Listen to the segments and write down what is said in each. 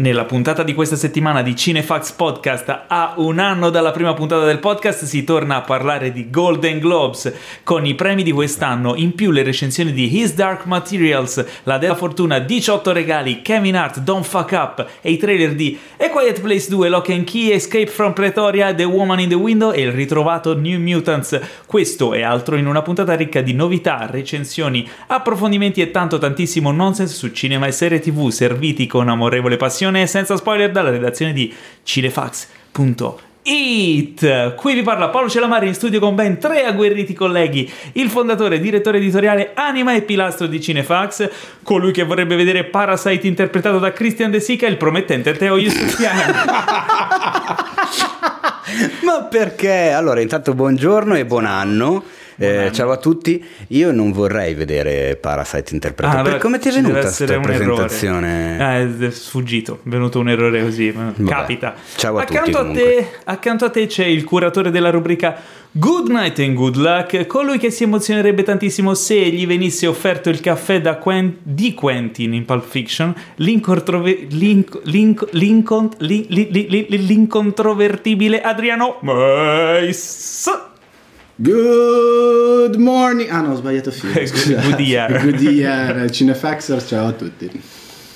Nella puntata di questa settimana di Cinefax Podcast, a un anno dalla prima puntata del podcast, si torna a parlare di Golden Globes con i premi di quest'anno, in più le recensioni di His Dark Materials, La della Fortuna, 18 regali, Kevin Hart, Don't Fuck Up e i trailer di A Quiet Place 2, Lock and Key, Escape from Pretoria, The Woman in the Window e il ritrovato New Mutants. Questo e altro in una puntata ricca di novità, recensioni, approfondimenti e tanto tantissimo nonsense su cinema e serie tv serviti con amorevole passione e senza spoiler dalla redazione di cinefax.it. Qui vi parla Paolo Celamari in studio con ben tre agguerriti colleghi, il fondatore direttore editoriale Anima e Pilastro di Cinefax, colui che vorrebbe vedere Parasite interpretato da Christian De Sica e il promettente Teo Yusufiano. Ma perché? Allora, intanto buongiorno e buon anno. Eh, ciao a tutti, io non vorrei vedere Parasite interpretato. Ah, allora, come ti è venuta questa presentazione? Eh, è sfuggito, è venuto un errore così, ma Vabbè. capita. Ciao a accanto tutti, a te, accanto a te c'è il curatore della rubrica Good Night and Good Luck, colui che si emozionerebbe tantissimo se gli venisse offerto il caffè da Quen- di Quentin in Pulp Fiction, l'incontrove- l'in- l'in- l'incont- li- li- li- li- li- l'incontrovertibile Adriano Meis. Good morning. Ah no, ho sbagliato film. Good- scusate. good year. Good year, Cinefaxer, ciao a tutti.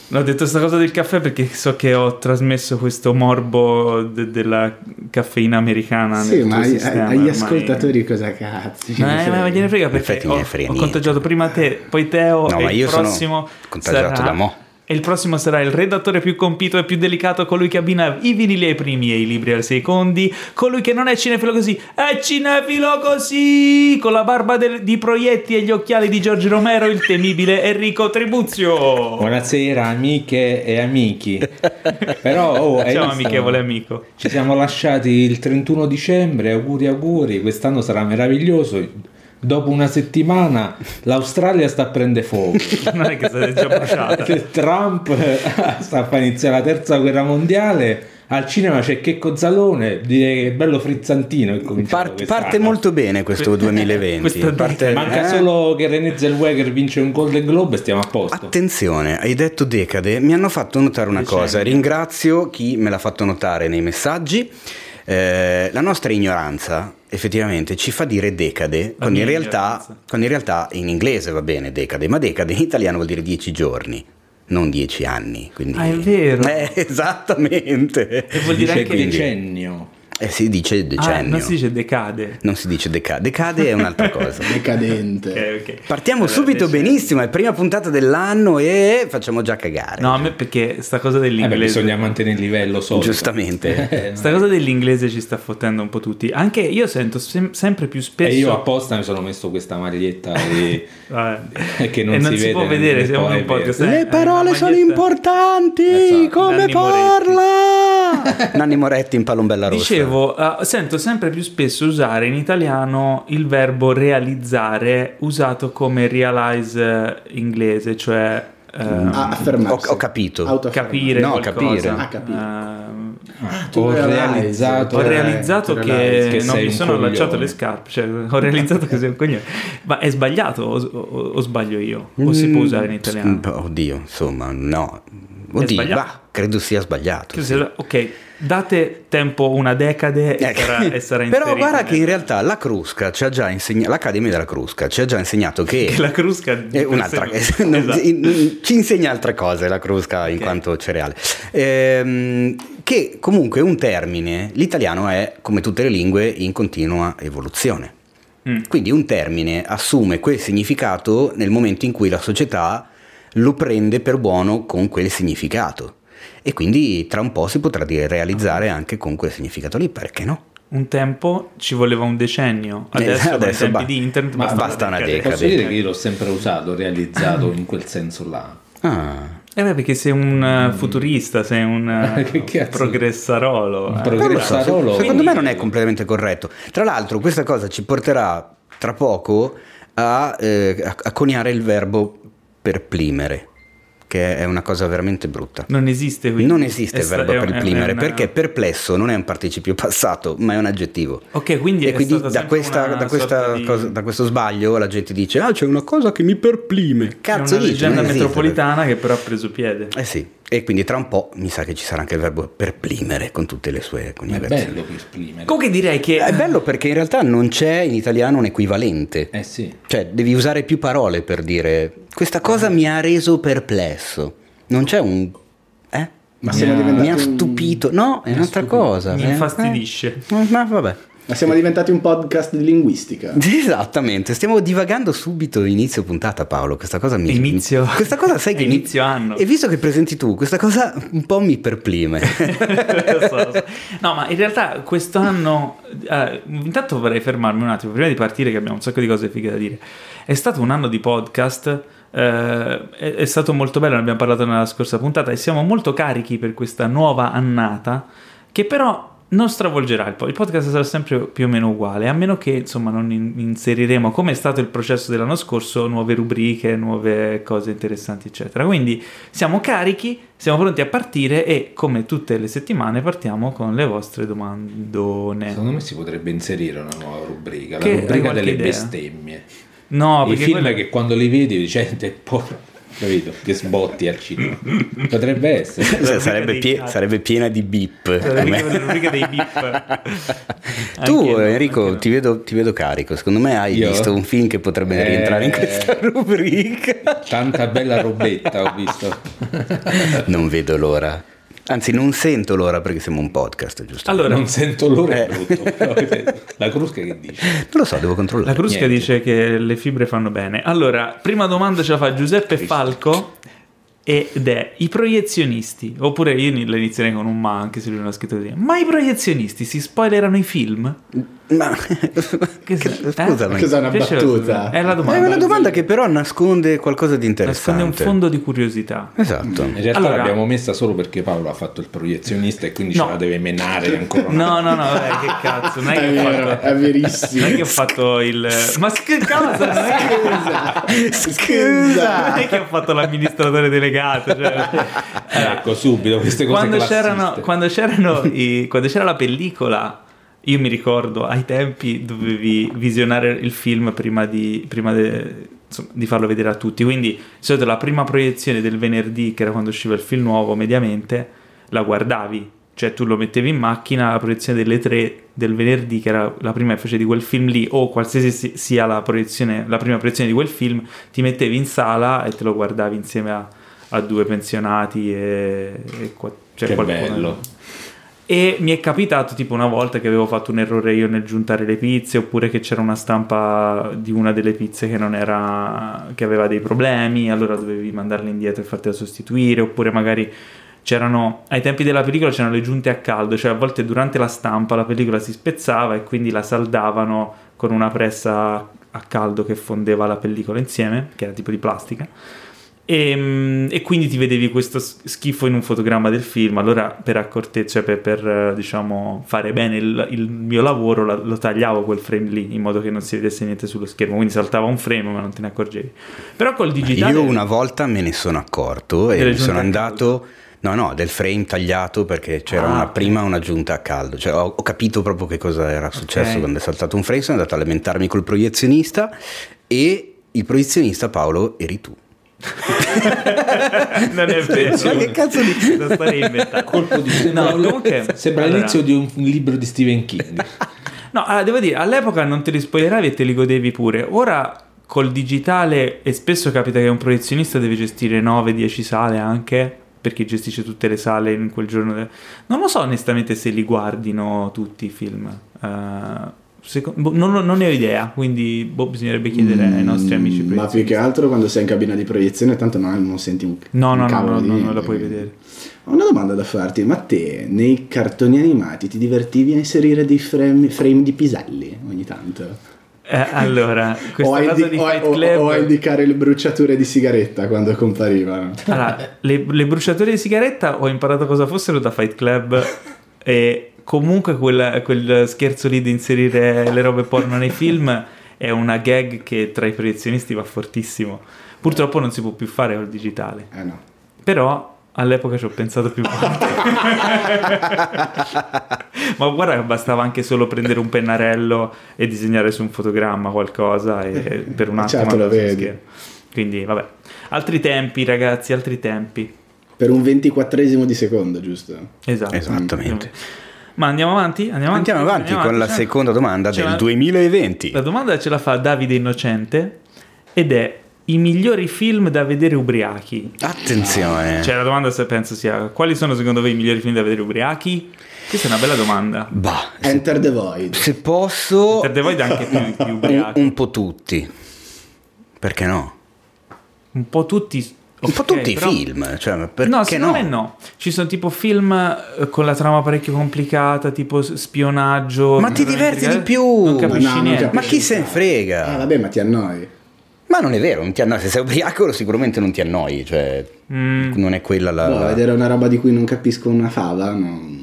No, ho detto questa cosa del caffè perché so che ho trasmesso questo morbo de- della caffeina americana Sì, nel ma tuo ai- sistema, agli ormai. ascoltatori cosa cazzo? Eh, ma gliene frega perché Infatti ho, frega ho contagiato prima te, poi Teo No, e ma il io sono prossimo contagiato sarà- da mo'. E il prossimo sarà il redattore più compito e più delicato, colui che abbina i vinili ai primi e i libri ai secondi, colui che non è cinefilo così, è cinefilo così, con la barba del- di proietti e gli occhiali di Giorgio Romero, il temibile Enrico Tribuzio. Buonasera amiche e amici. Però oh, Ciao amichevole amico. Ci siamo lasciati il 31 dicembre, auguri auguri, quest'anno sarà meraviglioso. Dopo una settimana l'Australia sta a prendere fuoco. Non è che siete già bruciata. Trump eh, sta a far iniziare la terza guerra mondiale. Al cinema c'è Checco Zalone, direi che è bello frizzantino. Part- parte molto bene questo 2020. Questa Parte- Manca eh? solo che René Zellweger vince un Golden Globe e stiamo a posto. Attenzione, hai detto decade, mi hanno fatto notare una Decennio. cosa, ringrazio chi me l'ha fatto notare nei messaggi. Eh, la nostra ignoranza effettivamente ci fa dire decade, quando in, realtà, quando in realtà in inglese va bene decade, ma decade in italiano vuol dire dieci giorni, non dieci anni. Quindi... Ah, è vero. Eh, esattamente. E vuol dire Dice anche decennio. Eh, si dice Ah, decennio. non si dice decade. Non si dice decade, decade è un'altra cosa. Decadente. Ok, ok. Partiamo Allora, subito decennio. benissimo, è prima puntata dell'anno e facciamo già cagare. No, a me perché sta cosa Eh beh, dell'inglese. bisogna mantenere il livello sotto. Giustamente. Eh, Sta cosa dell'inglese ci sta fottendo un po' tutti. Anche io sento sem- sempre più spesso. E io apposta mi sono messo questa maglietta e- che non e non si si, vede può vedere, siamo in un podcast. vero. Le parole sono maglietta- importanti, Esatto. come Nanni parla? Nanni Moretti in palombella rossa. Dicevo, eh, sento sempre più spesso usare in italiano il verbo realizzare usato come realize eh, inglese, cioè eh, Ah, affermarsi. Ho- ho capito. Capire No, qualcosa. capire. Ah, capire. Ehm, Ah, tu Ho realizzato- ho realizzato tu che, che non mi sono allacciato le scarpe. Cioè, ho realizzato che sei un coglione. Ma è sbagliato o, o- o sbaglio io? O si può usare in Mm, italiano? Oddio, insomma, no. Oddio, va, credo sia sbagliato. Che sì. se- Ok, date tempo una decade e Ecco. sarà, e sarà Però guarda che in realtà la Crusca ci ha già insegnato, l'Accademia della Crusca ci ha già insegnato che... che la crusca È un'altra, non- Esatto. in- ci insegna altre cose la crusca in Ok. quanto cereale. Ehm, che comunque un termine, l'italiano è come tutte le lingue in continua evoluzione. Mm. Quindi un termine assume quel significato nel momento in cui la società lo prende per buono con quel significato. E quindi tra un po' si potrà dire realizzare anche con quel significato lì, perché no? Un tempo ci voleva un decennio, adesso, Eh, con adesso ba- di internet ma basta, basta una decade. Posso dire che io l'ho sempre usato, realizzato in quel senso là. Ah. Eh beh, perché sei un uh, futurista, sei un Che cazzo? progressarolo. Un eh. so, Progressarolo. se- secondo me non è completamente corretto. Tra l'altro, questa cosa ci porterà tra poco a, eh, a coniare il verbo perplimere, che è una cosa veramente brutta. Non esiste quindi. Non esiste il verbo è perplimere una- perché perplesso non è un participio passato, ma è un aggettivo. Ok, quindi e è quindi da, questa- da questa sorta di- cosa- da questo sbaglio la gente dice: Ah, c'è una cosa che mi perplime. È Cazzo, una dici, leggenda non esiste. metropolitana che però ha preso piede. Eh sì, E quindi tra un po' mi sa che ci sarà anche il verbo perplimere con tutte le sue Ma è coniugazioni. bello per esprimere. Comunque direi che... È bello perché in realtà non c'è in italiano un equivalente. Eh sì. Cioè, devi usare più parole per dire questa cosa mi ha reso perplesso. Non c'è un... Eh? Ma Mi ha- Mi ha stupito. No, è un'altra stupito. cosa. Mi eh. infastidisce. Eh, Ma vabbè. Ma siamo diventati un podcast di linguistica. Esattamente, stiamo divagando subito inizio puntata Paolo, questa cosa mi... Inizio- Questa cosa sai che mi- inizio anno. E visto che presenti tu, questa cosa un po' mi perplime. Lo so, lo so. No, ma in realtà quest'anno. eh, intanto vorrei fermarmi un attimo prima di partire, che abbiamo un sacco di cose fighe da dire. È stato un anno di podcast. eh, è, è stato molto bello, ne abbiamo parlato nella scorsa puntata e siamo molto carichi per questa nuova annata che però non stravolgerà il podcast. Il podcast sarà sempre più o meno uguale, a meno che insomma non in- inseriremo, come è stato il processo dell'anno scorso, nuove rubriche, nuove cose interessanti, eccetera. Quindi siamo carichi, siamo pronti a partire e come tutte le settimane partiamo con le vostre domandone. Secondo me si potrebbe inserire una nuova rubrica, Che- la hai rubrica delle idea? bestemmie. No, I film quello- che quando li vedi dici gente po- capito? Che sbotti al cinema. Potrebbe essere. rubrica sarebbe, dei pie- sarebbe piena di la rubrica dei beep. Tu Anche no, Enrico no. ti, vedo, ti vedo carico, secondo me hai Io? visto un film che potrebbe Eh. rientrare in questa rubrica. Tanta bella robetta ho visto. Non vedo l'ora. Anzi, non sento l'ora perché siamo un podcast, giusto? Allora, Non sento l'ora è Eh. brutto. però, La crusca che dice? Non lo so, devo controllare. La Crusca Niente. dice che le fibre fanno bene. Allora, prima domanda ce la fa Giuseppe Falco ed è i proiezionisti. Oppure io la inizierei con un ma, anche se lui non ha scritto così. Ma i proiezionisti si spoilerano i film? Ma Che- scusami. eh? Cos'è una Piace- battuta? È la È domanda. una domanda che però nasconde qualcosa di interessante. Nasconde un fondo di curiosità. Esatto. In realtà Allora- l'abbiamo messa solo perché Paolo ha fatto il proiezionista e quindi No. ce la deve menare ancora. No, no, no, vabbè, che cazzo. Non è È che ho vero, fatto... è verissimo. Non è che ho fatto il... Ma che cosa? Non è che... Scusa. Non è che ho fatto l'amministratore delegato. Cioè... Ecco subito queste cose quando, classiste. c'erano, quando, c'erano i- quando c'era la pellicola, io mi ricordo ai tempi dovevi visionare il film prima di, prima de- insomma, di farlo vedere a tutti. Quindi, di solito la prima proiezione del venerdì, che era quando usciva il film nuovo, mediamente la guardavi. Cioè, tu lo mettevi in macchina, la proiezione delle tre del venerdì, che era la prima che facevi di quel film lì, o qualsiasi si- sia la, proiezione, la prima proiezione di quel film, ti mettevi in sala e te lo guardavi insieme a, a due pensionati e, e cioè Che qualcuno- bello. E mi è capitato tipo una volta che avevo fatto un errore io nel giuntare le pizze, oppure che c'era una stampa di una delle pizze che non era. che aveva dei problemi, allora dovevi mandarle indietro e fartela sostituire, oppure magari c'erano. ai tempi della pellicola c'erano le giunte a caldo, cioè a volte durante la stampa la pellicola si spezzava e quindi la saldavano con una pressa a caldo che fondeva la pellicola insieme, che era tipo di plastica. E, mm, e quindi ti vedevi questo schifo in un fotogramma del film. Allora, per accortezza, cioè per, per, diciamo fare bene il, il mio lavoro, la- lo tagliavo quel frame lì in modo che non si vedesse niente sullo schermo. Quindi saltava un frame, ma non te ne accorgevi. Però col digitale. Io una volta me ne sono accorto e mi sono andato. No, no, del frame tagliato perché c'era Ah, una, prima una giunta a caldo. Cioè, ho, ho capito proprio che cosa era successo Ok. quando è saltato un frame. Sono andato a lamentarmi col proiezionista e il proiezionista, Paolo, eri tu. non è vero. Ma che cazzo di- Lo starei inventando. Colpo di No, comunque. Sembra allora- l'inizio di un libro di Stephen King. No, allora, devo dire, all'epoca non te li spoileravi e te li godevi pure. Ora col digitale, e spesso capita che un proiezionista deve gestire 9-10 sale anche, perché gestisce tutte le sale in quel giorno. Non lo so onestamente se li guardino tutti i film. Eh, seco- boh, non, non ne ho idea, quindi boh, bisognerebbe chiedere ai nostri amici Mm, Ma più che altro quando sei in cabina di proiezione, tanto no, non senti un, No, un no, no, no, di no, non la puoi vedere. Ho una domanda da farti, ma te nei cartoni animati ti divertivi a inserire dei frame, frame di piselli ogni tanto? Eh, allora, O indi- o- Club... o a indicare le bruciature di sigaretta quando comparivano? Allora, le, le bruciature di sigaretta ho imparato cosa fossero da Fight Club e comunque quel, quel scherzo lì di inserire le robe porno nei film è una gag che tra i proiezionisti va fortissimo. Purtroppo non si può più fare col digitale, Eh no. però all'epoca ci ho pensato più volte. Ma guarda che bastava anche solo prendere un pennarello e disegnare su un fotogramma qualcosa e per un attimo Certo, lo vedi. Quindi vabbè, altri tempi ragazzi, altri tempi. per un ventiquattresimo di secondo, giusto? Esatto. Esattamente. Ma andiamo avanti? Andiamo avanti, Andiamo avanti con la C'è- seconda domanda c'è del una- 2020. La domanda ce la fa Davide Innocente ed è i migliori film da vedere ubriachi. Attenzione. Cioè la domanda se penso sia quali sono secondo voi i migliori film da vedere ubriachi? Questa è una bella domanda. bah, se, Enter the Void. se posso Per The Void anche più, più un, ubriachi. un po' tutti. Perché no? Un po' tutti... Un po' tutti i però- film, cioè, No, no? secondo me no. Ci sono tipo film eh, con la trama parecchio complicata, tipo spionaggio. Ma ti diverti di più. Non capisci Ma no, non niente. capisci. Ma chi se ne frega? Ah, vabbè, ma ti annoi. Ma non è vero, non ti annoi. Se sei ubriaco sicuramente non ti annoi, cioè Mm. non è quella la... Boh, la- vedere una roba di cui non capisco una fava, non,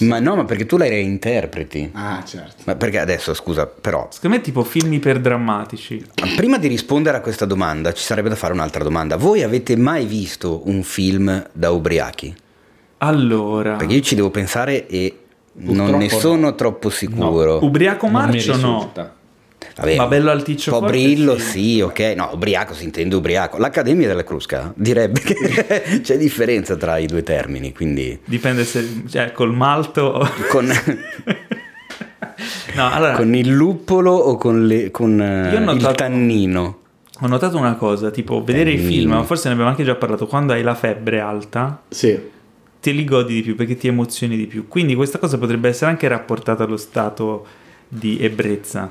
non. Ma no, ma perché tu la reinterpreti. Ah, certo. Ma perché adesso, scusa, però, Secondo me tipo film iperdrammatici. prima di rispondere a questa domanda ci sarebbe da fare un'altra domanda. Voi avete mai visto un film da ubriachi? Allora, Perché io ci devo pensare e non Purtroppo ne no. sono troppo sicuro. ubriaco Non mi marcio no. Vabbè, Ma bello alticcio Un po' brillo, sì. sì. ok. No, ubriaco si intende ubriaco. L'Accademia della Crusca direbbe che c'è differenza tra i due termini, quindi Dipende se cioè col malto o... con, No, allora con il luppolo o con, le- con eh, Io ho notato- il tannino. ho notato una cosa, tipo vedere i Mm. film, ma forse ne abbiamo anche già parlato, quando hai la febbre alta Sì. te li godi di più perché ti emozioni di più. Quindi questa cosa potrebbe essere anche rapportata allo stato di ebbrezza.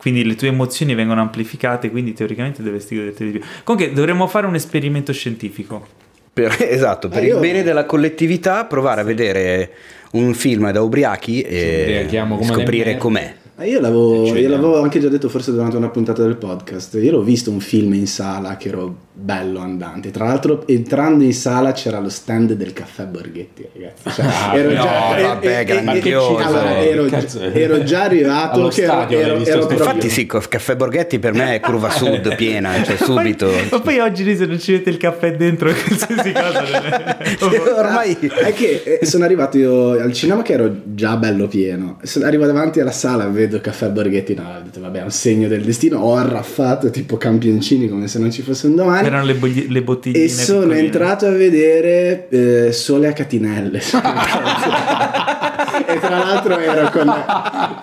Quindi le tue emozioni vengono amplificate, quindi teoricamente dovresti goderti di più. Comunque dovremmo fare un esperimento scientifico. Per- esatto, per Eh, il bene della collettività, provare a vedere un film da ubriachi e scoprire com'è. Ma Io l'avevo, io l'avevo anche già detto forse durante una puntata del podcast. Io l'ho visto un film in sala che ero bello andante. Tra l'altro, entrando in sala c'era lo stand del caffè Borghetti, ragazzi. Cioè, Ah, ero no, già, vabbè, e- grandioso. allora, Che ero, è? ero già arrivato che ero, stadio ero- ero proprio- Infatti sì, Caffè Borghetti per me è curva sud piena, cioè subito. Ma poi oggi se non ci mette il caffè dentro, qualsiasi cosa. non è- Ormai È che eh, sono arrivato io al cinema che ero già bello pieno. Sono arrivato davanti alla sala, vedo Caffè Borghetti. No, ho detto, vabbè, è un segno del destino. Ho arraffato tipo campioncini come se non ci fosse un domani. Erano le, bogli- le bottigline. E sono piccoline. entrato a vedere eh, Sole a Catinelle. e tra l'altro ero con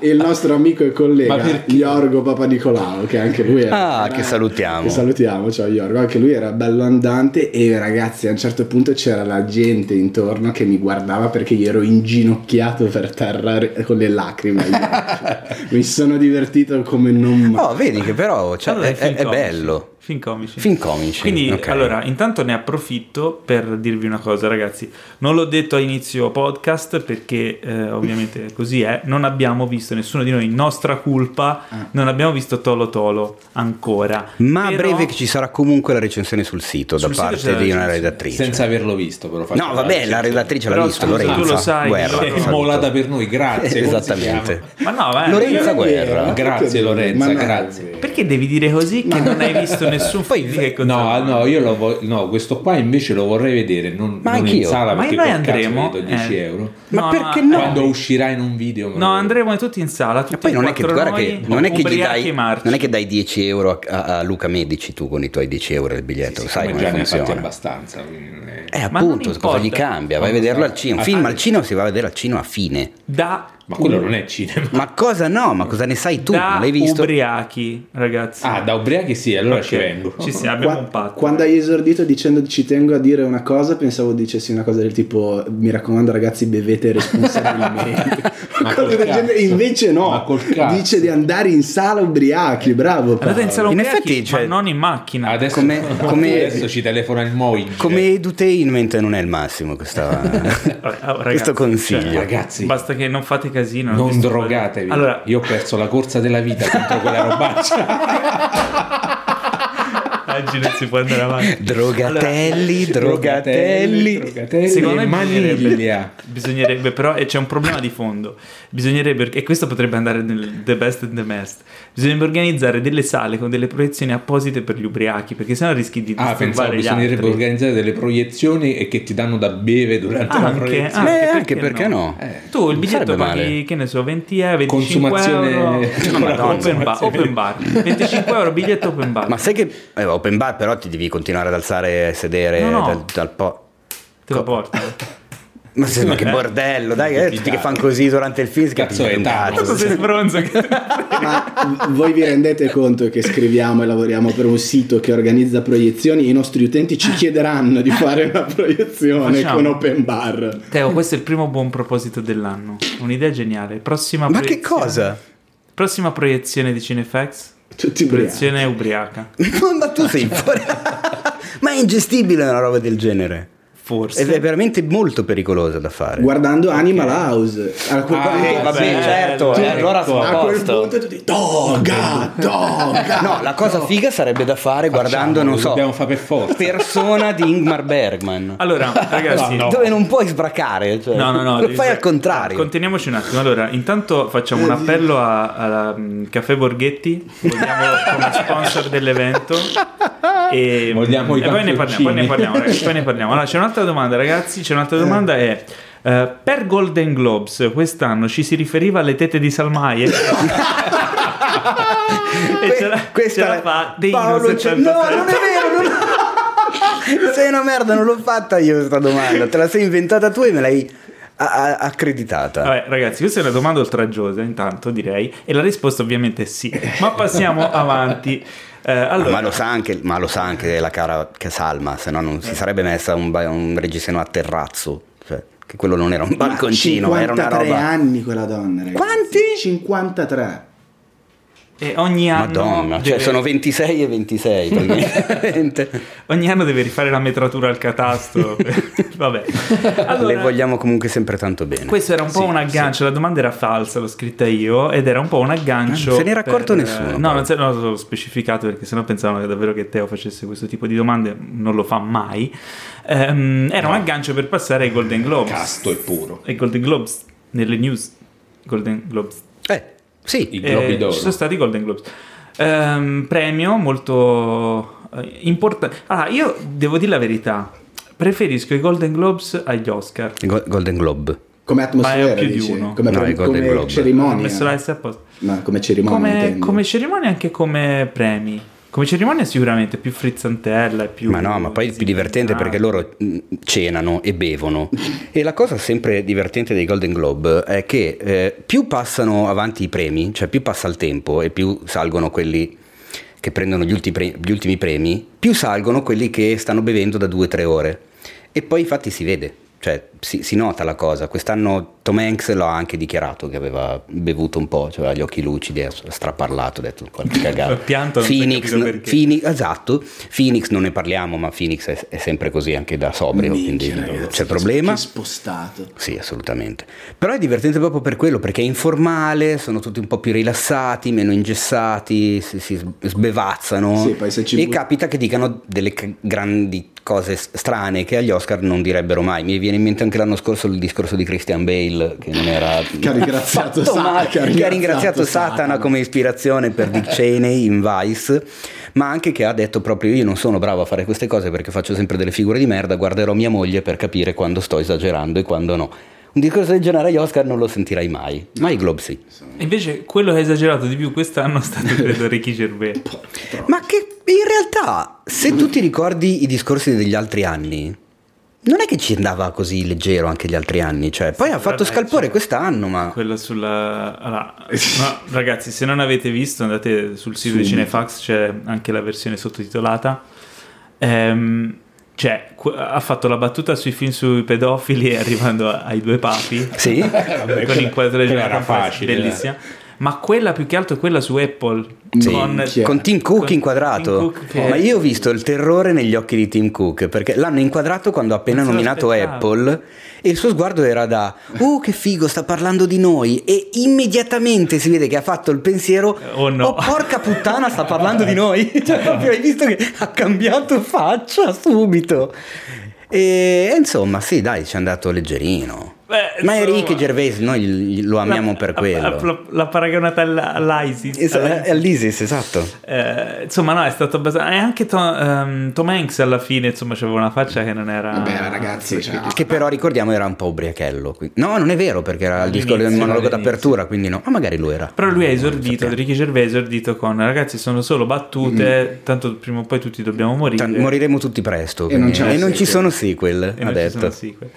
il nostro amico e collega? Iorgo Papanicolao, che anche lui era. Ah, che salutiamo. Che salutiamo, ciao Iorgo. Anche lui era bello andante. E ragazzi, a un certo punto c'era la gente intorno che mi guardava perché io ero inginocchiato per terra con le lacrime. mi sono divertito come non mai. Oh, vedi che però cioè, Allora, è, è comici. bello. Film comici. Film comici. Quindi, ok. allora, intanto ne approfitto per dirvi una cosa, ragazzi. Non l'ho detto a inizio podcast perché eh, ovviamente così è. Non abbiamo visto nessuno di noi, nostra colpa, non abbiamo visto Tolo Tolo ancora. Ma a Però- breve che ci sarà comunque la recensione sul sito da Sul sito c'è parte di una redattrice. Senza averlo visto, però. No, vabbè, la redattrice l'ha Però, visto, scusa, tu Lorenza. lo sai, Guerra. È immolata per noi, grazie. Esattamente. Ma no, eh, Lorenza Guerra. Grazie, Lorenza, grazie. Perché devi dire così che non hai visto nessun Poi- film che No, no, io lo voglio, no, questo qua invece lo vorrei vedere, non, Ma non in anch'io. sala Ma perché noi andremo, cazzo vedo 10 eh. euro. Ma No, perché no, no? Quando uscirà in un video No, andremo tutti in sala, tutti Poi e non è, che, guarda noi, che, non, è che dai, non è che dai 10 euro a, a- a Luca Medici tu con i tuoi 10 euro del biglietto, Sì, sai come già ne funziona. abbastanza. quindi Eh, appunto, cosa gli cambia? Vai a vederlo al cinema. Un film Ah, al cinema si va a vedere al cinema a fine. Da, Ma quello non è cinema. Ma cosa no? Ma cosa ne sai tu? da Non l'hai visto? ubriachi, ragazzi. Ah, da ubriachi sì, allora Ok, ci vengo. Ci siamo, abbiamo Qua- un patto. Quando hai esordito dicendo ci tengo a dire una cosa, pensavo dicessi una cosa del tipo mi raccomando ragazzi bevete responsabilmente. Ma col del cazzo. genere. Invece no, Ma col cazzo. dice di andare in sala ubriachi, bravo. Andate in sala In ubriachi, effetti, cioè- ma non in macchina. Adesso, Come- come- adesso ci telefona il Moig. Come edutainment non è il massimo questa- oh, ragazzi, questo consiglio. cioè, Ragazzi, Basta che non fate casino. non vi sto- drogatevi. Allora, Io ho perso la corsa della vita contro quella robaccia. oggi non si può andare avanti. Drogatelli, drogatelli. drogatelli Secondo me bisognerebbe, bisognerebbe però, e c'è un problema di fondo, bisognerebbe, e questo potrebbe andare nel The Best and the Best, bisognerebbe organizzare delle sale con delle proiezioni apposite per gli ubriachi, perché sennò rischi di Ah, pensavo disturbare gli bisognerebbe altri. organizzare delle proiezioni e che ti danno da bere durante la Anche, proiezione. Beh, anche, anche perché no? Tu il biglietto paghi, che ne so, 20 euro, 25 Consumazione- euro, No, Madonna, open, bar, open bar, 25 euro biglietto open bar. Ma sai che eh, open bar però ti devi continuare ad alzare e sedere No, no. dal, dal po'. Te lo portano. Ma, se- ma che bordello, dai, eh, tutti che fanno così durante il film Cazzo è. Cosa sei sbronzo? che- Ma voi vi rendete conto che scriviamo e lavoriamo per un sito che organizza proiezioni e i nostri utenti ci chiederanno di fare una proiezione Facciamo. con open bar? Teo, questo è il primo buon proposito dell'anno. Un'idea geniale. Prossima Ma che proiezione- cosa? Prossima proiezione di Cinefax. Tutti ubriachi. Proiezione ubriaca. Ma tu sei fuori. Ma è ingestibile una roba del genere. Forse. Ed è veramente molto pericolosa da fare. Guardando Animal House. A quel, Ah, punto- Eh, vabbè, bello, certo, bello. eh, allora a a quel posto. punto tutti Toga, Toga. No, la cosa figa sarebbe da fare guardando, non so, Dobbiamo fare per forza. persona di Ingmar Bergman. Allora, ragazzi, No, no. Dove non puoi sbracare, cioè, No, no, no. lo fai al contrario. Conteniamoci un attimo. Allora, intanto facciamo un appello a, alla mm, Caffè Borghetti. Vogliamo come sponsor dell'evento. E, Vogliamo i e poi ne parliamo, poi ne parliamo, ragazzi, poi ne parliamo. Allora, c'è un'altra domanda, ragazzi. C'è un'altra domanda è. eh, per Golden Globes quest'anno ci si riferiva alle tette di Salmaie e ce la, Questa ce la fa dei Paolo, c'è- no, non è vero, non... sei una merda, non l'ho fatta io questa domanda, te la sei inventata tu e me l'hai a- a- accreditata. Vabbè, ragazzi, questa è una domanda oltraggiosa, intanto direi, e la risposta ovviamente è sì. Ma passiamo avanti. Eh, allora, ma, lo sa anche, ma lo sa anche la cara che Salma, se no non si sarebbe messa un, un reggiseno a terrazzo. Cioè, che quello non era un Ma balconcino, era una 53 roba. anni quella donna, ragazzi. Quanti? 53. E ogni anno, Madonna, cioè deve, sono 26 e 26 praticamente. ogni anno deve rifare la metratura al catasto. Vabbè. Allora, Le vogliamo comunque sempre tanto bene. Questo era un po' Sì, un aggancio, la domanda era falsa, l'ho scritta io ed era un po' un aggancio. Non se n'era accorto per- nessuno, No, poi. non se no, l'ho specificato perché sennò pensavano che davvero che Teo facesse questo tipo di domande, non lo fa mai. Ehm, era un aggancio per passare ai Golden Globes. Casto e puro. Ai Golden Globes, nelle news. Golden Globes. Eh, sì. I Globi Eh, d'Oro. Ci sono stati i Golden Globes. Ehm, premio molto importante. Allora, io devo dire la verità. Preferisco i Golden Globes agli Oscar. Go- Golden Globe. Come atmosfera, più di dici? uno. Come, No, pre- i Golden come Globe. Ho cerimonia. messo la S a posto. Ma come cerimonia Come, come cerimonia e anche come premi. Come cerimonia sicuramente più frizzantella e più... Ma no, ma poi è più divertente perché loro mh, cenano e bevono. e la cosa sempre divertente dei Golden Globe è che eh, più passano avanti i premi, cioè più passa il tempo e più salgono quelli che prendono gli, ulti pre- gli ultimi premi, più salgono quelli che stanno bevendo da due o tre ore. E poi infatti si vede, cioè si, si nota la cosa. Quest'anno Tom Hanks l'ha anche dichiarato che aveva bevuto un po', cioè aveva gli occhi lucidi, ha straparlato, ha detto qualche cagata. Ha pianto, non si è Phoenix, perché. Phoenix- esatto, Phoenix non ne parliamo, ma Phoenix è, è sempre così anche da sobrio, Minchia, quindi ragazzi, c'è problema. Che spostato. Sì, assolutamente. Però è divertente proprio per quello, perché è informale, sono tutti un po' più rilassati, meno ingessati, si, si sbevazzano. Sì, poi se ci e bu- capita che dicano delle c- grandi cose strane che agli Oscar non direbbero mai. Mi viene in mente anche l'anno scorso il discorso di Christian Bale, che non era Che ha ringraziato fatto Sa- male, che ha che ha ringraziato ringraziato Satana Satana. come ispirazione per Dick Cheney in Vice, ma anche che ha detto proprio io non sono bravo a fare queste cose perché faccio sempre delle figure di merda, guarderò mia moglie per capire quando sto esagerando e quando no. Un discorso del genere agli Oscar non lo sentirai mai, ma i Globe sì. Invece quello che ha esagerato di più quest'anno è stato credo Ricky Gervais. Ma che in realtà, se tu ti ricordi i discorsi degli altri anni, non è che ci andava così leggero anche gli altri anni, cioè, poi ha fatto vabbè, scalpore cioè, quest'anno, ma... Quello sulla... allora, no, ragazzi, se non avete visto andate sul sito di Cinefax, c'è anche la versione sottotitolata. Ehm, cioè, qu- ha fatto la battuta sui film sui pedofili arrivando ai due papi. Sì? Vabbè, con inquadrature quella era facile. bellissima. Ma quella più che altro è quella su Apple. Sì, con, con Tim Cook con inquadrato. Tim Cook che- Ma io ho visto il terrore negli occhi di Tim Cook perché l'hanno inquadrato quando ha appena nominato aspettavo. Apple e il suo sguardo era da "Uh, che figo, sta parlando di noi" e immediatamente si vede che ha fatto il pensiero Oh no. porca puttana, sta parlando di noi". Cioè, proprio hai visto che ha cambiato faccia subito. E insomma, sì, dai, ci è andato leggerino. Beh, Ma è Ricky Gervais, noi lo amiamo per quello. La, la paragonata all'ISIS. Esatto, è all'ISIS, esatto. Eh, insomma, no, è stato abbastanza. E anche Tom, ehm, Tom Hanks alla fine, insomma, c'aveva una faccia che non era. Vabbè, ragazzi, cioè, Che però ricordiamo era un po' ubriachello. quindi- No, non è vero perché era il disco del monologo d'apertura, quindi no. Ma magari lo era. Però lui ha esordito, Ricky Gervais ha esordito con ragazzi, sono solo battute, tanto prima o poi tutti dobbiamo morire. Tan- moriremo tutti presto. E non e non ci sono sequel, e ha non ci detto. sono sequel.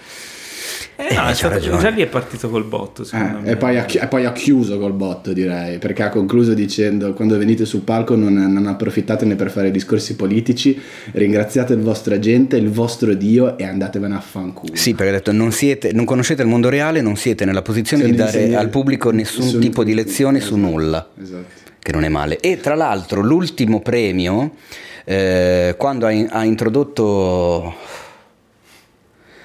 Eh, no, Eh, è c'ha stato- ragione. già lì è partito col botto, secondo Eh, me. e, poi ha, e poi ha chiuso col botto, direi, perché ha concluso dicendo: Quando venite sul palco, non, non approfittatene per fare discorsi politici, ringraziate il vostro agente, il vostro Dio e andatevene a fanculo. Sì, perché ha detto non, siete, non conoscete il mondo reale, non siete nella posizione Sì, di dare insegnare- al pubblico nessun, nessun tipo di lezione su esatto. nulla, Esatto. che non è male. E tra l'altro l'ultimo premio, eh, quando ha, in- ha introdotto...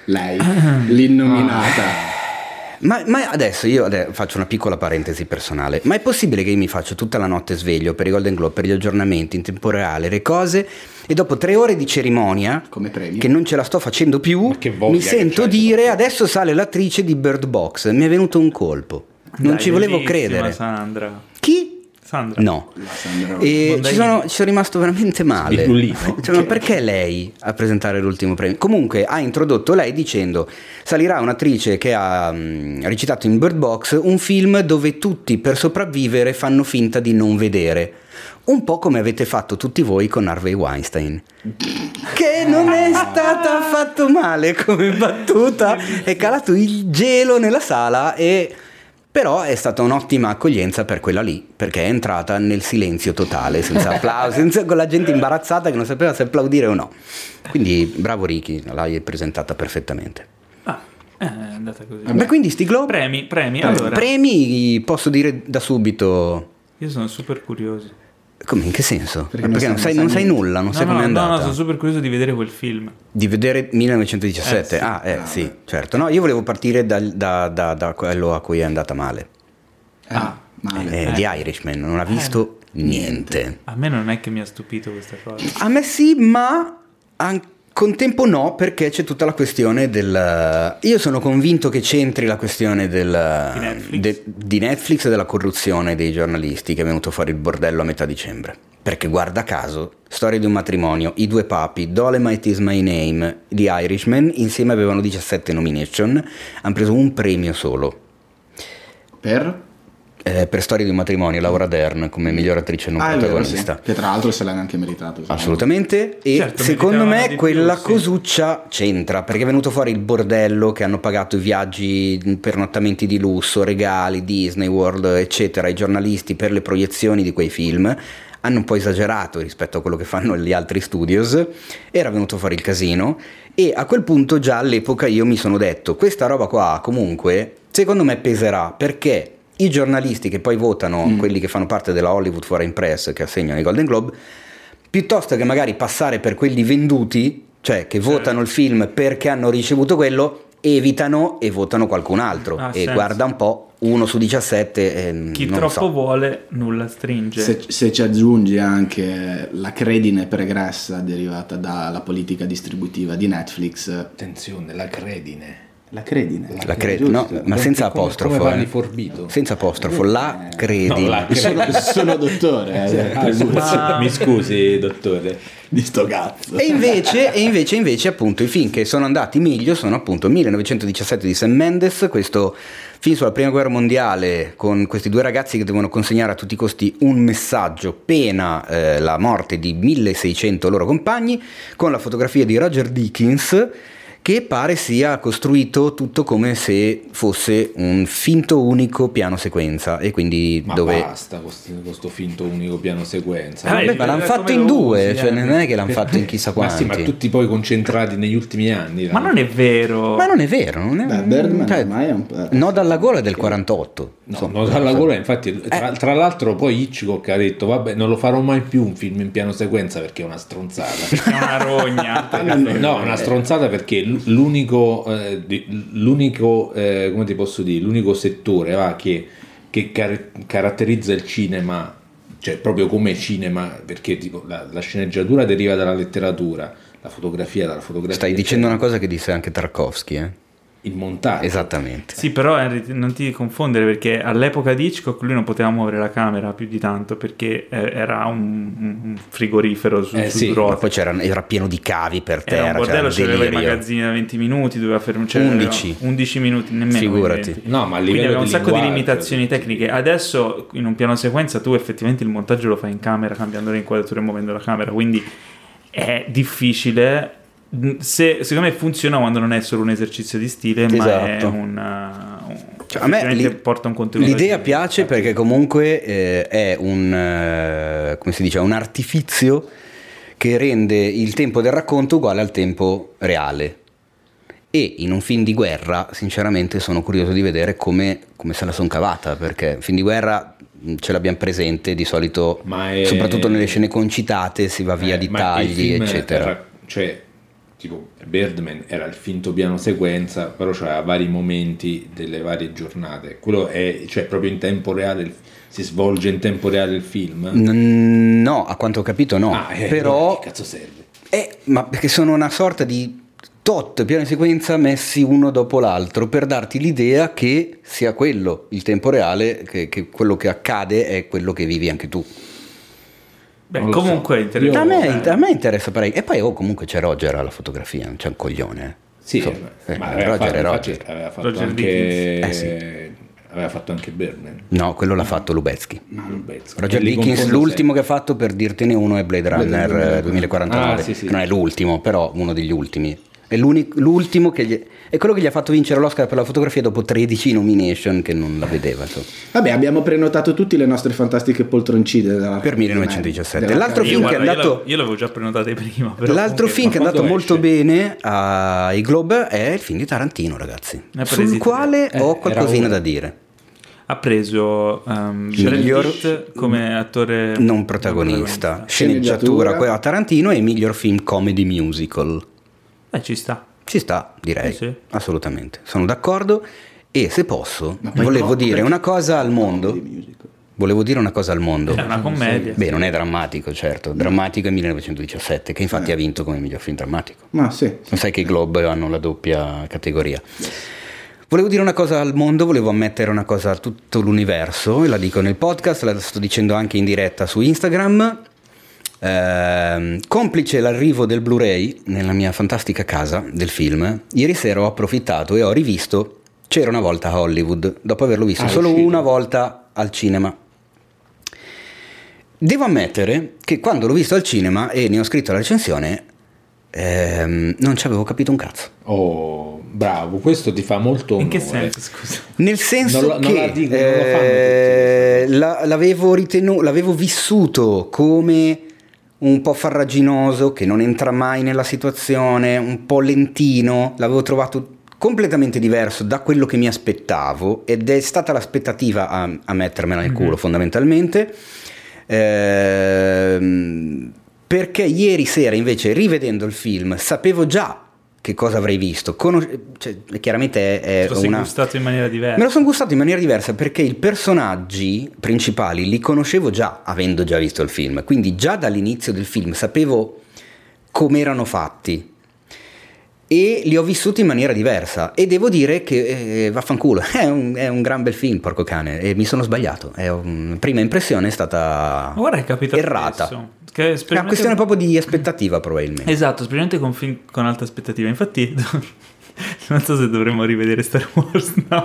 Lei, l'innominata. Ma, ma adesso io ade- faccio una piccola parentesi personale. Ma è possibile che io mi faccia tutta la notte sveglio per i Golden Globe, per gli aggiornamenti in tempo reale, le cose, e dopo tre ore di cerimonia, che non ce la sto facendo più, mi sento dire dopo. adesso sale l'attrice di Bird Box. Mi è venuto un colpo. Non Dai, ci volevo credere. Sandra. Sandra. No. Sandra E ci sono, ci sono rimasto veramente male. Cioè, ma perché lei a presentare l'ultimo premio? Comunque ha introdotto lei dicendo salirà un'attrice che ha mm, recitato in Bird Box un film dove tutti per sopravvivere fanno finta di non vedere. Un po' come avete fatto tutti voi con Harvey Weinstein. Che non è stata affatto male come battuta. È calato il gelo nella sala e... Però è stata un'ottima accoglienza per quella lì, perché è entrata nel silenzio totale, senza applausi, senza- con la gente imbarazzata che non sapeva se applaudire o no. Quindi bravo Ricky, l'hai presentata perfettamente. Ah, eh, è andata così. Ma quindi sti Globe? Premi, premi. Allora, Premi posso dire da subito. io sono super curioso. Come in che senso? Perché Perché, non sai- non sai nulla, non No, sai no, com'è no, andata. no, sono super curioso di vedere quel film. Di vedere 1917? Eh, sì. Ah, eh, Ah, sì, beh. certo. No, io volevo partire dal- da, da- da quello a cui è andata male. Ah, male. Eh, The Irishman, non ha visto niente. A me non è che mi ha stupito questa cosa. A me sì, ma an- con tempo no, perché c'è tutta la questione del... Io sono convinto che c'entri la questione del, Di Netflix? de- di Netflix e della corruzione dei giornalisti che è venuto fuori il bordello a metà dicembre. Perché guarda caso, storia di un matrimonio, i due papi, Dolemite is my name, The Irishman, insieme avevano 17 nomination, hanno preso un premio solo. Per? Eh, per storia di un matrimonio, Laura Dern come miglior attrice non Ah, è vero, protagonista. sì. Che tra l'altro se l'ha anche meritato. sì. Assolutamente, e Certo, secondo me quella più, sì. cosuccia c'entra perché è venuto fuori il bordello che hanno pagato i viaggi, pernottamenti di lusso, regali, Disney World, eccetera, ai giornalisti per le proiezioni di quei film. Hanno un po' esagerato rispetto a quello che fanno gli altri studios, era venuto fuori il casino e a quel punto già all'epoca io mi sono detto questa roba qua comunque secondo me peserà perché i giornalisti che poi votano, Mm. quelli che fanno parte della Hollywood Foreign Press che assegnano i Golden Globe, piuttosto che magari passare per quelli venduti, cioè che votano il film perché hanno ricevuto quello, evitano e votano qualcun altro. Ha e senso. guarda un po', uno su 17. ehm, Chi non troppo so. vuole, nulla stringe. Se, se ci aggiungi anche la credine pregressa derivata dalla politica distributiva di Netflix, Attenzione, la credine. La credine, La cre- no, ma senza Come- apostrofo. Come parli eh. forbito. Senza apostrofo, la credi. No, la- sono, sono dottore eh, Ah, mi scusi, dottore. di sto cazzo. E invece, e invece, invece, appunto, i film che sono andati meglio sono appunto 1917 di Sam Mendes, questo film sulla prima guerra mondiale con questi due ragazzi che devono consegnare a tutti i costi un messaggio pena eh, la morte di 1600 loro compagni, con la fotografia di Roger Dickens che pare sia costruito tutto come se fosse un finto unico piano sequenza e quindi Ma dove... basta questo, questo finto unico piano sequenza. Ah, Vabbè, eh, ma l'hanno fatto in due, usi, cioè eh? non è che l'hanno fatto in chissà ma quanti. sì, ma tutti poi concentrati negli ultimi anni. Ma non è vero. Ma non è vero, non è Beh, Birdman cioè, ormai è un po'... No dalla gola è del 48. No, no, dalla gola, infatti, Eh. tra, tra l'altro poi Hitchcock ha detto, vabbè, non lo farò mai più un film in piano sequenza perché è una stronzata. È una rogna. No, è una stronzata perché l- l'unico, eh, l'unico eh, come ti posso dire, l'unico settore va, che, che car- caratterizza il cinema, cioè proprio come cinema, perché tipo, la, la sceneggiatura deriva dalla letteratura, la fotografia dalla fotografia. Stai dicendo una cosa che disse anche Tarkovsky, eh? Il montaggio. Esattamente. Sì, però Henry, non ti confondere perché all'epoca di Hitchcock lui non poteva muovere la camera più di tanto perché eh, era un, un frigorifero su, Eh, su sì, ruote. poi c'era, era pieno di cavi per Era un terra. bordello, c'era c'aveva i magazzini da 20 minuti, doveva fermare cioè, 11. 11 minuti, nemmeno Figurati. 20. No, ma Quindi aveva un sacco di limitazioni tecniche. Adesso in un piano sequenza tu effettivamente il montaggio lo fai in camera, cambiando le inquadrature e muovendo la camera, quindi è difficile. Se, secondo me funziona quando non è solo un esercizio di stile, ma è Esatto. un, uh, un- Cioè, a me l'i- porta un contenuto. L'idea piace perché comunque eh, è un, eh, come si dice, un artifizio che rende il tempo del racconto uguale al tempo reale. E in un film di guerra, sinceramente, sono curioso di vedere come, come se la son cavata, perché un film di guerra mh, ce l'abbiamo presente di solito, è- soprattutto nelle scene concitate, si va via Eh, di tagli, eccetera. era- cioè, tipo, Birdman era il finto piano sequenza, però c'aveva vari momenti delle varie giornate. Quello è, cioè, proprio in tempo reale, si svolge in tempo reale il film. No, a quanto ho capito no, Ah, eh, però... Che cazzo serve? Eh, ma perché sono una sorta di tot piani di sequenza messi uno dopo l'altro per darti l'idea che sia quello il tempo reale, che, che quello che accade è quello che vivi anche tu. Beh, Non comunque so. interessante. a, me, Eh, a me interessa parecchio. E poi oh, comunque c'è Roger alla fotografia, non c'è un coglione. eh. Sì, ma eh, aveva Roger fatto, è Roger. aveva fatto Roger anche Dickens. aveva fatto anche Birdman. No, quello l'ha fatto Lubezki. Ah, Lubezki. Roger Dickens, l'ultimo che ha fatto per dirtene uno è Blade Runner eh, 2049. Ah, sì, sì. Non è l'ultimo, però uno degli ultimi. È l'ultimo che gli, è quello che gli ha fatto vincere l'Oscar per la fotografia dopo 13 nomination che non la vedeva. insomma. Vabbè, abbiamo prenotato tutte le nostre fantastiche poltroncine della- Per 1917. della- L'altro Io, film che è guarda, andato- l'avevo- io l'avevo già prenotate prima. Però L'altro comunque- film che è andato molto esce? bene ai Globe è il film di Tarantino, ragazzi. Sul quale tre. ho Eh, qualcosina da dire. Ha preso um, Miglior- Pitt come attore Non protagonista, sceneggiatura, Sceneggiatura. quella a Tarantino e miglior film comedy musical. Eh, ci sta. Ci sta, direi. Eh sì. Assolutamente. Sono d'accordo. E se posso, volevo no, dire una cosa al mondo. Volevo dire una cosa al mondo. È una commedia. Beh, non è drammatico, certo. Drammatico è 1917, che infatti ha vinto come miglior film drammatico. Ma sì. Non sai che i Globe hanno la doppia categoria. Volevo dire una cosa al mondo, volevo ammettere una cosa a tutto l'universo, e la dico nel podcast, la sto dicendo anche in diretta su Instagram. Ehm, complice l'arrivo del Blu-ray nella mia fantastica casa del film, ieri sera ho approfittato e ho rivisto C'era una volta a Hollywood, dopo averlo visto Ah, solo una volta al cinema. Devo ammettere che quando l'ho visto al cinema e ne ho scritto la recensione, ehm, non ci avevo capito un cazzo. Oh, bravo, questo ti fa molto In che senso, scusa? Nel senso Non lo- non che la dico, non lo fanno eh, tutti, la- l'avevo, ritenu- l'avevo vissuto come un po' farraginoso, che non entra mai nella situazione, un po' lentino, l'avevo trovato completamente diverso da quello che mi aspettavo ed è stata l'aspettativa a, a mettermela nel culo fondamentalmente. Ehm, perché ieri sera invece rivedendo il film sapevo già che cosa avrei visto, Conos- cioè, chiaramente è, è Lo una... gustato in maniera diversa. Me lo sono gustato in maniera diversa perché i personaggi principali li conoscevo già avendo già visto il film, quindi già dall'inizio del film sapevo come erano fatti e li ho vissuti in maniera diversa e devo dire che eh, vaffanculo, è un, è un gran bel film, porco cane, e mi sono sbagliato, è un- prima impressione è stata guarda, è errata. spesso. Che È una questione proprio di aspettativa probabilmente. Esatto, specialmente con film con alta aspettativa. Infatti, non so se dovremmo rivedere Star Wars. No.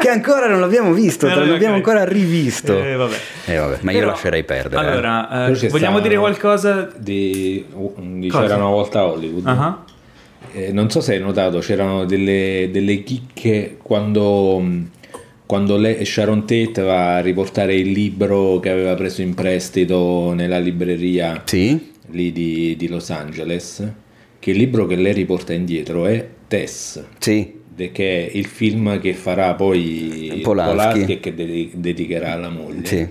che ancora non l'abbiamo visto, No, non no, l'abbiamo ok. ancora rivisto. Eh, vabbè. Eh, vabbè, ma io Però- lascerei perdere. eh. Allora, eh, c'è vogliamo sta- dire qualcosa? Di, di c'era una volta Hollywood. Ah, Eh, non so se hai notato, c'erano delle, delle chicche quando, quando lei, Sharon Tate va a riportare il libro che aveva preso in prestito nella libreria Sì? lì di, di Los Angeles, che il libro che lei riporta indietro è Tess, Sì. de- che è il film che farà poi Polanski. e che dedi- dedicherà alla moglie. Sì.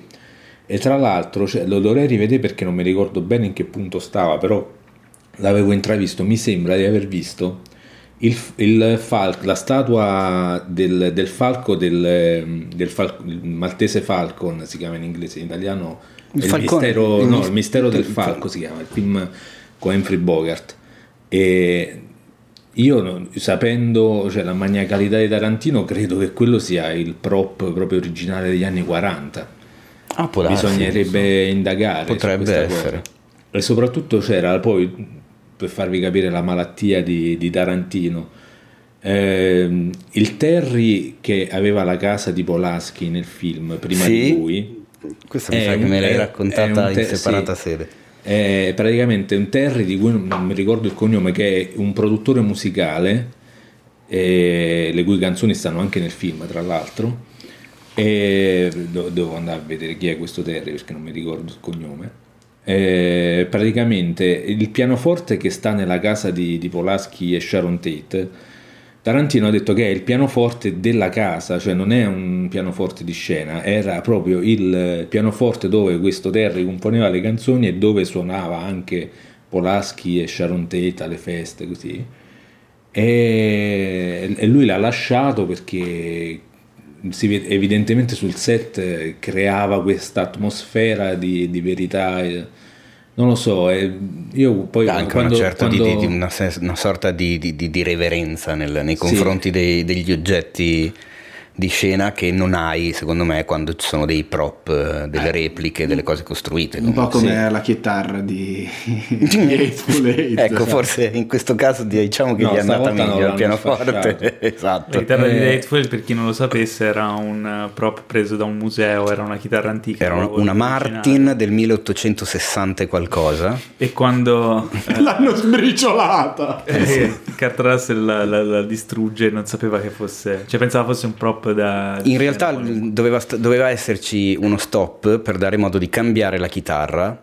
E tra l'altro cioè, lo dovrei rivedere perché non mi ricordo bene in che punto stava, però l'avevo intravisto, mi sembra di aver visto il, il fal- la statua del, del falco del, del fal- il maltese Falcon si chiama in inglese, in italiano Il il, mistero, il no, mis- il mistero del del falco si chiama, il film con Humphrey Bogart e io sapendo cioè, la maniacalità di Tarantino, credo che quello sia il prop proprio originale degli anni 40. Ah, Bisognerebbe indagare. su Potrebbe questa cosa. essere. E soprattutto c'era poi, per farvi capire la malattia di, di Tarantino, ehm, il Terry che aveva la casa di Polaschi nel film prima Sì. di lui. Questa mi sa che me l'hai raccontata un te- in separata sì. sede. È praticamente un Terry di cui non- mi ricordo il cognome, che è un produttore musicale, eh, le cui canzoni stanno anche nel film, tra l'altro. E devo andare a vedere chi è questo Terry perché non mi ricordo il cognome. Eh, praticamente il pianoforte che sta nella casa di, di Polaschi e Sharon Tate. Tarantino ha detto che è il pianoforte della casa, cioè non è un pianoforte di scena, era proprio il pianoforte dove questo Terry componeva le canzoni e dove suonava anche Polaschi e Sharon Tate alle feste, così. E, e lui l'ha lasciato perché si evidentemente sul set eh, creava questa atmosfera di, di verità. eh, Non lo so, eh, io poi anche quando- una, certa quando- di, di una, una sorta di, di- di- di reverenza nel- nei Sì. confronti dei- degli oggetti di scena che non hai, secondo me, quando ci sono dei prop, eh, delle repliche, delle cose costruite. Un po' come la chitarra di, di Hateful Eight. Ecco, forse in questo caso diciamo che No, gli è andata meglio al l'hanno pianoforte. esatto. La chitarra di Eh. Hateful, per chi non lo sapesse, era un eh, prop preso da un museo, era una chitarra antica. Era una, una. Martin del 1860 e qualcosa. E quando eh, L'hanno sbriciolata. eh, Kurt Russell la, la- la distrugge e non sapeva che fosse... Cioè pensava fosse un prop da... In realtà doveva, doveva esserci uno stop per dare modo di cambiare la chitarra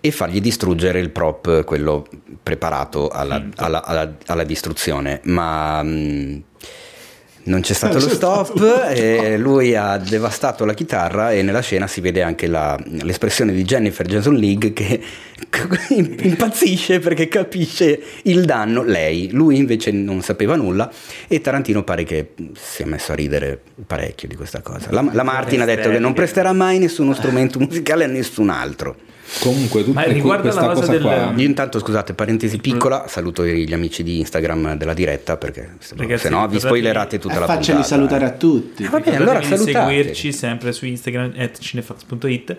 e fargli distruggere il prop, quello preparato alla, alla- alla- alla distruzione. Ma mh, non c'è stato Non lo stop e lui ha devastato la chitarra e nella scena si vede anche la- l'espressione di Jennifer Jason Leigh che impazzisce perché capisce il danno lei, lui invece non sapeva nulla e Tarantino pare che si è messo a ridere parecchio di questa cosa. La, la Martin ha detto che non presterà mai nessuno strumento musicale a nessun altro. Comunque, tutta Ma riguardo alla cosa cosa del- qua. Io intanto, scusate, parentesi piccola, saluto gli amici di Instagram della diretta perché se, Ragazzi, se no vi spoilerate tutta Eh, la facceli puntata. salutare a tutti. Eh, va bene, allora salutate. seguirci sempre su Instagram at cinefax.it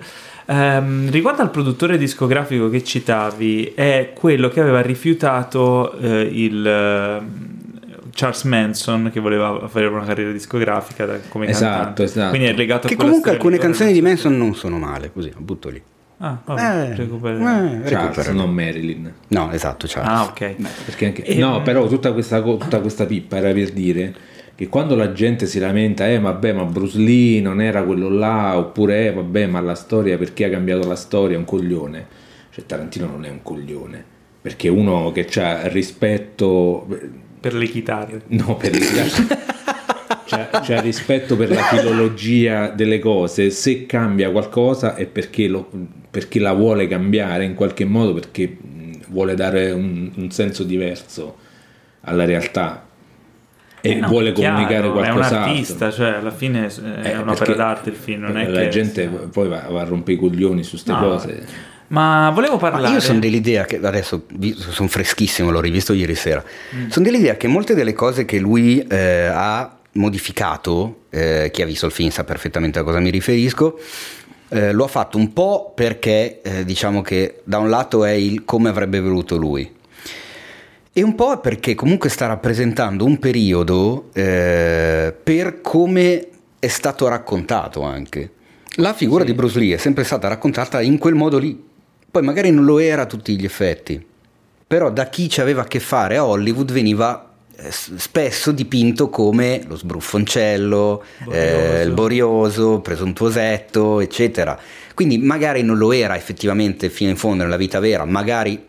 Ehm, riguardo al produttore discografico che citavi è quello che aveva rifiutato eh, il eh, Charles Manson che voleva fare una carriera discografica da- come Esatto, cantante esatto. quindi è legato a Che comunque alcune canzoni di Manson non sono male, così, la butto lì. Ah, vabbè, Eh, recupero. eh, Charles, non Marilyn. No, esatto, Charles. ah ok Perché anche- E- no, però tutta questa, tutta questa pippa era per dire che quando la gente si lamenta, eh vabbè, ma Bruce Lee non era quello là, oppure eh vabbè, ma la storia, perché ha cambiato la storia, è un coglione. Cioè Tarantino non è un coglione, perché uno che ha rispetto, per le chitarre no, per il c'ha, c'ha rispetto per la filologia delle cose, se cambia qualcosa è perché, lo- perché la vuole cambiare in qualche modo, perché vuole dare un, un senso diverso alla realtà e Eh no, vuole chiaro, comunicare è un artista cioè alla fine è Eh, un'opera d'arte il film non è la che gente poi va, va a rompere i coglioni su queste No. cose. ma volevo Ma parlare io sono dell'idea che adesso sono freschissimo, l'ho rivisto ieri sera. Mm. Sono dell'idea che molte delle cose che lui eh, ha modificato, eh, chi ha visto il film sa perfettamente a cosa mi riferisco. Eh, lo ha fatto un po' perché eh, diciamo che da un lato è il come avrebbe voluto lui e un po' perché comunque sta rappresentando un periodo eh, per come è stato raccontato anche. La figura di Bruce Lee è sempre stata raccontata in quel modo lì. Poi magari non lo era a tutti gli effetti, però da chi ci aveva a che fare a Hollywood veniva spesso dipinto come lo sbruffoncello, eh, il borioso, presuntuosetto, eccetera. Quindi magari non lo era effettivamente fino in fondo nella vita vera, magari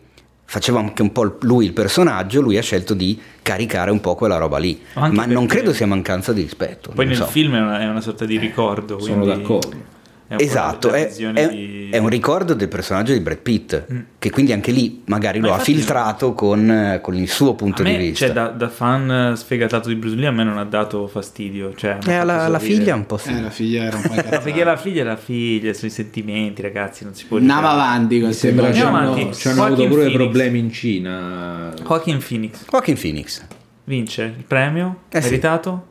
faceva anche un po' lui il personaggio, lui ha scelto di caricare un po' quella roba lì. Anche Ma non credo sia mancanza di rispetto. poi nel so. film è una, è una sorta di ricordo Sono quindi- d'accordo. È un po' Esatto, la è, di- è un ricordo del personaggio di Brad Pitt, che quindi anche lì magari Ma lo ha filtrato con, eh, con il suo punto me, di vista. Cioè, da, da fan eh, sfegatato di Bruce Lee a me non ha dato fastidio. Cioè, e alla, alla sorridere. figlia un po' sì. Eh, la figlia era un po' No, perché la figlia è la figlia, sono i sentimenti, ragazzi, non si può Andiamo avanti con queste Sembra Andiamo hanno, ci hanno avuto pure Phoenix. problemi in Cina. Joaquin Phoenix Joaquin Phoenix. vince il premio Eh sì. meritato.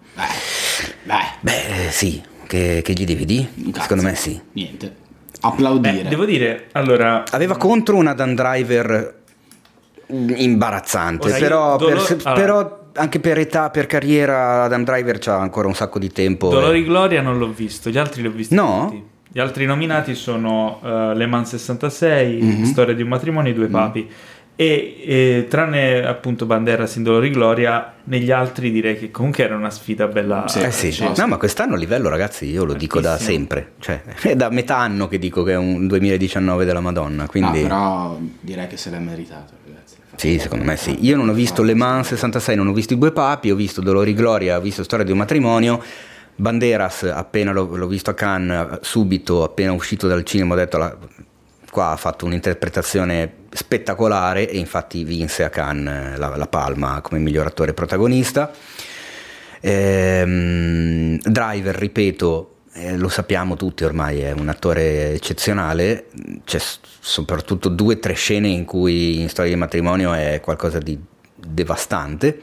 Dai, Beh, sì, che, che gli devi dire? Secondo me sì. Niente. Applaudire. Beh, devo dire, allora, Aveva contro un Adam Driver imbarazzante, Ora, però, per- dolor- allora. però anche per età, per carriera, Adam Driver c'ha ancora un sacco di tempo. Dolori e- Gloria non l'ho visto, gli altri li ho visti No? tutti. Gli altri nominati sono eh, Le Mans 66, Storia di un matrimonio e i due papi. E, e tranne appunto Banderas in Dolori Gloria, negli altri direi che comunque era una sfida bella. Sì. Eh sì, Sì, no, ma quest'anno a livello, ragazzi, io lo dico da sempre. Cioè, è da metà anno che dico che è un 2019 della Madonna. No, Quindi, però direi che se l'è meritato, ragazzi. sì, secondo me sì. Io non ho visto Le Mans 66, non ho visto i due papi, ho visto Dolori Gloria, ho visto Storia di un matrimonio. Banderas, appena l'ho, l'ho visto a Cannes, subito, appena uscito dal cinema, ho detto la- qua ha fatto un'interpretazione spettacolare e infatti vinse a Cannes la, la palma come miglior attore protagonista. Ehm, Driver, ripeto, eh, lo sappiamo tutti ormai, è un attore eccezionale, c'è soprattutto due o tre scene in cui in storia di matrimonio è qualcosa di devastante.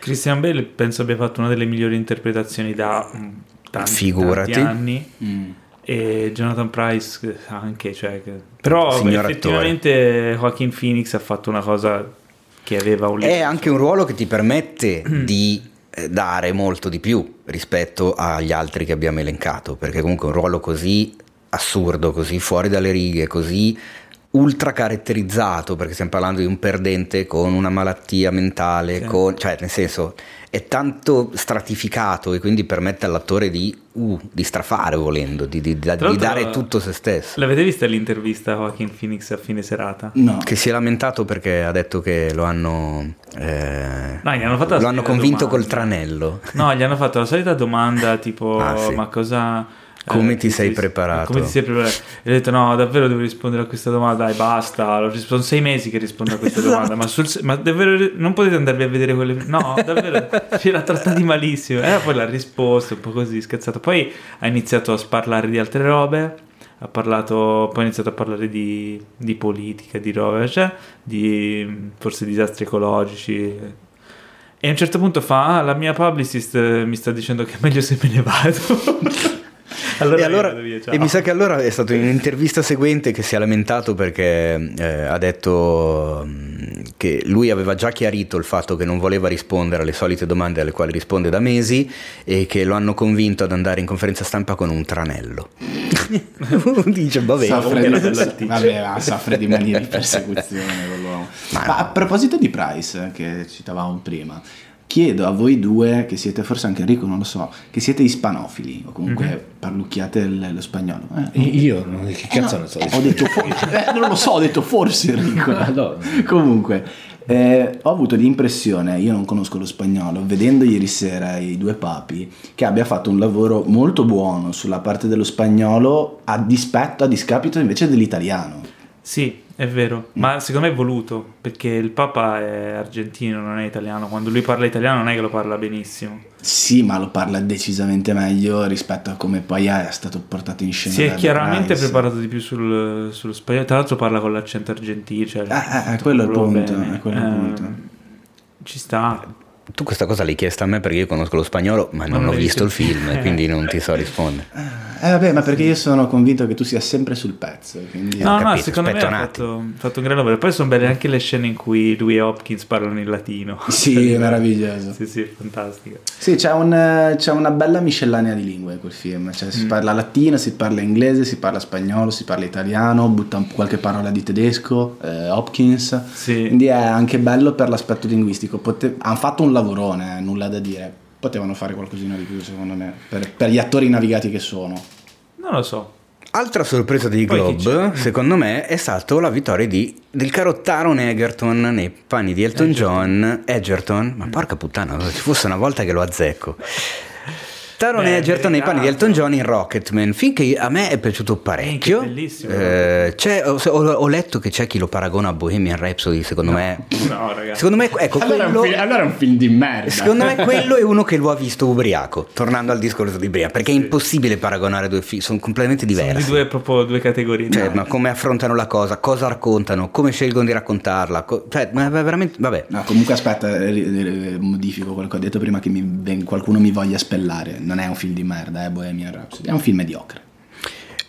Christian Bale penso abbia fatto una delle migliori interpretazioni da mm, tanti, Figurati. tanti anni. Mm. E Jonathan Price eh, anche, cioè, però Signor effettivamente Joaquin Phoenix ha fatto una cosa che aveva un È anche un ruolo che ti permette di eh, dare molto di più rispetto agli altri che abbiamo elencato, perché comunque un ruolo così assurdo, così fuori dalle righe, così ultra caratterizzato, perché stiamo parlando di un perdente con una malattia mentale, Sì. con- cioè nel senso è tanto stratificato e quindi permette all'attore di, uh, di strafare volendo, di, di- di dare tutto se stesso. L'avete vista l'intervista a Joaquin Phoenix a fine serata? No. Che si è lamentato perché ha detto che lo hanno, eh, No, gli hanno fatto lo hanno convinto domanda. col tranello. No, gli hanno fatto la solita domanda tipo Ah, sì. ma cosa... Come eh, ti sei preparato? Come ti sei preparato? E ho detto no, davvero devo rispondere a questa domanda, dai basta, sono sei mesi che rispondo a questa domanda, ma, sul, ma davvero non potete andarvi a vedere quelle... No, davvero, ci l'ha trattati malissimo. E poi l'ha risposto, un po' così, scherzato. Poi ha iniziato a parlare di altre robe, ha parlato, poi ha iniziato a parlare di, di politica, di robe, cioè di forse disastri ecologici. E a un certo punto fa, ah, la mia publicist eh, mi sta dicendo che è meglio se me ne vado. allora, e, allora- via, e mi sa che allora è stato in un'intervista seguente che si è lamentato perché eh, ha detto mm, che lui aveva già chiarito il fatto che non voleva rispondere alle solite domande alle quali risponde da mesi e che lo hanno convinto ad andare in conferenza stampa con un tranello. Dice, vabbè, Soffre di, vabbè, ma soffre di manie di persecuzione. Ma Ma no. a proposito di Price, che citavamo prima, chiedo a voi due, che siete forse anche Enrico, non lo so, che siete ispanofili o comunque Mhm. parlucchiate lo spagnolo. Eh, Io non- che cazzo ne so. Ho detto forse, eh, non lo so, ho detto forse Enrico. Madonna. Comunque, eh, ho avuto l'impressione, io non conosco lo spagnolo, vedendo ieri sera i due papi, che abbia fatto un lavoro molto buono sulla parte dello spagnolo a dispetto, a discapito invece dell'italiano. Sì, è vero, ma secondo me è voluto, perché il Papa è argentino, non è italiano. Quando lui parla italiano non è che lo parla benissimo. Sì, ma lo parla decisamente meglio rispetto a come poi è stato portato in scena. Si è chiaramente Price. preparato di più sul, sullo spagnolo. Tra l'altro parla con l'accento argentino. Cioè, Eh, eh, quello è il punto, è quello il punto. Ci sta. Tu questa cosa l'hai chiesta a me perché io conosco lo spagnolo ma non non ho visto il visto il film quindi non ti so rispondere. Eh vabbè, ma perché io sono convinto che tu sia sempre sul pezzo. Quindi... No, no, capito, secondo me ha un fatto, fatto un gran lavoro. Poi sono belle anche le scene in cui lui e Hopkins parlano in latino. Sì, è meraviglioso. Sì, sì, fantastico. Sì, c'è, un, eh, c'è una bella miscellanea di lingue in quel film. Cioè, Mm. si parla latino, si parla inglese, si parla spagnolo, si parla italiano, butta un- qualche parola di tedesco, eh, Hopkins. Sì. Quindi è anche bello per l'aspetto linguistico. Pote- hanno fatto un lavorone, eh, nulla da dire. Potevano fare qualcosina di più, secondo me, per, per gli attori navigati che sono. Non lo so. Altra sorpresa dei Poi Globe, secondo me, è stata la vittoria di, del caro Taron Egerton nei panni di Elton John. Egerton, ma porca puttana, ci fosse una volta che lo azzecco. Taron Beh, Egerton nei panni di. Elton John in Rocketman, finché a me è piaciuto parecchio. Minchia, bellissimo. Eh, c'è- ho, ho- letto che c'è chi lo paragona a Bohemian Rhapsody, secondo me. No, ragazzi. Secondo me, ecco, Allora, è un quello, fi- allora è un film di merda. secondo me quello è uno che lo ha visto ubriaco, tornando al discorso di Bria, perché è impossibile paragonare due film, sono completamente Sono diversi. di due, proprio due categorie. Cioè, No. ma come affrontano la cosa, cosa raccontano, come scelgono di raccontarla, co- cioè, ma veramente, vabbè. No, comunque aspetta, eh, modifico quello che ho detto prima che mi qualcuno mi voglia spellare. Non è un film di merda, è Bohemian Rhapsody, è un film mediocre.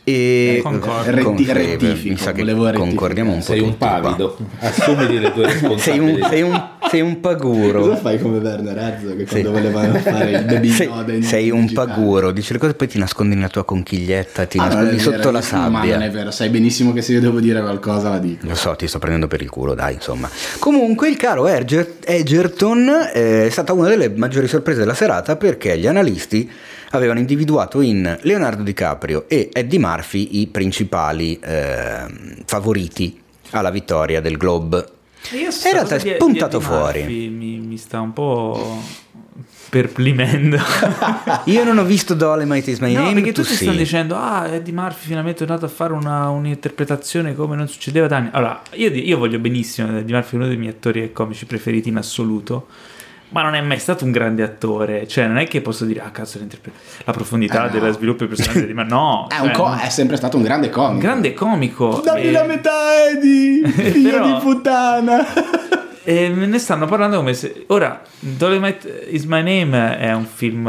E Eh, concordo. Retti- rettifico, mi sa che concordiamo un po' Sei un tutti qua. pavido, assumiti le tue Sei un, sei un, sei un paguro. Cosa fai come Werner Herzog che quando volevano fare il baby sei, sei un digitale? paguro, dici le cose poi ti nascondi nella tua conchiglietta, ti Ah, nascondi vero, sotto la no, Ma sabbia. non è vero, sai benissimo che se io devo dire qualcosa la dico. Lo so, ti sto prendendo per il culo, dai, insomma. Comunque, il caro Eger- Egerton eh, è stata una delle maggiori sorprese della serata perché gli analisti avevano individuato in Leonardo DiCaprio e Eddie Murphy i principali ehm, favoriti alla vittoria del Globe. Io in realtà è spuntato fuori. Mi, mi sta un po' perplimendo. Io non ho visto Dolomite is my no, name, perché tu tutti sì. stanno dicendo ah Eddie Murphy finalmente è tornato a fare una, un'interpretazione come non succedeva da anni allora io, di- io voglio benissimo Eddie Murphy è uno dei miei attori e comici preferiti in assoluto ma non è mai stato un grande attore cioè non è che posso dire ah cazzo la profondità Eh, no. dello sviluppo del personaggio di ma no È, un cioè, co- no. è sempre stato un grande comico. un grande comico Dammi e- la metà, Eddie! Figlio Però- di puttana! E me ne stanno parlando come se. Ora, Dolomite is my name è un film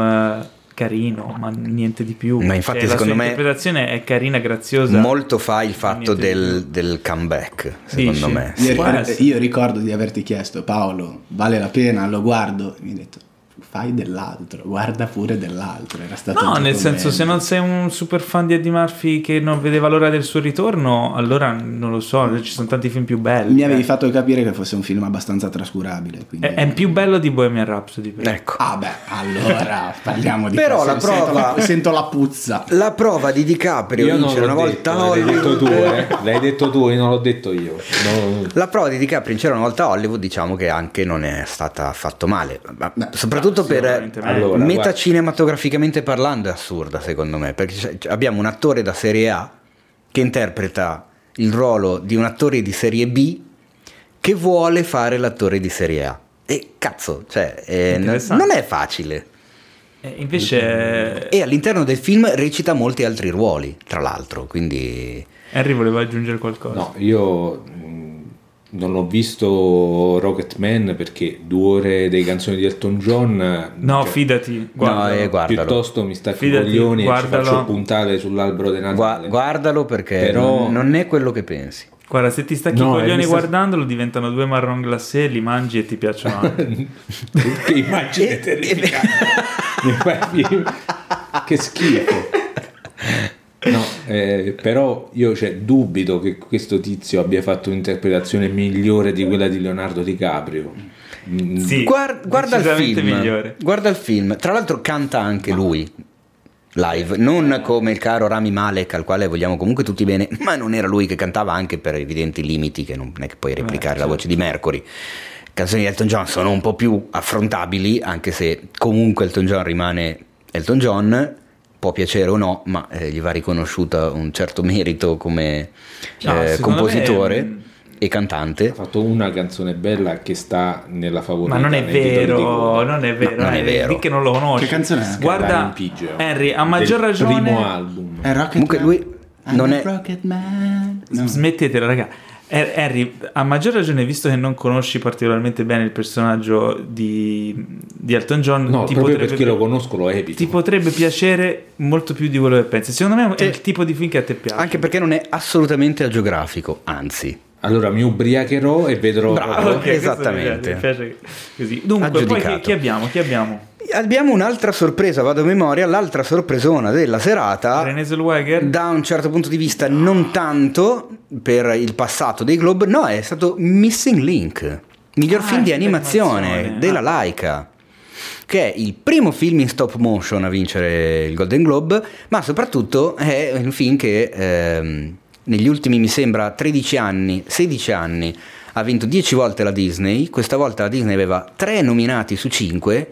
carino, ma niente di più. Ma infatti, Cioè, secondo la me, sua interpretazione è carina, graziosa. Molto fa il fatto del, del comeback, secondo Dici? me. Io, Può ricordo, io ricordo di averti chiesto, Paolo, vale la pena? Lo guardo. Mi hai detto, fai dell'altro, guarda pure dell'altro. Era stato No, nel senso, se non sei un super fan di Eddie Murphy che non vedeva l'ora del suo ritorno, allora non lo so, ci sono tanti film più belli. Mi avevi eh. fatto capire che fosse un film abbastanza trascurabile. Quindi... È, è più bello di Bohemian Rhapsody. però. Ecco. Ah beh, allora parliamo di Però cose- la sento prova- la- Sento la puzza. La prova di DiCaprio Io non vincere l'ho una detto, volta l'hai detto Hollywood. tu, eh. L'hai detto tu, io non l'ho detto io. No, La prova di DiCaprio vincere una volta a Hollywood diciamo che anche non è stata affatto male, ma Beh, soprattutto per. Allora, metacinematograficamente parlando è assurda secondo me, perché abbiamo un attore da serie A che interpreta il ruolo di un attore di serie B che vuole fare l'attore di serie A. E cazzo, cioè, eh, non è facile. Eh, invece, E all'interno del film recita molti altri ruoli, tra l'altro, quindi... Henry voleva aggiungere qualcosa. no, io non ho visto Rocketman perché due ore delle canzoni di Elton John. No, cioè, fidati. Guarda, eh, guardalo. Piuttosto mi stacco i Fidati, coglioni e ci guardalo. faccio puntate sull'albero Gua- Natale. guardalo perché Però- non- non è quello che pensi. Guarda, se ti stacchi No, i eh, coglioni sta- guardandolo, diventano due marron glacé, li mangi e ti piacciono anche. che immagine terrificante. che schifo. No, eh, però io cioè, dubito che questo tizio abbia fatto un'interpretazione migliore di quella di Leonardo DiCaprio. Mm, Sì, Guar- guarda il film. Guarda il film. Tra l'altro canta anche lui live, non come il caro Rami Malek al quale vogliamo comunque tutti bene, ma non era lui che cantava anche per evidenti limiti che non è che puoi replicare la voce di Mercury. Canzoni di Elton John sono un po' più affrontabili, anche se comunque Elton John rimane Elton John, può piacere o no, ma eh, gli va riconosciuto un certo merito come No, eh, secondo compositore me, e cantante. Ha fatto una canzone bella che sta nella favorita. Ma non è vero, non è vero. non è eh, vero. Di che non lo conosci. Che canzone è? Guarda. Henry, a maggior Del ragione... primo album. È Rocket Comunque Man? lui I'm non è... Rocket Man. No. Smettetela, raga. Er- Harry, a maggior ragione, visto che non conosci particolarmente bene il personaggio di, di Elton John, No, ti, proprio potrebbe, perché lo conosco, lo evito. ti potrebbe piacere molto più di quello che pensi. Secondo me è il tipo di film che a te piace. Anche perché non è assolutamente agiografico, anzi. Allora mi ubriacherò e vedrò. Bravo. Ok, questo esattamente. mi piace, mi piace così. Dunque, poi chi, chi abbiamo? Chi abbiamo? Abbiamo un'altra sorpresa, vado a memoria, l'altra sorpresona della serata, René Zellweger? da un certo punto di vista non tanto per il passato dei Globe, no, è stato Missing Link, miglior Ah, film di animazione animazione, della ah. Laika. Che è il primo film in stop motion a vincere il Golden Globe, ma soprattutto è un film che ehm, negli ultimi, mi sembra, 13 anni, 16 anni, ha vinto 10 volte la Disney. Questa volta la Disney aveva 3 nominati su 5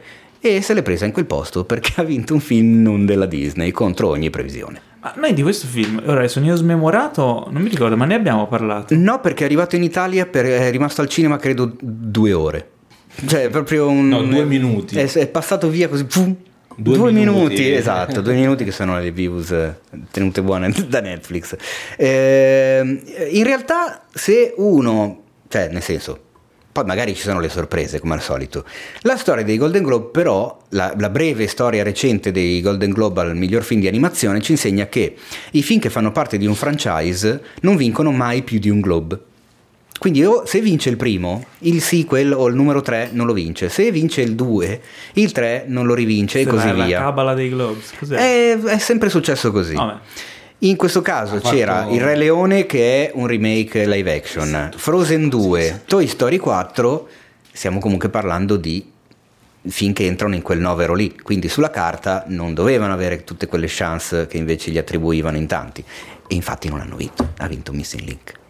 e se l'è presa in quel posto perché ha vinto un film non della Disney contro ogni previsione. Ma noi di questo film, ora sono io smemorato, non mi ricordo, ma ne abbiamo parlato. No, perché è arrivato in Italia, per- è rimasto al cinema credo due ore. Cioè, proprio un... No, due minuti. È, è passato via così. pum, Due Due, minuti, minuti. esatto, due minuti che sono le views eh, tenute buone da Netflix. Ehm, in realtà, se uno, cioè, nel senso, poi magari ci sono le sorprese come al solito. La storia dei Golden Globe, però, la, la breve storia recente dei Golden Globe al miglior film di animazione ci insegna che i film che fanno parte di un franchise non vincono mai più di un Globe. Quindi o se vince il primo, il sequel o il numero 3 non lo vince. Se vince il 2, il 3 non lo rivince e Questa così è la via. cabala dei Globes. Cos'è? È, è sempre successo così. Vabbè. In questo caso fatto- c'era Il Re Leone che è un remake live action, Frozen 2, Toy Story 4, stiamo comunque parlando di film che entrano in quel novero lì, quindi sulla carta non dovevano avere tutte quelle chance che invece gli attribuivano in tanti. E infatti non hanno vinto, ha vinto Missing Link.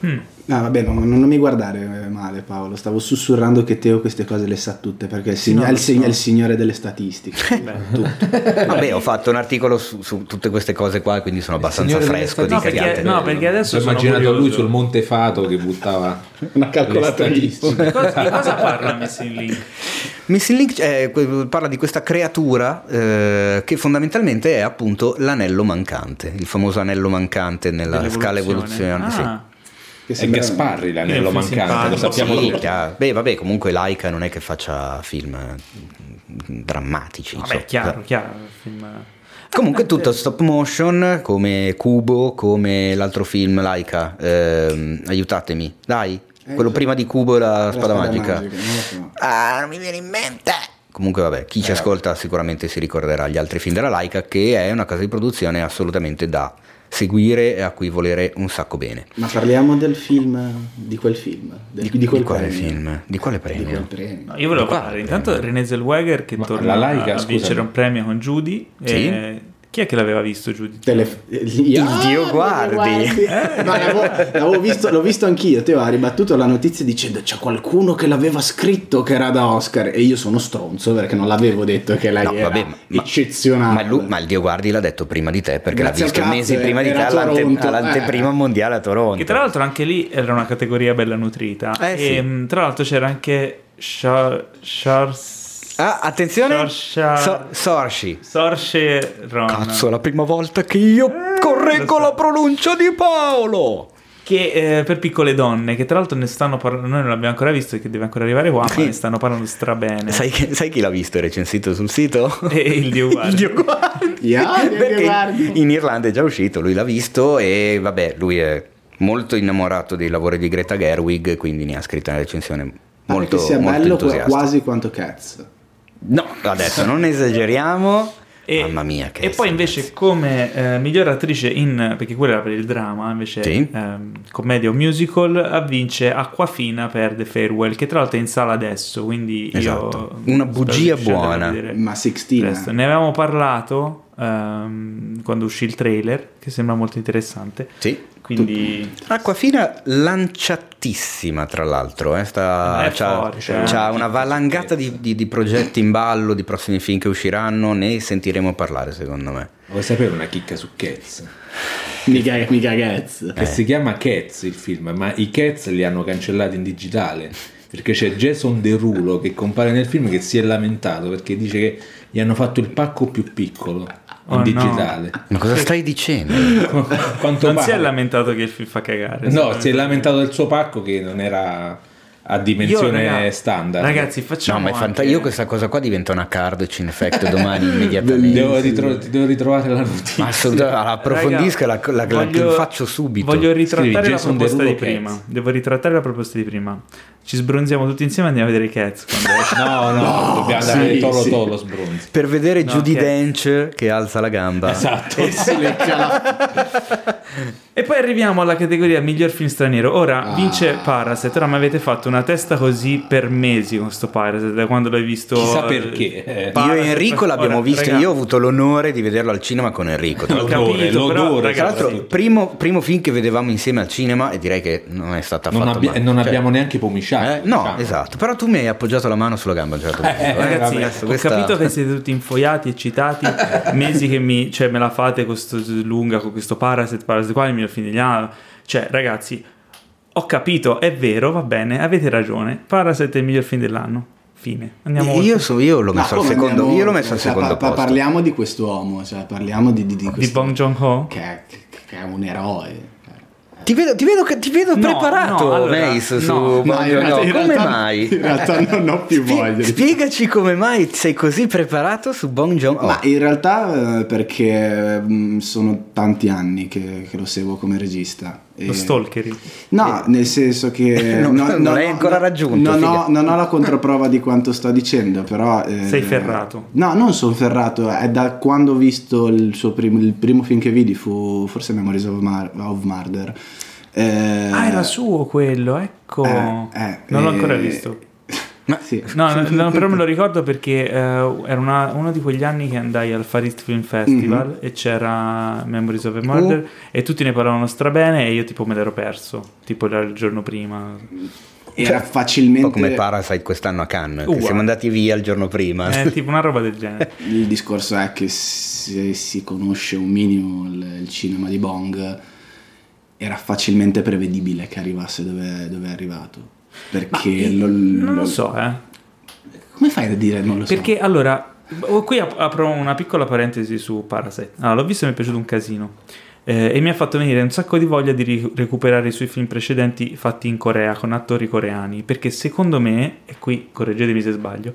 No, vabbè, no, non, non mi guardare eh, male, Paolo. Stavo sussurrando che Teo queste cose le sa tutte perché è il, sign- no, è il lo sign- so. è il signore delle statistiche. Vabbè, ho fatto un articolo su, su tutte queste cose qua, quindi sono abbastanza fresco di No, perché- cagate. no, perché adesso Ho immaginato curioso. lui sul Monte Fato che buttava Una calcolatrice. statistiche. Di cosa, di cosa parla Missing Link? Missing Link eh, parla di questa creatura eh, che fondamentalmente è appunto l'anello mancante, il famoso anello mancante nella scala evoluzione. sì. Che È Gasparri l'anello Eh, mancante, lo sappiamo Sì, tutti. Beh, vabbè, comunque Laika non è che faccia film eh, drammatici. Vabbè, insomma. chiaro, chiaro. il Film... Comunque tutto stop motion, come Cubo, come l'altro film Laika. ehm, aiutatemi, dai. Eh, Quello prima di Cubo e la, La spada, spada magica. magica, non so. Ah, non mi viene in mente. Comunque, vabbè, chi ci Eh. ascolta sicuramente si ricorderà gli altri film della Laika, che è una casa di produzione assolutamente da seguire e a cui volere un sacco bene. Ma parliamo del film, di quel film, del- di, quel quale premio. film? Di quale Di quel premio? premio. No, io volevo parlare intanto René Zellweger che Ma torna la Laika, a scusami. vincere un premio con Judy. Sì. E... Chi è che l'aveva visto Judy? Tele- Il Dio guardi. Eh, ma l'avevo, l'avevo visto, l'ho visto anch'io. Teo ha ribattuto la notizia dicendo c'è qualcuno che l'aveva scritto che era da Oscar e io sono stronzo perché non l'avevo detto che lei No, era vabbè, ma- eccezionale. Ma, lui- ma il Dio Guardi l'ha detto prima di te perché Grazie l'ha visto al mesi cazzo, prima di te all'ante- all'anteprima eh. mondiale a Toronto. Che tra l'altro anche lì era una categoria bella nutrita. Eh, e sì. mh, tra l'altro c'era anche Shar... Shar... Ah, attenzione! Saoirse- So- Sorshi. Sorce Ron. Cazzo, è la prima volta che io correggo lo so. la pronuncia di Paolo. Che eh, per piccole donne, che tra l'altro ne stanno parlando, noi non l'abbiamo ancora visto perché deve ancora arrivare qua, Sì. ma ne stanno parlando strabene. Sai, che- sai chi l'ha visto e recensito sul sito? E il Dio guardi. Il Dio Guardi. Yeah, il Dio Perché Guardi. in Irlanda è già uscito, lui l'ha visto e vabbè, lui è molto innamorato dei lavori di Greta Gerwig, quindi ne ha scritto una recensione molto, che sia molto bello entusiasta. quasi quanto Cats. No, adesso non esageriamo. E, Mamma mia, che e poi invece come eh, miglior attrice in perché quella era per il dramma invece Sì. ehm, commedia o musical vince Acquafina per The Farewell che tra l'altro è in sala adesso quindi Esatto. io Una bugia buona. Ma Sixtina. presto. ne avevamo parlato ehm, quando uscì il trailer che sembra molto interessante Sì. quindi Acquafina lanciatissima tra l'altro, eh, sta- È c'ha, forte, eh. c'ha una valangata di, di- di progetti in ballo, di prossimi film che usciranno, ne sentiremo parlare secondo me. Vuoi sapere una chicca su Cats? Mica, mica Cats. Che si chiama Cats il film, ma i Cats li hanno cancellati in digitale. Perché c'è Jason Derulo che compare nel film che si è lamentato perché dice che gli hanno fatto il pacco più piccolo in Oh, no. digitale. Ma cosa stai dicendo? Quanto non si è pare. lamentato che il film fa cagare No, si è lamentato del suo pacco che non era a dimensione Io, raga- standard. ragazzi No, facciamo ma è fanta- anche- io questa cosa qua diventa una card Cinefact domani immediatamente. Devo, ritro- ti devo ritrovare la notizia. Ma assolutamente, la approfondisco e la, la- la- Voglio- faccio subito. Voglio ritrattare Scrivi la Jason proposta di prima. Cats. Devo ritrattare la proposta di prima. Ci sbronziamo tutti insieme e andiamo a vedere Cats. quando esce. No, no, dobbiamo andare sì, vedere Tolo sì. Tolo sbronzi. Per vedere No, Judy che- Dench che alza la gamba. Esatto. E si lecca la... E poi arriviamo alla categoria miglior film straniero. Ora Ah. vince Parasite. Ora mi avete fatto una una testa così per mesi con sto Parasite, da quando l'hai visto... Chissà eh, perché, eh. Io e Enrico l'abbiamo Ora, visto, raga, io ho avuto l'onore di vederlo al cinema con Enrico. tra. L'odore, capito, però, l'odore, Tra ragazzi, l'altro, primo, primo film che vedevamo insieme al cinema e direi che non è stata Non, fatta abbia- male. non Cioè, abbiamo neanche pomiciato. eh, no, diciamo. esatto. Però tu mi hai appoggiato la mano sulla gamba a un certo punto. Eh, eh. Ragazzi, Adesso ho questa- capito che siete tutti infoiati, eccitati, mesi che mi, cioè, me la fate con sto lunga, con questo Parasite, Parasite qua, il mio film degli anni. Cioè, ragazzi, ho capito, è vero, va bene, avete ragione. Parasite è il miglior film dell'anno. Fine. Andiamo. Io, so- io l'ho messo al secondo, andiamo- io l'ho messo al cioè, secondo pa- pa- posto. Parliamo di quest'uomo, cioè parliamo di, di, di di Bong Joon-ho? che, è- che è un eroe. Ti vedo, ti vedo, che- ti vedo No, preparato, no, allora, Mace, su no, Bong No, in Joon-ho. realtà- in Come realtà- mai? In realtà non ho più voglia. Spiegaci come mai sei così preparato su Bong Joon-ho. Ma in realtà eh, perché mh, sono tanti anni che, che lo seguo come regista. Lo stalkeri. No, nel senso che... Non- non ho- l'hai ancora raggiunto, Non ho, non ho la controprova di quanto sto dicendo, però... eh, Sei ferrato. No, non sono ferrato, è da quando ho visto il suo primo, il primo film che vidi fu forse Memories of, Mar- of Murder. Eh, Ah, era suo quello, ecco. eh, eh, non l'ho eh, ancora visto. Ma- Sì. No, no, no, però me lo ricordo perché eh, era una- uno di quegli anni che andai al Far East Film Festival Mhm. e c'era Memories of a Murder Oh. e tutti ne parlavano strabene e io tipo me l'ero perso, tipo era il giorno prima. Era Un facilmente... po' come Parasite quest'anno a Cannes, che Uguale. siamo andati via il giorno prima. È tipo una roba del genere. Il discorso è che se si conosce un minimo il, il cinema di Bong, era facilmente prevedibile che arrivasse dove, dove è arrivato. Perché lo, Non lo so, eh. Come fai a dire non lo so? Perché allora, oh, qui ap- apro una piccola parentesi su Parasite. Allora, l'ho visto e mi è piaciuto un casino. Eh, e mi ha fatto venire un sacco di voglia di ri- recuperare i suoi film precedenti fatti in Corea con attori coreani. Perché secondo me, e qui correggetemi se sbaglio,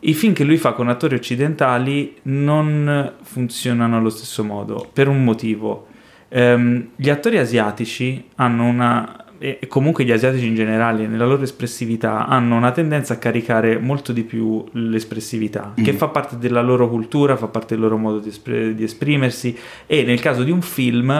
i film che lui fa con attori occidentali non funzionano allo stesso modo. Per un motivo. Ehm, gli attori asiatici hanno una. E comunque gli asiatici in generale, nella loro espressività, hanno una tendenza a caricare molto di più l'espressività, che Mm. fa parte della loro cultura, fa parte del loro modo di, espr- di esprimersi. E nel caso di un film,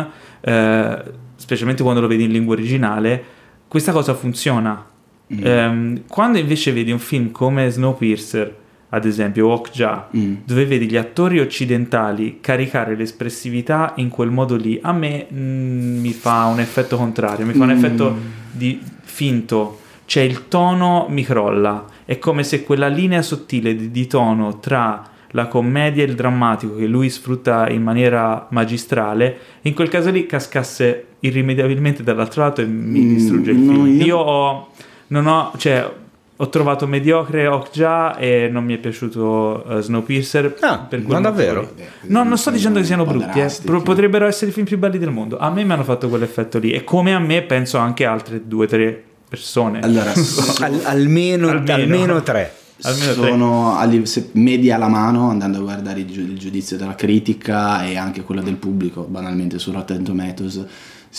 eh, specialmente quando lo vedi in lingua originale, questa cosa funziona. Mm. Ehm, quando invece vedi un film come Snowpiercer, ad esempio, Okja, Mm. dove vedi gli attori occidentali caricare l'espressività in quel modo lì, a me mm, mi fa un effetto contrario, mi fa un Mm. effetto di finto, cioè il tono mi crolla, è come se quella linea sottile di, di tono tra la commedia e il drammatico che lui sfrutta in maniera magistrale, in quel caso lì cascasse irrimediabilmente dall'altro lato e mi Mm, distrugge il no, film. io- Io ho, non ho, cioè, ho trovato mediocre Okja e non mi è piaciuto uh, Snowpiercer. Ah, per ma quel davvero? No, non sto dicendo che siano brutti, eh. potrebbero essere i film più belli del mondo. A me mi hanno fatto quell'effetto lì e come a me penso anche altre due o tre persone. Allora, so- Al- almeno, Almeno. almeno tre. Almeno tre. sono a live- se- media alla mano andando a guardare il giudizio della critica e anche quello del pubblico banalmente su Rotten Tomatoes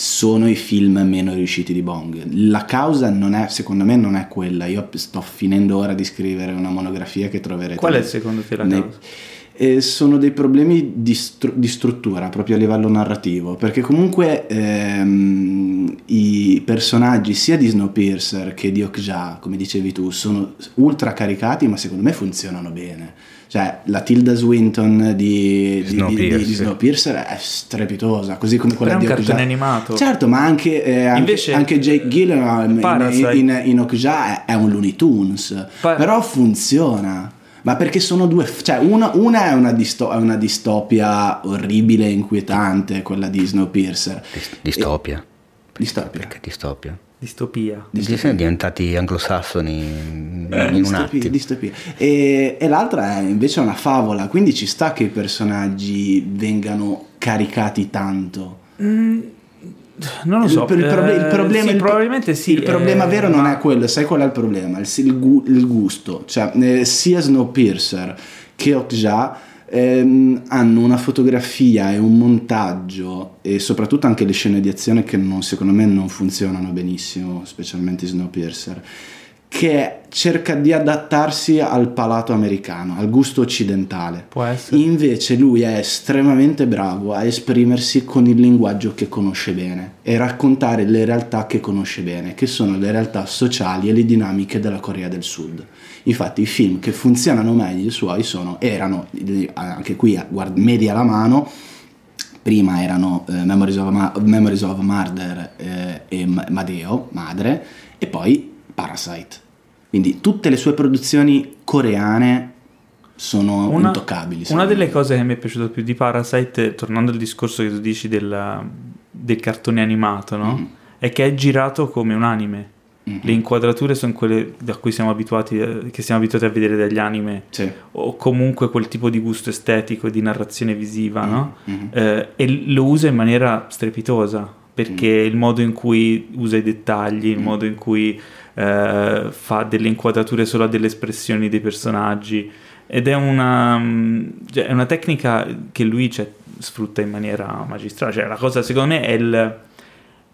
sono i film meno riusciti di Bong. La causa non è secondo me non è quella. Io sto finendo ora di scrivere una monografia che troverete Qual è secondo te la nei- causa? Eh, sono dei problemi di, stru- di struttura proprio a livello narrativo perché comunque ehm, i personaggi sia di Snowpiercer che di Okja come dicevi tu sono ultra caricati ma secondo me funzionano bene cioè la Tilda Swinton di, di- di- di- Snowpiercer. di Snowpiercer è strepitosa così come quella Però è un di cartone animato. certo ma anche, eh, anche, Invece- anche Jake Gyllenhaal in, in, in Okja è, è un Looney Tunes Pa- però funziona. Ma perché sono due, cioè una, una è, una disto- è una distopia orribile e inquietante, quella di Snowpiercer. Dis- Distopia. Distopia. Perché distopia? Distopia. Di siamo diventati anglosassoni in un Distopia, attimo. distopia. E, e l'altra è invece una favola, quindi ci sta che i personaggi vengano caricati tanto. Non lo so. il, il proble- il eh, problema, sì, il- probabilmente sì. Il problema eh, vero non ma- è quello, sai qual è il problema? Il, il gu- il gusto. Cioè, eh, sia Snowpiercer che Okja ehm, hanno una fotografia e un montaggio e soprattutto anche le scene di azione che non- secondo me non funzionano benissimo, specialmente Snowpiercer che cerca di adattarsi al palato americano, al gusto occidentale. Può essere. Invece lui è estremamente bravo a esprimersi con il linguaggio che conosce bene e raccontare le realtà che conosce bene, che sono le realtà sociali e le dinamiche della Corea del Sud. Infatti i film che funzionano meglio i suoi sono, erano, anche qui guard- media alla mano, prima erano eh, Memories, of Ma- Memories of Murder eh, e Ma- Madeo, Madre, e poi Parasite. Quindi tutte le sue produzioni coreane sono Una, intoccabili. una delle me. cose che mi è piaciuto più di Parasite, tornando al discorso che tu dici del, del cartone animato, no? Mhm. È che è girato come un anime. Mhm. Le inquadrature sono quelle da cui siamo abituati, eh, che siamo abituati a vedere dagli anime, Sì. o comunque quel tipo di gusto estetico e di narrazione visiva, no? Mhm. Eh, e lo usa in maniera strepitosa perché Mm. il modo in cui usa i dettagli, il modo in cui eh, fa delle inquadrature solo a delle espressioni dei personaggi ed è una, mm, cioè, è una tecnica che lui cioè, sfrutta in maniera magistrale. Cioè, la cosa secondo me è il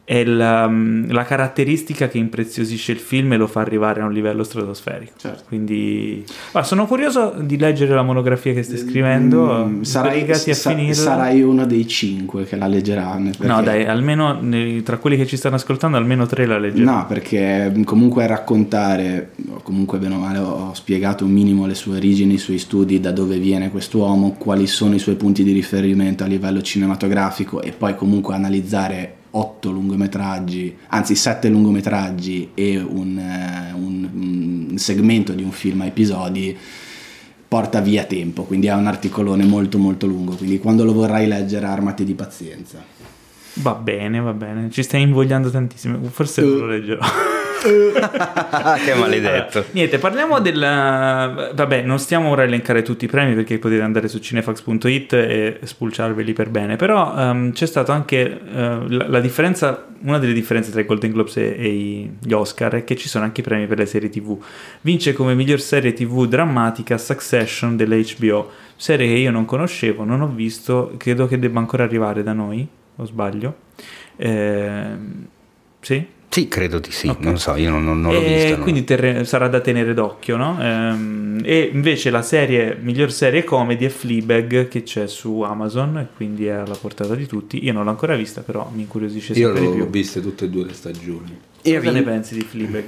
è la, mm, la caratteristica che impreziosisce il film e lo fa arrivare a un livello stratosferico. Certo. Quindi ah, sono curioso di leggere la monografia che stai scrivendo. Mm, sarai, sa- sarai uno dei cinque che la leggeranno. No, perché- dai, almeno tra quelli che ci stanno ascoltando, almeno tre la leggeranno. No, perché comunque raccontare, comunque bene o male ho spiegato un minimo le sue origini, i suoi studi, da dove viene quest'uomo, quali sono i suoi punti di riferimento a livello cinematografico e poi comunque analizzare otto lungometraggi, anzi sette lungometraggi e un, eh, un- un segmento di un film a episodi porta via tempo, quindi è un articolone molto molto lungo, quindi quando lo vorrai leggere armati di pazienza. Va bene, va bene. Ci stai invogliando tantissimo. Forse non lo leggerò. che maledetto. Allora, niente, parliamo del... Vabbè, non stiamo ora a elencare tutti i premi perché potete andare su cinefax.it e spulciarveli per bene, però ehm, c'è stata anche eh, la, la differenza, una delle differenze tra i Golden Globes e, e gli Oscar è che ci sono anche i premi per le serie TV. Vince come miglior serie TV drammatica Succession dell'HBO, serie che io non conoscevo, non ho visto, credo che debba ancora arrivare da noi, o sbaglio. Ehm, sì? Sì, credo di sì, Ok. non so, io non, non- non l'ho E vista. no. quindi terre- sarà da tenere d'occhio, no? Ehm, e invece la serie, miglior serie comedy è Fleabag che c'è su Amazon e quindi è alla portata di tutti. Io non l'ho ancora vista, però mi incuriosisce Io sempre di l'ho più. viste tutte e due le stagioni. E Cosa vi- ne pensi di Fleabag?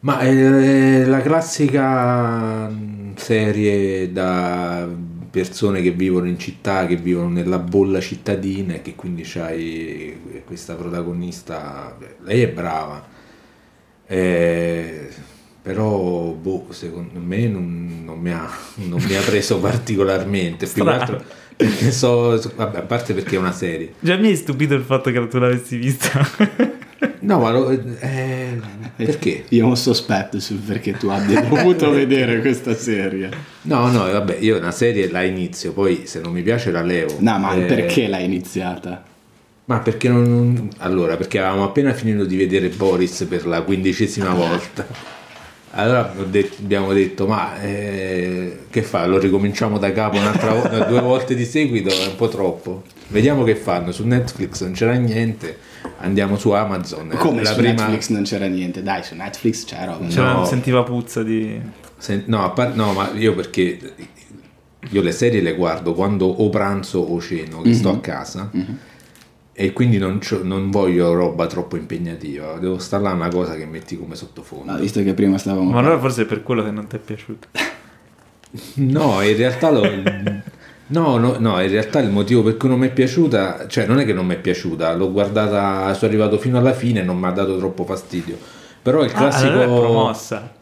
Ma è la classica mh, serie da persone che vivono in città, che vivono nella bolla cittadina e che quindi c'hai questa protagonista, lei è brava, eh, però boh, secondo me non, non mi ha, non mi ha preso particolarmente, più che altro so, so- vabbè, a parte perché è una serie. Già mi hai stupito il fatto che tu l'avessi vista. No, ma lo- eh, perché? Io ho un sospetto sul perché tu abbia dovuto vedere questa serie. No, no, vabbè, io una serie la inizio, poi se non mi piace la levo. No, ma Eh, perché l'hai iniziata? Ma perché non, Allora, perché avevamo appena finito di vedere Boris per la quindicesima volta. Allora abbiamo detto, ma eh, che fa? Lo ricominciamo da capo un'altra volta, due volte di seguito, è un po' troppo. Vediamo che fanno, su Netflix non c'era niente, andiamo su Amazon. Come la su prima... Netflix non c'era niente? Dai, su Netflix c'era. Cioè, No. sentiva puzza di... Se- no, par- no, ma io perché io le serie le guardo quando o pranzo o ceno, che sto a casa e quindi non, c'ho- non voglio roba troppo impegnativa, devo stare là una cosa che metti come sottofondo. Ma visto che prima stavamo... Ma allora forse è per quello che non ti è piaciuto. No, in realtà lo- No, no, no, in realtà il motivo per cui non mi è piaciuta, cioè non è che non mi è piaciuta, l'ho guardata, sono arrivato fino alla fine e non mi ha dato troppo fastidio. Però il Ah, classico... allora è promossa.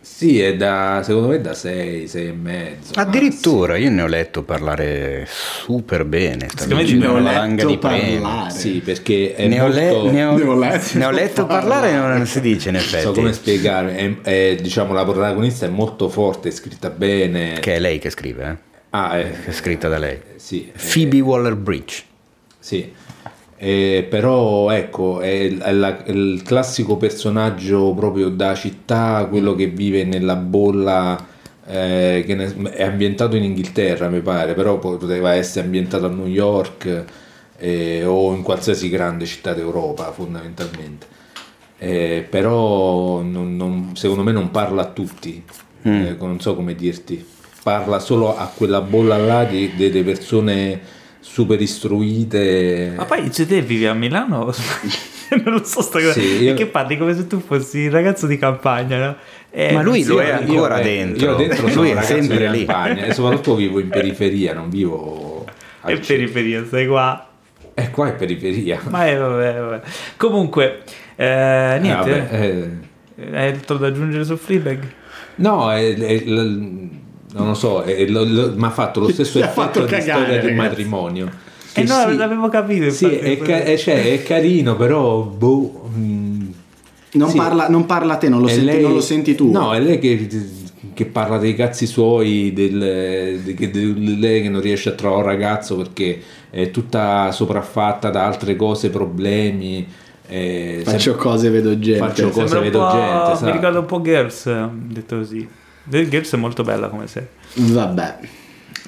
Sì, è da, secondo me è da 6, 6 e mezzo. Addirittura io ne ho letto parlare super bene. Secondo me ne ho letto di premi. parlare. Sì, perché è Ne ho, le- molto... ne ho- Ne ho letto ne ho letto parlare, non si dice in effetti. so come spiegare, è, è, diciamo la protagonista è molto forte, è scritta bene. Che è lei che scrive, eh? Ah, è scritta da lei. sì, è- Phoebe Waller-Bridge. Sì, Eh, però ecco, è, è la- è il classico personaggio proprio da città, quello che vive nella bolla, eh, che ne- è ambientato in Inghilterra, mi pare, però poteva essere ambientato a New York eh, o in qualsiasi grande città d'Europa, fondamentalmente. eh, però non- non- secondo me non parla a tutti, Mm. Eh, non so come dirti, parla solo a quella bolla là di- delle persone super istruite. Ma poi se te vivi a Milano, non lo so sta cosa. Sì, io- Perché parli come se tu fossi il ragazzo di campagna, no? Eh, Ma lui lo si- è ancora io- dentro. Io dentro sono Lui un è ragazzo sempre di lì. campagna e soprattutto vivo in periferia, non vivo al È periferia, stai qua. E qua è periferia. Ma è, vabbè, vabbè. Comunque, eh, Eh, niente. vabbè, eh, Hai altro da aggiungere su Fleabag? no, è- è- l- non lo so, mi ha fatto lo stesso effetto fatto di cagare, storia del ragazzi. matrimonio. Eh Che no, sì, l'avevo capito. Sì, è, ca- è- cioè, è carino, però boh, mm, Non, Sì. parla, non parla a te, non lo, senti, lei- non lo senti tu. No, è lei che, che parla dei cazzi suoi, del, che- di lei che non riesce a trovare un ragazzo perché è tutta sopraffatta da altre cose, problemi. eh, Faccio sem- cose, vedo gente. Faccio cose. Vedo po'- gente, Mi esatto. ricorda un po' Girls, eh, detto così. Girls è molto bella come serie. Vabbè.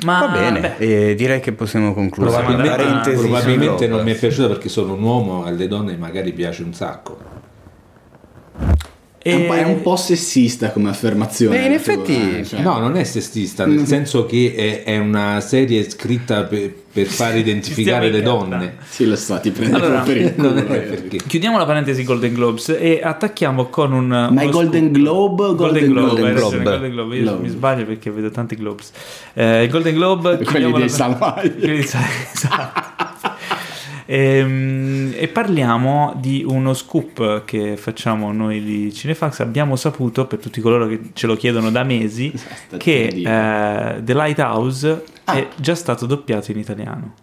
Ma Va bene, beh, e direi che possiamo concludere. Probabilmente, Parentesi probabilmente non mi è piaciuta perché sono un uomo, alle donne magari piace un sacco. È, un po', e- è un po' sessista come affermazione. Beh, in effetti- eh, cioè- No, non è sessista, nel senso che è, è una serie scritta per, per far identificare le donne. Sì, lo so, ti prendo Allora, per il culo. Perché. Chiudiamo la parentesi Golden Globes e attacchiamo con un. Ma è Golden. Globe o Golden Golden Globe, ragione, Globe. Golden Globe. Io Globe. mi sbaglio perché vedo tanti Globes. Eh, il Golden Globe. Quelli dei la- Salvagli. Quelli dei Salvagli, esatto. Ehm, E, parliamo di uno scoop che facciamo noi di Cinefax. Abbiamo saputo, per tutti coloro che ce lo chiedono da mesi, Esatto, che eh, The Lighthouse Ah. è già stato doppiato in italiano.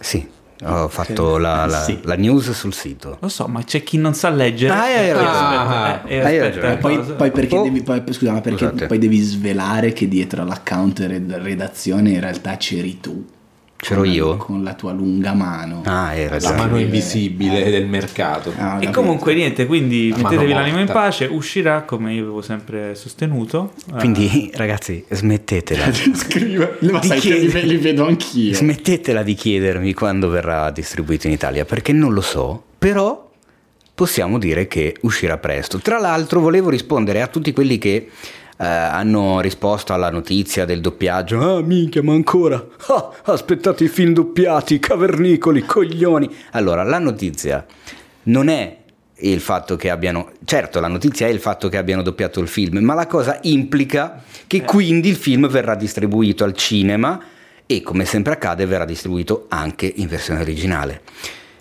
Sì, ho fatto la, la- Sì. la news sul sito. Lo so, ma c'è chi non sa leggere. Ah, hai E ragione. eh, e. Poi, poi perché Oh. devi, poi, scusa, ma perché poi devi svelare che dietro all'account red- redazione in realtà c'eri tu. C'ero Con la- io? Con la tua lunga mano. Ah, hai La mano invisibile eh. del mercato. Ah, E comunque niente, quindi La mettetevi l'animo in pace, uscirà come io avevo sempre sostenuto. Eh, Quindi, ragazzi, smettetela. Scrive. Ma Di sai che li, chiedere- li vedo anch'io. Smettetela di chiedermi quando verrà distribuito in Italia, perché non lo so, però possiamo dire che uscirà presto. Tra l'altro volevo rispondere a tutti quelli che eh, hanno risposto alla notizia del doppiaggio. Ah, minchia, ma ancora? Ah, aspettate i film doppiati, cavernicoli, coglioni. Allora, la notizia non è il fatto che abbiano... Certo, la notizia è il fatto che abbiano doppiato il film, ma la cosa implica che quindi il film verrà distribuito al cinema e come sempre accade verrà distribuito anche in versione originale.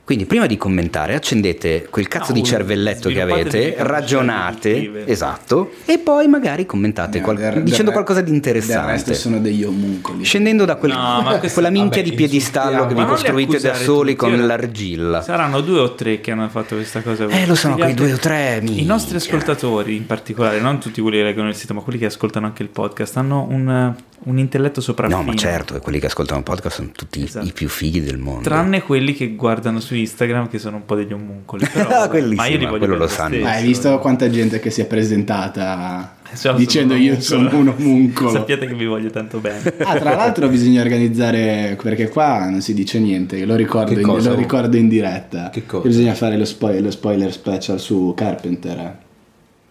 Quindi prima di commentare accendete quel cazzo No, di cervelletto che avete, ragionate, esatto, e poi magari commentate qual- Del- del dicendo re- qualcosa di Del resto interessante. sono degli omuncoli. Scendendo da quel- No, quella minchia vabbè, di piedistallo che vi costruite da soli tutti, con l'argilla. Saranno due o tre che hanno fatto questa cosa. Eh, lo sono quei altri- due o tre. I minchia. nostri ascoltatori, in particolare, non tutti quelli che leggono il sito, ma quelli che ascoltano anche il podcast, hanno un, un intelletto sopraffino. No, ma certo, e quelli che ascoltano il podcast sono tutti Esatto. i più fighi del mondo. Tranne quelli che guardano su Instagram, che sono un po' degli omuncoli. Però, quelli ma io li voglio quello lo sanno. stesso. Ma hai visto quanta gente che si è presentata Sono dicendo io sono un omuncolo? Sappiate che vi voglio tanto bene. Ah, tra l'altro bisogna organizzare, perché qua non si dice niente, lo ricordo, in, lo ricordo in diretta. Che cosa? Bisogna fare lo, spoil- lo spoiler special su Carpenter.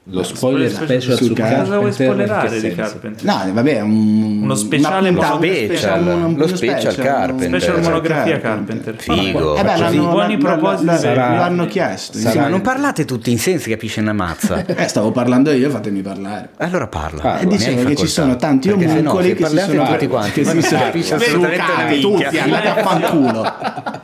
Eh. Lo spoiler spoiler special su su Carpenter, Cosa vuoi in spoilerare di senso? Carpenter? No, vabbè, un, Uno speciale una uno special, uno- lo uno special Carpenter. Special monografia Carpenter. Figo. Eh beh, Così. l'hanno, Buoni propositi. l'hanno- Sarà- l'hanno chiesto. Sì, sarà- ma non parlate tutti insieme, si capisce una mazza. Eh, stavo parlando io, fatemi parlare. Allora parla. Parla. E dicevo che ci sono tanti no, omuncoli se che si sono tutti quanti, che si si sono tutti andate a fanculo.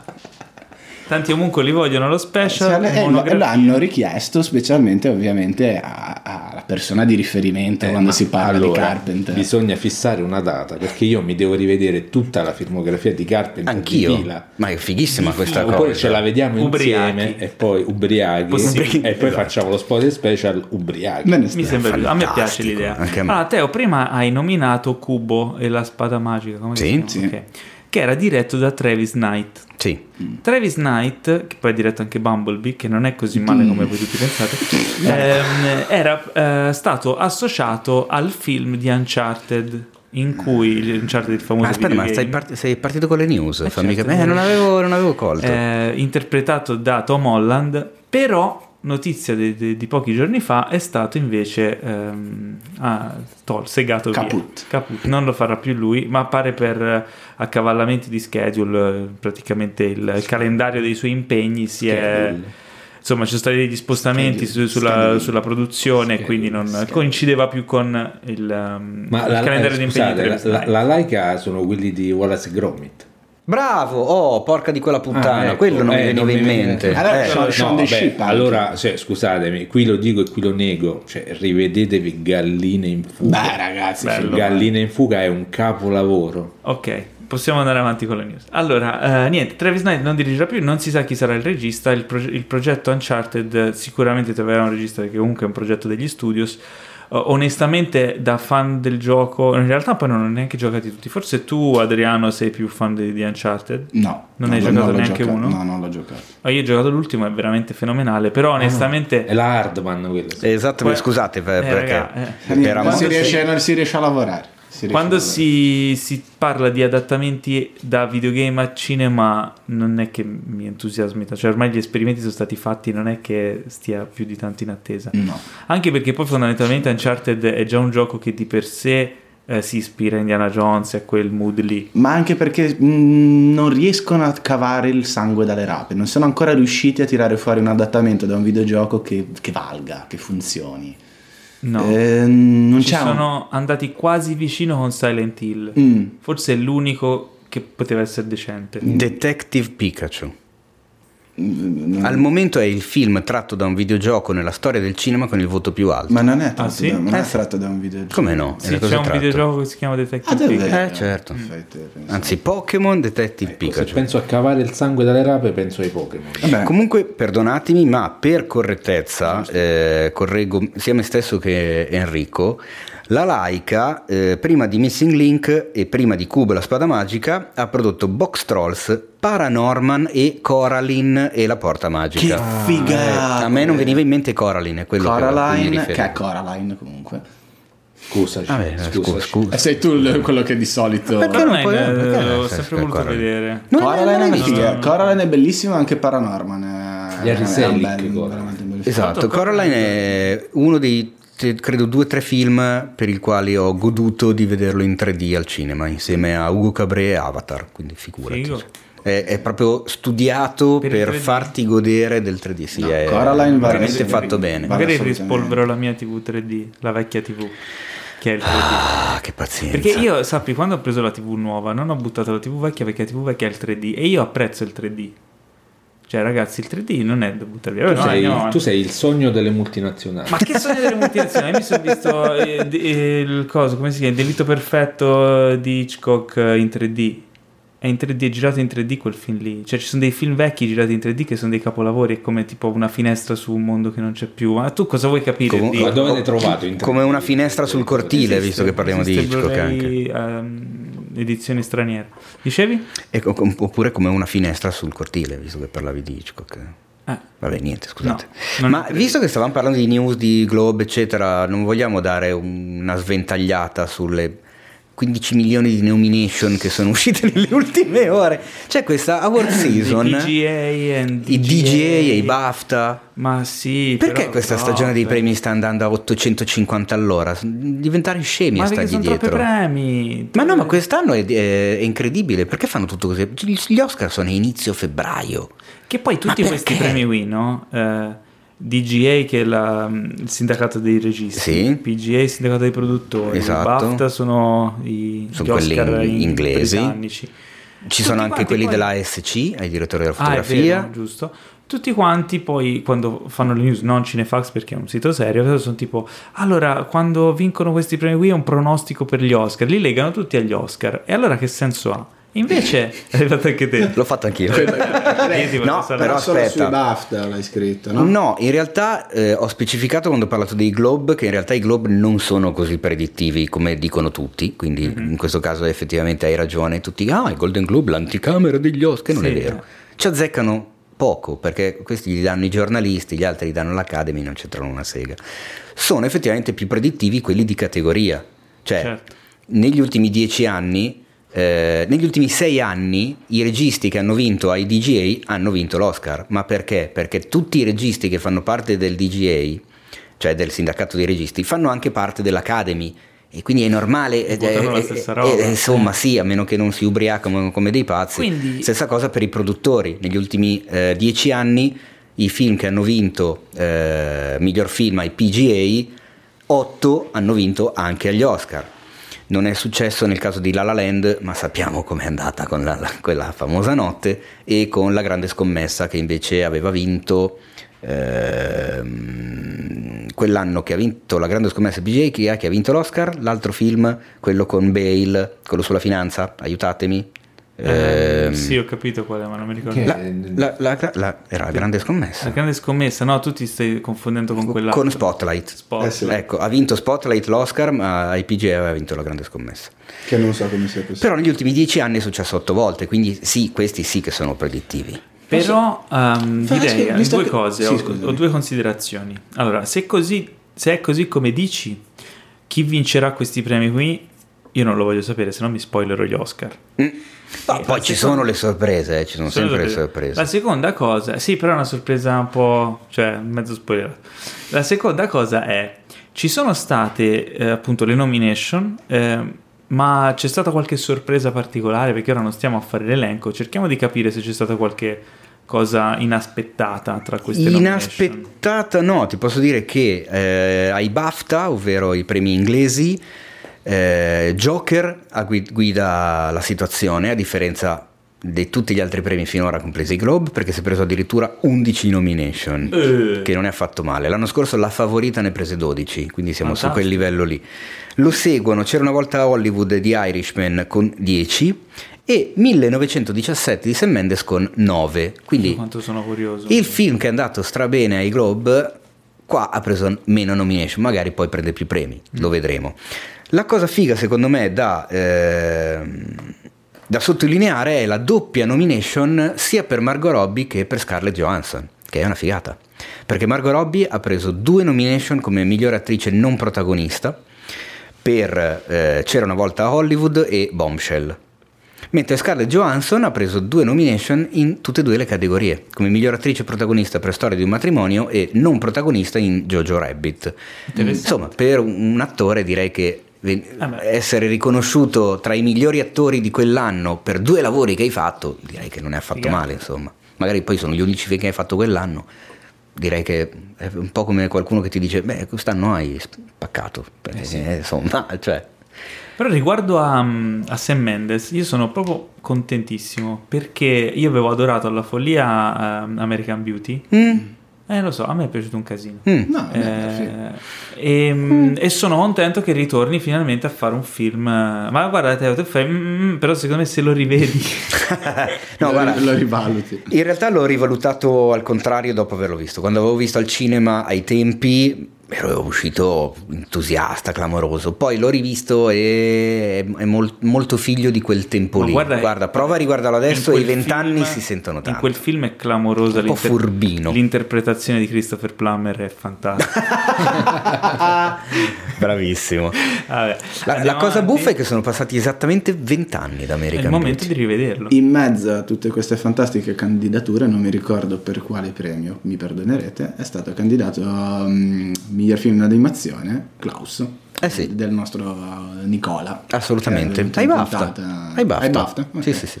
Tanti omuncoli vogliono lo special. Eh, monografia. l'hanno richiesto specialmente ovviamente alla persona di riferimento quando ma si parla allora, di Carpenter. Bisogna fissare una data perché io mi devo rivedere tutta la filmografia di Carpenter di Anch'io. fila. Ma è fighissima questa Oppure cosa. ce la vediamo Ubriachi. insieme e poi ubriachi Possibile. e poi facciamo lo spoiler special ubriachi. Mi sembra a me piace l'idea. anche a me. Allora, Teo, prima hai nominato Cubo e la spada magica, come Sì, si chiama? sì. Ok. che era diretto da Travis Knight. Sì. Travis Knight, che poi ha diretto anche Bumblebee, che non è così male come voi tutti pensate, ehm, era eh, stato associato al film di Uncharted, in cui Uncharted il famoso Ma aspetta, ma stai, part- sei partito con le news? Fammi certo. Eh, non avevo, non avevo colto. eh, interpretato da Tom Holland, però notizia di, di- di pochi giorni fa, è stato invece ehm, ah, tol- segato via. Caput. Caput. Non lo farà più lui, ma pare per accavallamenti di schedule, praticamente il, il calendario dei suoi impegni si è... Insomma, ci sono stati degli spostamenti su- sulla, Schedule. sulla produzione, Schedule. quindi non Schedule. coincideva più con il, um, Ma il la, calendario eh, di impegni. la, la, la Laika sono quelli di Wallace Gromit. Bravo, oh, porca di quella puttana, Ah, ecco. quello non Eh, mi veniva non in mente. Allora, Eh, No, anche. allora, cioè, scusatemi, qui lo dico e qui lo nego, cioè, rivedetevi Galline in fuga. Beh, ragazzi, bello. Galline in fuga è un capolavoro. Ok, possiamo andare avanti con le news. Allora, eh, niente, Travis Knight non dirigerà più, non si sa chi sarà il regista. Il, proge- il progetto Uncharted sicuramente troverà un regista perché comunque è un progetto degli studios. Eh, onestamente, da fan del gioco, in realtà poi non ho neanche giocati tutti. Forse tu, Adriano, sei più fan di, di Uncharted. No. Non hai l'ho- giocato l'ho neanche giocato. uno? No, non l'ho giocato. Ah, io ho giocato l'ultimo, è veramente fenomenale. Però, onestamente, È la Hardman quella. sì. Esatto, Poi- scusate per- eh, perché raga, eh. non, amore- si riesce, non si riesce a lavorare. Si Quando si, si parla di adattamenti da videogame a cinema non è che mi entusiasmi, cioè ormai gli esperimenti sono stati fatti, non è che stia più di tanto in attesa. No. Anche perché poi fondamentalmente Uncharted è già un gioco che di per sé eh, si ispira a Indiana Jones e a quel mood lì. Ma anche perché mh, non riescono a cavare il sangue dalle rape, non sono ancora riusciti a tirare fuori un adattamento da un videogioco che, che valga, che funzioni. No, Eh, non ci c'è un- sono andati quasi vicino con Silent Hill. Mm. Forse è l'unico che poteva essere decente. Detective Pikachu. Mm, non- Al momento è il film tratto da un videogioco nella storia del cinema con il voto più alto. Ma non è tratto, sì? da, non è Eh. tratto da un videogioco. Come no? Sì, c'è è un tratto? videogioco che si chiama Ah, Detective davvero? Pikachu. Eh, certo. Pensavo. Anzi, Pokémon Detective Se Pikachu. penso a cavare il sangue dalle rape, penso ai Pokémon. Vabbè, Comunque, perdonatemi, ma per correttezza, eh, correggo sia me stesso che Enrico. La Laika, eh, prima di Missing Link e prima di Cubo la spada magica, ha prodotto Box Trolls, Paranorman e Coraline e la porta che magica. figata! a me non veniva in mente Coraline, è quello che- a cui mi Coraline, riferivo. che è Coraline comunque. Scusaci, scusaci. scusa, scusa. Eh, sei tu il- quello che di solito... Perché non puoi- eh, perché l'ho sempre voluto Coraline? vedere. Non è- Coraline, non è è figa. Coraline è bellissimo, anche Paranorman è, Harry è un Selick, bel-. Esatto, Coraline è uno dei credo due o tre film per i quali ho goduto di vederlo in 3D al cinema insieme a Ugo Cabré e Avatar, quindi figurati. Figo. È, è proprio studiato Per per, il 3D. farti godere del 3D, sì, No, è Coraline va veramente bene. fatto bene. Va- Magari assolutamente. rispolverò la mia TV 3D, la vecchia TV, che è il 3D. Ah, che pazienza. Perché io, sappi, quando ho preso la TV nuova, non ho buttato la TV vecchia perché la TV vecchia è il 3D e io apprezzo il 3D. Cioè, ragazzi, il 3D non è da buttare via. Tu, No, sei, avanti. tu sei il sogno delle multinazionali. Ma che sogno delle multinazionali? Mi sono visto eh, eh, il coso, come si chiama? Il delitto perfetto di Hitchcock eh, in 3D. È in 3D, è girato in 3D quel film lì. Cioè, ci sono dei film vecchi girati in 3D che sono dei capolavori, è come tipo una finestra su un mondo che non c'è più. Ma tu cosa vuoi capire? Di- Ma dove l'hai trovato? In Come una finestra sul cortile, Esiste, visto che parliamo di Hitchcock anche. Blu-ray, ehm, edizioni straniere. Dicevi? Ecco, com- oppure come una finestra sul cortile, visto che parlavi di Hitchcock. Eh. Vabbè, niente, scusate. No, Ma visto che stavamo parlando di news di Globe, eccetera, non vogliamo dare una sventagliata sulle 15 milioni di nomination che sono uscite nelle ultime ore? C'è questa award season, I PGA and i DGA e i BAFTA. Ma sì. Perché però- questa no, stagione dei premi sta andando a 850 all'ora? Diventare scemi Ma a stargli dietro. premi. Ma no, ma quest'anno è, è- è incredibile. Perché fanno tutto così? Gli Oscar sono a inizio febbraio. Che poi tutti questi premi qui, no? Eh, DGA che è la- il sindacato dei registi, Sì. PGA il sindacato dei produttori, Esatto. BAFTA sono i, Sono gli quelli Oscar in- in- inglesi. britannici. Ci Tutti sono anche quelli poi- della ASC, ai direttori della Ah, fotografia. vero, giusto. Tutti quanti poi quando fanno le news, non Cinefax perché è un sito serio, sono tipo, allora quando vincono questi premi qui è un pronostico per gli Oscar, li legano tutti agli Oscar. E allora che senso ha? Invece, è arrivato anche te. L'ho fatto anch'io. Io No, però solo aspetta. sui BAFTA l'hai scritto, no? No, in realtà eh, ho specificato quando ho parlato dei Globe che in realtà i Globe non sono così predittivi come dicono tutti, quindi Mhm. in questo caso effettivamente hai ragione, tutti, ah, il Golden Globe, l'anticamera degli Oscar, non Sì. è vero. Ci azzeccano poco perché questi gli danno i giornalisti, gli altri gli danno l'Academy, non c'entrano una sega. Sono effettivamente più predittivi quelli di categoria, cioè Certo. negli ultimi dieci anni eh, negli ultimi sei anni i registi che hanno vinto ai DGA hanno vinto l'Oscar. Ma perché? Perché tutti i registi che fanno parte del DGA, cioè del sindacato dei registi, fanno anche parte dell'Academy. E quindi è normale, ed è- la stessa roba, è- insomma sì. sì, a meno che non si ubriacano come dei pazzi. Quindi- Stessa cosa per i produttori, negli ultimi eh, dieci anni i film che hanno vinto eh, miglior film ai PGA, otto hanno vinto anche agli Oscar. Non è successo nel caso di La La Land, ma sappiamo com'è andata con la- la- quella famosa notte e con La Grande Scommessa che invece aveva vinto ehm, quell'anno che ha vinto La Grande Scommessa PGA, chi è che ha vinto l'Oscar? L'altro film, quello con Bale, quello sulla finanza, aiutatemi. Eh, Ehm, sì, ho capito qual è, ma non mi ricordo. Che- la- la- la- la- era La Grande Scommessa. La grande scommessa, no, tu ti stai confondendo con quella. Con Spotlight. Spotlight. Eh sì. Ecco, ha vinto Spotlight l'Oscar, ma ai PGA aveva vinto la grande scommessa. Che non so come sia possibile. Però negli ultimi dieci anni è successo otto volte, quindi sì, questi sì che sono predittivi. Però Fa- direi visto due che- cose, sì, ho, ho due considerazioni. Allora, se, così, se è così come dici, chi vincerà questi premi qui, io non lo voglio sapere, se no mi spoilerò gli Oscar. No, Eh, poi ci seconda- sono le sorprese, eh, ci sono Sono sempre le sorprese. sorprese. La seconda cosa, sì, però è una sorpresa un po', cioè, mezzo spoiler. La seconda cosa è, ci sono state eh, appunto le nomination, eh, ma c'è stata qualche sorpresa particolare perché ora non stiamo a fare l'elenco, cerchiamo di capire se c'è stata qualche cosa inaspettata tra queste nomination. Inaspettata no, ti posso dire che eh, ai BAFTA, ovvero i premi inglesi, eh, Joker guida la situazione a differenza di tutti gli altri premi finora, compresi i Globe, perché si è preso addirittura 11 nomination, Eh. che non è affatto male. L'anno scorso la favorita ne prese 12, quindi siamo su Fantastico. quel livello lì. Lo seguono, c'era una volta a Hollywood di Irishman con 10 e 1917 di Sam Mendes con 9, quindi Quanto sono curioso. il film che è andato strabene ai Globe, qua ha preso meno nomination, magari poi prende più premi, lo vedremo. La cosa figa secondo me da, ehm, da sottolineare è la doppia nomination sia per Margot Robbie che per Scarlett Johansson, che è una figata. Perché Margot Robbie ha preso due nomination come migliore attrice non protagonista per eh, C'era una volta a Hollywood e Bombshell. Mentre Scarlett Johansson ha preso due nomination in tutte e due le categorie, come miglior attrice protagonista per Storia di un matrimonio e non protagonista in Jojo Rabbit. Insomma, per un attore direi che. Essere riconosciuto tra i migliori attori di quell'anno per due lavori che hai fatto, direi che non è affatto Figata. male, insomma. Magari poi sono gli unici che hai fatto quell'anno. Direi che è un po' come qualcuno che ti dice, beh, quest'anno hai spaccato. Perché, insomma, cioè... Però riguardo a, a Sam Mendes, io sono proprio contentissimo perché io avevo adorato alla follia ehm, American Beauty. Mm, Eh, lo so, a me è piaciuto un casino. mm. No, Eh, eh, sì. e, mm, e sono contento che ritorni finalmente a fare un film. eh, Ma guarda, Teo, te fai. mm, mm, però secondo me se lo rivedi. no, lo, guarda, lo rivaluti. In realtà l'ho rivalutato al contrario dopo averlo visto. Quando avevo visto al cinema ai tempi ero uscito entusiasta, clamoroso. Poi l'ho rivisto e è mol- molto figlio di quel tempo Ma lì. guarda- Guarda, prova a riguardarlo adesso in e i vent'anni si sentono In tanto. quel film è clamorosa Un po' furbino. L'interpretazione di Christopher Plummer è fantastica. Bravissimo. Vabbè, La, la cosa avanti. buffa è che sono passati esattamente vent'anni da È American il momento Beauty. di rivederlo. In mezzo a tutte queste fantastiche candidature, non mi ricordo per quale premio, mi perdonerete, è stato candidato mm, miglior film d'animazione, Klaus, Eh sì. del nostro Nicola. Assolutamente. che è Ai in BAFTA. puntata- Ai BAFTA. Ai BAFTA? Sì, ok. sì, sì.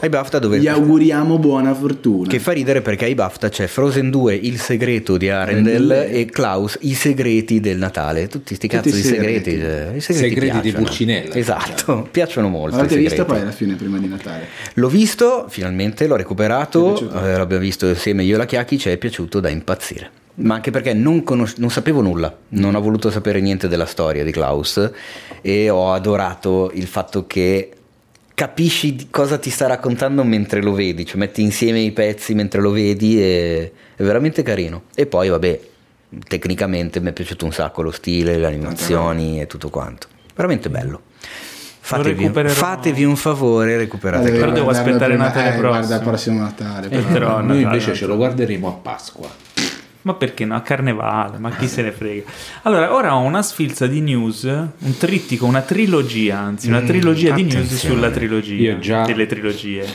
Ai BAFTA dove... Gli auguriamo buona fortuna. Che fa ridere perché ai BAFTA c'è Frozen 2, Il segreto di Arendelle Arendelle. e Klaus, I segreti del Natale. Tutti sti cazzo Tutti di segreti. segreti. eh, I segreti, Segreti di piacciono. Pulcinella. Esatto, piacciono molto. L'avete visto poi alla fine, prima di Natale? L'ho visto, finalmente l'ho recuperato, eh, l'abbiamo visto insieme io e la Chiacchi, ci è piaciuto da impazzire. Ma anche perché non, conos- non sapevo nulla, non ho voluto sapere niente della storia di Klaus e ho adorato il fatto che capisci cosa ti sta raccontando mentre lo vedi, cioè metti insieme i pezzi mentre lo vedi e è veramente carino. E poi vabbè, tecnicamente mi è piaciuto un sacco lo stile, le animazioni e tutto quanto. Veramente bello. Fatevi, recupererò. fatevi un favore, recuperate Allora, Però devo aspettare prima- Natale eh, prossimo. Guarda prossimo Natale. Eh, però. però- Noi Natale, invece Natale. ce lo guarderemo a Pasqua. Ma perché no? A carnevale, ma chi se ne frega. Allora, ora ho una sfilza di news, un trittico, una trilogia, anzi, una Mm, trilogia di news sulla trilogia. Io già- Delle trilogie.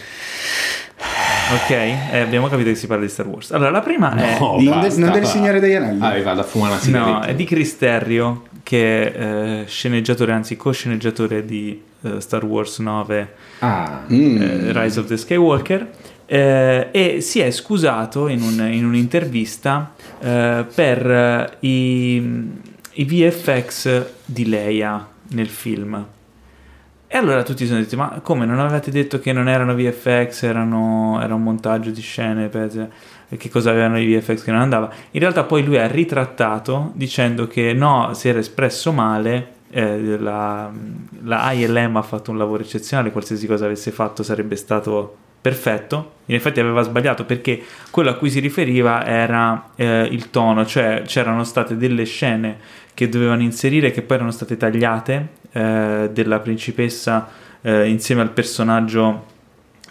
Ok, eh, abbiamo capito che si parla di Star Wars. Allora, la prima è... No, non, de- basta, non del. Signore degli Anelli. Ah, vado a fumare una sigaretta. No, è di Chris Terrio, che è eh, sceneggiatore, anzi co-sceneggiatore di eh, Star Wars 9 Ah, Mm. eh, Rise of the Skywalker eh, e si è scusato in, un- in un'intervista eh, per eh, i, i VFX di Leia nel film. E allora tutti sono detti: Ma come non avevate detto che non erano VFX, erano, era un montaggio di scene? per- che cosa avevano i VFX che non andava? In realtà, poi lui ha ritrattato dicendo che no, si era espresso male. eh, la, la ILM ha fatto un lavoro eccezionale, qualsiasi cosa avesse fatto sarebbe stato perfetto. In effetti aveva sbagliato perché quello a cui si riferiva era eh, il tono, cioè c'erano state delle scene che dovevano inserire che poi erano state tagliate eh, della principessa eh, insieme al personaggio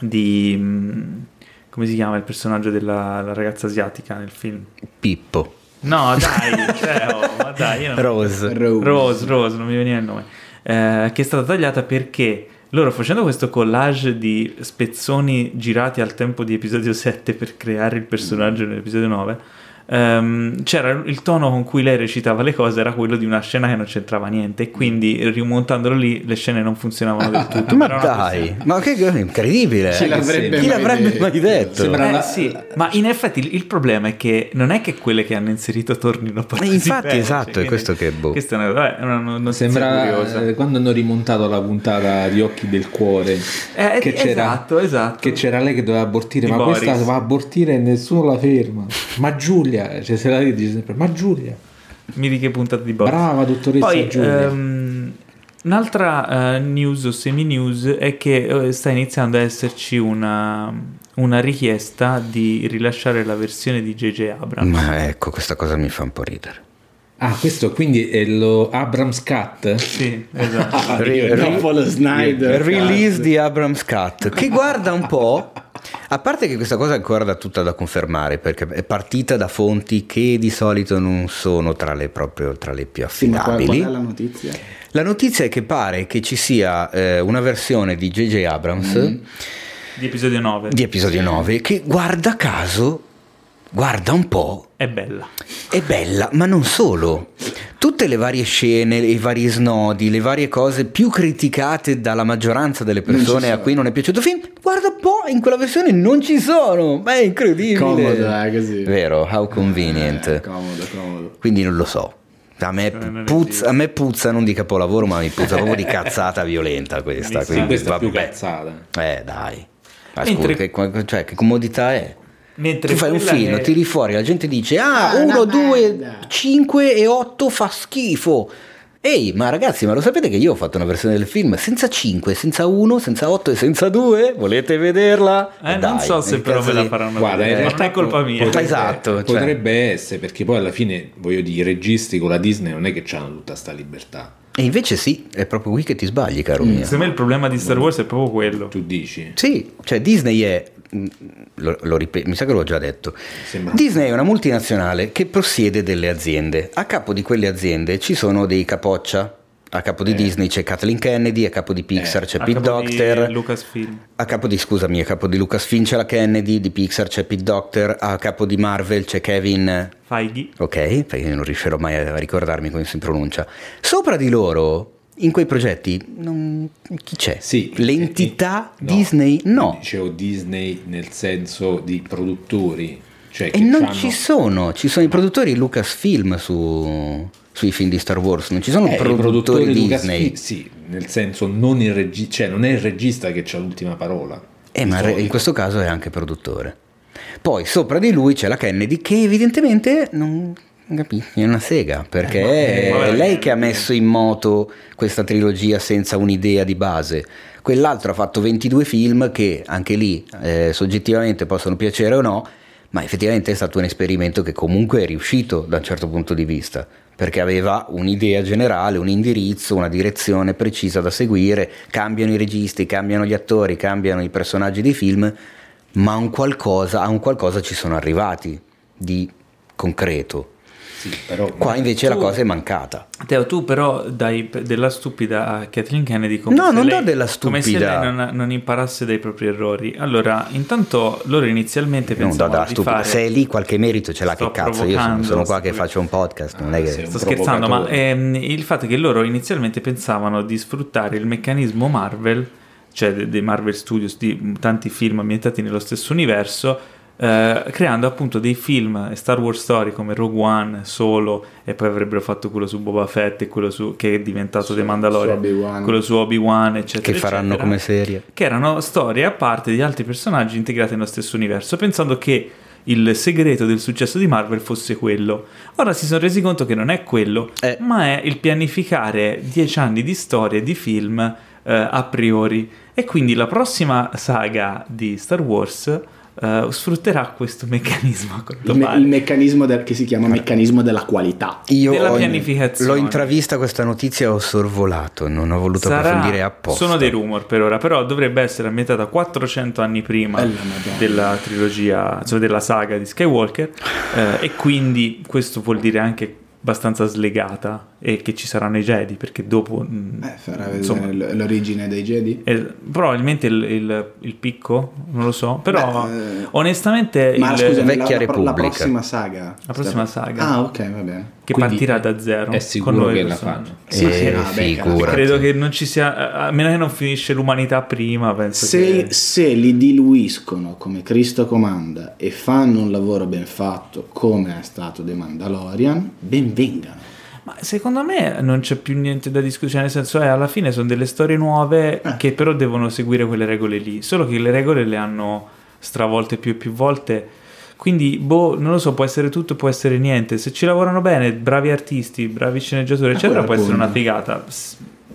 di mh, come si chiama il personaggio della la ragazza asiatica nel film? Pippo. No, dai, cioè, oh, ma dai, non- Rose. Rose. Rose, Rose, non mi veniva il nome, eh, che è stata tagliata perché loro facendo questo collage di spezzoni girati al tempo di episodio 7 per creare il personaggio nell'episodio 9, ehm, c'era il tono con cui lei recitava le cose era quello di una scena che non c'entrava niente e quindi rimontandolo lì le scene non funzionavano del tutto. Ma dai, ma che incredibile! Chi l'avrebbe Chi mai l'avrebbe detto? mai detto? Sembra- Eh, la- sì, ma in effetti il, il problema è che non è che quelle che hanno inserito tornino poi Eh, infatti, bene, esatto, cioè, è questo che, boh. Questa è una, vabbè, è una notizia Sembra curiosa. eh, quando hanno rimontato la puntata di Occhi del Cuore Eh, che c'era, esatto, esatto. che c'era lei che doveva abortire, Di ma Boris. questa va a abortire e nessuno la ferma. Ma Giulia, cioè se la vedi dice sempre, ma Giulia, Mi di che puntata di Boris. brava dottoressa Poi, Giulia. ehm, un'altra eh, news o semi-news è che eh, sta iniziando a esserci una, una richiesta di rilasciare la versione di J.J. Abrams. Ma ecco, questa cosa mi fa un po' ridere. Ah, questo quindi è lo Abrams Cut? Sì, esatto. Io dopo lo Snyder. Release di Abrams Cut che guarda un po' a parte che questa cosa è ancora da tutta da confermare perché è partita da fonti che di solito non sono tra le, proprio, tra le più Sì, ma qual, affidabili qual è la notizia? la notizia è che pare che ci sia eh, una versione di J.J. Abrams di episodio 9. di episodio 9 che guarda caso guarda un po' È bella. È bella, ma non solo. Tutte le varie scene, i vari snodi, le varie cose più criticate dalla maggioranza delle persone a cui non è piaciuto il film, guarda un po', in quella versione non ci sono. Ma è incredibile. Comodo, eh, così. Vero, how convenient. Eh, comodo, comodo. Quindi non lo so. A me, è puzza, a me puzza non di capolavoro, ma mi puzza proprio di cazzata violenta questa. Quindi questa è più cazzata. Eh, dai. Ma Mentre- che, cioè, che comodità è? Mentre Tu fai un film, che- tiri fuori, la gente dice ah, Ah, 1, una 2, merda." 5 e 8 fa schifo. Ehi, ma ragazzi, ma lo sapete che io ho fatto una versione del film senza 5, senza 1, senza 8 e senza 2? Volete vederla? Eh, non Dai, so se però me la di- faranno Guarda, in vedere. realtà non è colpa mia. potrebbe- Esatto, cioè. Potrebbe essere, perché poi alla fine, voglio dire, i registi con la Disney non è che hanno tutta sta libertà. E invece sì, è proprio qui che ti sbagli, caro mio. Secondo me il problema di Star Wars è proprio quello. Tu dici? Sì, cioè Disney è, mm, lo, lo ripeto, mi sa che l'ho già detto, Sembra- Disney è una multinazionale che possiede delle aziende. A capo di quelle aziende ci sono dei capoccia. A capo di Disney c'è Kathleen Kennedy, a capo di Pixar c'è A Pete Lucasfilm. a capo di, scusami, a capo di Lucasfilm c'è la Kennedy, di Pixar c'è Pete Docter, a capo di Marvel c'è Kevin, Feige. ok, perché non riuscirò mai a ricordarmi come si pronuncia. Sopra di loro, in quei progetti, non- chi c'è? Sì. L'entità Eh, eh, no. Disney? No. Dicevo Disney nel senso di produttori. Cioè E che non c'hanno- ci sono, ci sono i produttori Lucasfilm su, sui film di Star Wars, non ci sono Eh, i produttori, Disney. Lucasfilm, sì, nel senso non il regista, cioè non è il regista che ha l'ultima parola. Eh, ma solito. in questo caso è anche produttore. Poi sopra di lui c'è la Kennedy che evidentemente non capisci, è una sega, perché Eh, è ma- lei che ha messo in moto questa trilogia senza un'idea di base. Quell'altro ha fatto 22 film che anche lì eh, soggettivamente possono piacere o no, ma effettivamente è stato un esperimento che comunque è riuscito da un certo punto di vista, perché aveva un'idea generale, un indirizzo, una direzione precisa da seguire, cambiano i registi, cambiano gli attori, cambiano i personaggi dei film, ma un qualcosa, a un qualcosa ci sono arrivati di concreto. Sì, però Qua invece la Tu- cosa è mancata. Teo, tu però dai della stupida a Kathleen Kennedy come No, se non lei, do della Come se stupida. lei non, non imparasse dai propri errori. Allora, intanto loro inizialmente Non pensavano della di stupida. fare... Se è lì qualche merito ce l'ha Sto che cazzo. Io sono, sono qua che faccio un podcast, non è che... Sto scherzando, ma ehm, il fatto è che loro inizialmente pensavano di sfruttare il meccanismo Marvel, cioè de- dei Marvel Studios, di tanti film ambientati nello stesso universo, eh, creando appunto dei film e Star Wars story come Rogue One, Solo, e poi avrebbero fatto quello su Boba Fett e quello su, che è diventato The Mandalorian, su quello su Obi-Wan, eccetera. Che faranno eccetera come serie. che erano storie a parte di altri personaggi integrati nello stesso universo, pensando che il segreto del successo di Marvel fosse quello. Ora si sono resi conto che non è quello, Eh. ma è il pianificare dieci anni di storie, di film eh, a priori. E quindi la prossima saga di Star Wars eh, sfrutterà questo meccanismo. Il, me- il meccanismo del- che si chiama meccanismo della qualità. Io Della l'ho intravista questa notizia e ho sorvolato, non ho voluto Sarà- approfondire apposta. Sono dei rumor per ora, però dovrebbe essere ambientata 400 anni prima Bella Madonna. della trilogia, cioè della saga di Skywalker, eh, e quindi questo vuol dire anche abbastanza slegata e che ci saranno i Jedi, perché dopo... mh, Eh, farà vedere insomma, l- l'origine dei Jedi. eh, probabilmente il, il- il picco, non lo so, però Beh, eh, onestamente Ma il- scusa, Vecchia la, la, pro- la Repubblica. prossima saga. La prossima saga. Ah, ok, va bene. che Quindi partirà da zero. è con sicuro che la personaggi. fanno. Sì, Eh, sì, no, beh, figurati. Credo che non ci sia, a meno che non finisce l'umanità prima, penso Se, che... se li diluiscono come Cristo comanda e fanno un lavoro ben fatto come è stato The Mandalorian, ben vengano. Ma secondo me non c'è più niente da discutere, nel senso è alla fine sono delle storie nuove Eh. che però devono seguire quelle regole lì, solo che le regole le hanno stravolte più e più volte. Quindi, boh, non lo so, può essere tutto, può essere niente. Se ci lavorano bene, bravi artisti, bravi sceneggiatori, Ma eccetera, può essere una figata.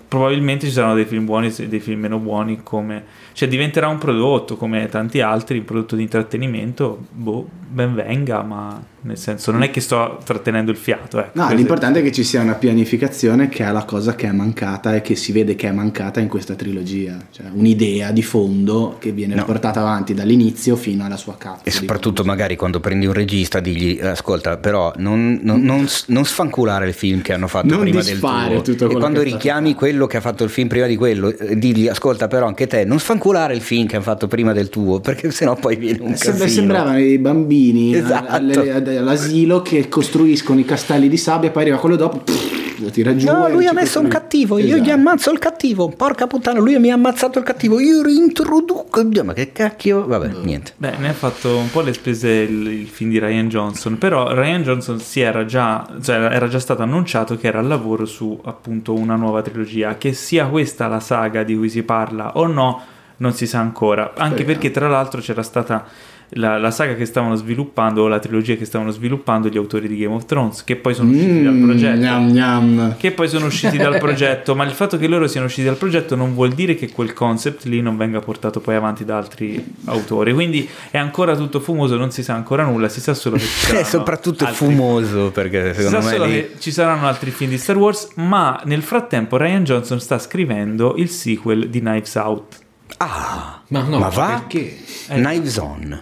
Probabilmente ci saranno dei film buoni e dei film meno buoni, come... cioè diventerà un prodotto come tanti altri, un prodotto di intrattenimento, boh, ben venga, ma nel senso non è che sto trattenendo il fiato. Ecco, No, l'importante è che ci sia una pianificazione che è la cosa che è mancata e che si vede che è mancata in questa trilogia, cioè un'idea di fondo che viene No. portata avanti dall'inizio fino alla sua cazzo. E soprattutto magari quando prendi un regista digli ascolta però non, non- non non sfanculare il film che hanno fatto Non prima del disfare tuo tutto e quando richiami fatto. quello che ha fatto il film prima di quello eh, digli ascolta però anche te non sfanculare il film che hanno fatto prima del tuo perché sennò poi viene un Eh, sembra- casino sembravano i bambini Esatto. alle- alle- all'asilo che costruiscono i castelli di sabbia e poi arriva quello dopo pff, lo tira giù No, lui ha messo un cattivo, io Esatto. gli ammazzo il cattivo. Porca puttana, lui mi ha ammazzato il cattivo. Io reintroduco. Ma che cacchio? Vabbè, niente. Beh, ne ha fatto un po' le spese il, il film di Ryan Johnson, però Ryan Johnson si era già, cioè era già stato annunciato che era al lavoro su appunto una nuova trilogia, che sia questa la saga di cui si parla o no, non si sa ancora, anche Speriamo. perché tra l'altro c'era stata la, la saga che stavano sviluppando, o la trilogia che stavano sviluppando gli autori di Game of Thrones, che poi sono usciti dal Mm, progetto. gnam, gnam. Che poi sono usciti dal progetto, ma il fatto che loro siano usciti dal progetto non vuol dire che quel concept lì non venga portato poi avanti da altri autori. Quindi è ancora tutto fumoso, non si sa ancora nulla, si sa solo che ci saranno soprattutto altri- fumoso perché Si secondo sa me solo lì... che ci saranno altri film di Star Wars, ma nel frattempo Ryan Johnson sta scrivendo il sequel di Knives Out. Ah, Ma no, ma va? perché? Eh. Knives On.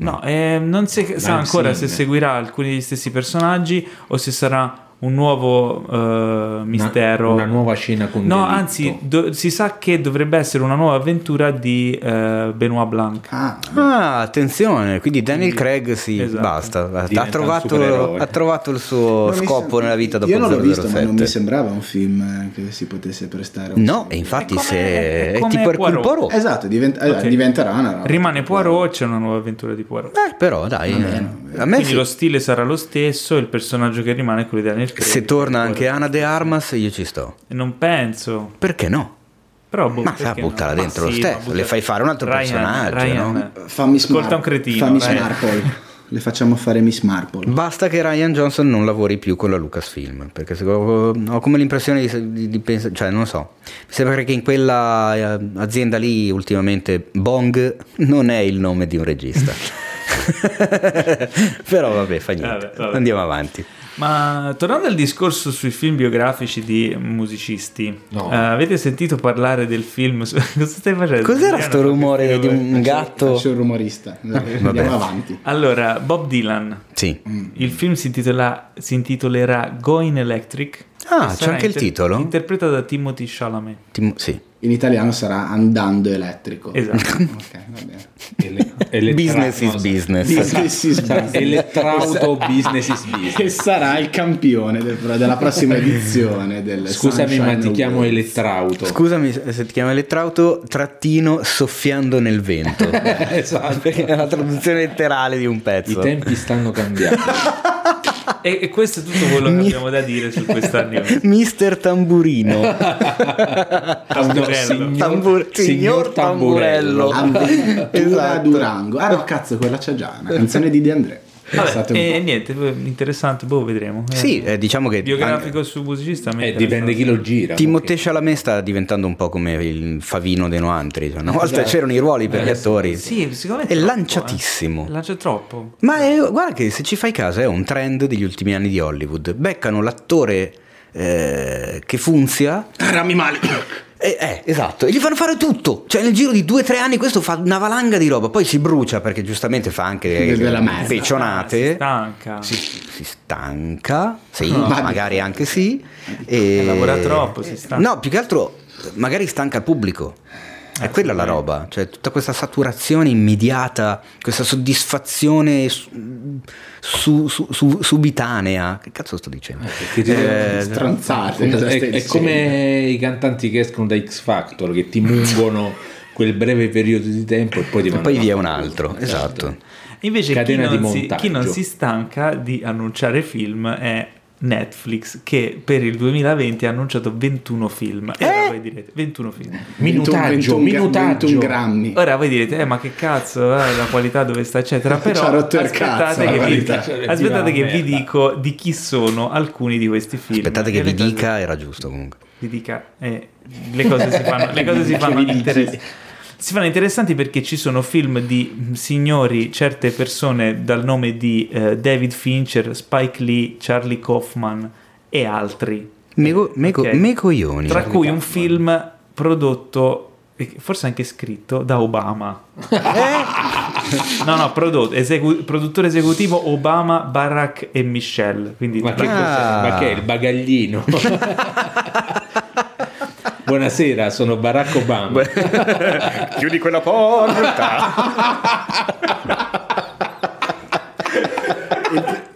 No, eh, non si sa ancora se seguirà alcuni degli stessi personaggi o se sarà un nuovo eh, mistero. Una, una nuova scena con No, delitto. anzi, do- si sa che dovrebbe essere una nuova avventura di eh, Benoit Blanc. Ah, Ah, attenzione, quindi Daniel Craig sì, Esatto. basta, ha Diventa trovato, ha trovato il suo scopo sem- nella vita dopo Io non l'ho visto, ma 007. non mi sembrava un film eh, che si potesse prestare. No, e infatti È come- se è è tipo Poirot. Poirot. Esatto, diventa- eh, Ok. diventerà una roba. Rimane Poirot, c'è una nuova avventura di Poirot. Eh, però dai, eh, a me Quindi sì. lo stile sarà lo stesso, il personaggio che rimane è quello di Daniel. Se torna anche. Ana De Armas io ci sto. Non penso. Perché no? Però boh, Ma sa, perché no? buttala Ma dentro lo sì, stesso, le fai fare un altro Ryan- personaggio, Ryan, no? Fammi Ascolta Smar- un cretino. Fammi. Smarple. Le facciamo fare Miss Marple. Basta che Ryan Johnson non lavori più con la Lucasfilm, perché ho come l'impressione di, di- di pensare, cioè non so, mi sembra che in quella eh, azienda lì ultimamente Bong non è il nome di un regista. Però vabbè, fa niente. Vabbè, vabbè. Andiamo avanti. Ma tornando al discorso sui film biografici di musicisti, No. eh, avete sentito parlare del film? su- Cosa stai facendo? Cos'era Adriano? sto rumore di un gatto? Faccio il rumorista. Andiamo avanti. Allora, Bob Dylan. Sì. Il film si, intitola- si intitolerà Going Electric. Ah, c'è anche il titolo? Interpretato da Timothy Chalamet. Tim- sì. In italiano sarà andando elettrico. Esatto. Ok, va bene. Ele- elettra- Business is business. Business is business. Elettrauto business is business. Che sarà il campione del- della prossima edizione del Scusami, ma Sunshine ti chiamo. Elettrauto. Scusami se ti chiamo elettrauto, trattino soffiando nel vento. esatto. Perché è la traduzione letterale di un I pezzo. tempi stanno cambiando. E, e questo è tutto quello che Mi- abbiamo da dire su questa news. Mister Tamburino. Tamburello. Signor, Tambur- signor Tamburello. Avventura Esatto. Durango. Ah no, cazzo, quella c'è già. Una canzone di De André. Vabbè, un e niente, interessante, boh, vedremo. Eh, Sì, eh, diciamo che Biografico su musicista. Eh, dipende chi lo gira. Timothée Chalamet sta diventando un po' come il Favino dei Noantri. Cioè, una volta c'erano i ruoli per gli attori. Sì, secondo me È troppo, lanciatissimo. eh. Lancia troppo. Ma è- guarda che se ci fai caso è un trend degli ultimi anni di Hollywood. Beccano l'attore eh, che funzia. Rami male. Eh, eh, esatto, e gli fanno fare tutto. Cioè, nel giro di due o tre anni questo fa una valanga di roba. Poi si brucia perché giustamente fa anche De- della merda. Si pecionate. stanca. Si, si stanca, sì, Ma- magari anche sì. E... Lavora troppo, si stanca. No, più che altro magari stanca il pubblico. È quella la roba, cioè tutta questa saturazione immediata, questa soddisfazione su- su- su- su- subitanea. Che cazzo sto dicendo? Che ti- Eh, Stronzate. cosa è, stai è dicendo? come i cantanti che escono da X Factor che ti mungono quel breve periodo di tempo e poi ti e mandano poi via un altro, esatto. Invece chi non, si, chi non si stanca di annunciare film è Netflix che per il 2020 ha annunciato 21 film. E ora voi direte 21 film. Minutaggio, 21 gra- minutaggio. 21 grammi. Ora voi direte, eh, ma che cazzo, eh, la qualità dove sta, eccetera. Però Ci ha rotto il aspettate, cazzo, che, vi, aspettate che vi dico di chi sono alcuni di questi film. Aspettate che E vi dica, era giusto comunque. vi dica, eh, le cose si fanno, le cose si fanno interessanti. Si fanno interessanti perché ci sono film di mm, signori, certe persone dal nome di eh, David Fincher, Spike Lee, Charlie Kaufman e altri. Me, co- me co- Ok. me coglioni. Tra cui un film prodotto, e forse anche scritto, da Obama. No, no, prodotto, esegu- produttore esecutivo Obama, Barack e Michelle. Quindi Ma che, Ah. Ma che è il bagaglino? Buonasera, sono Barack Obama. Chiudi quella porta.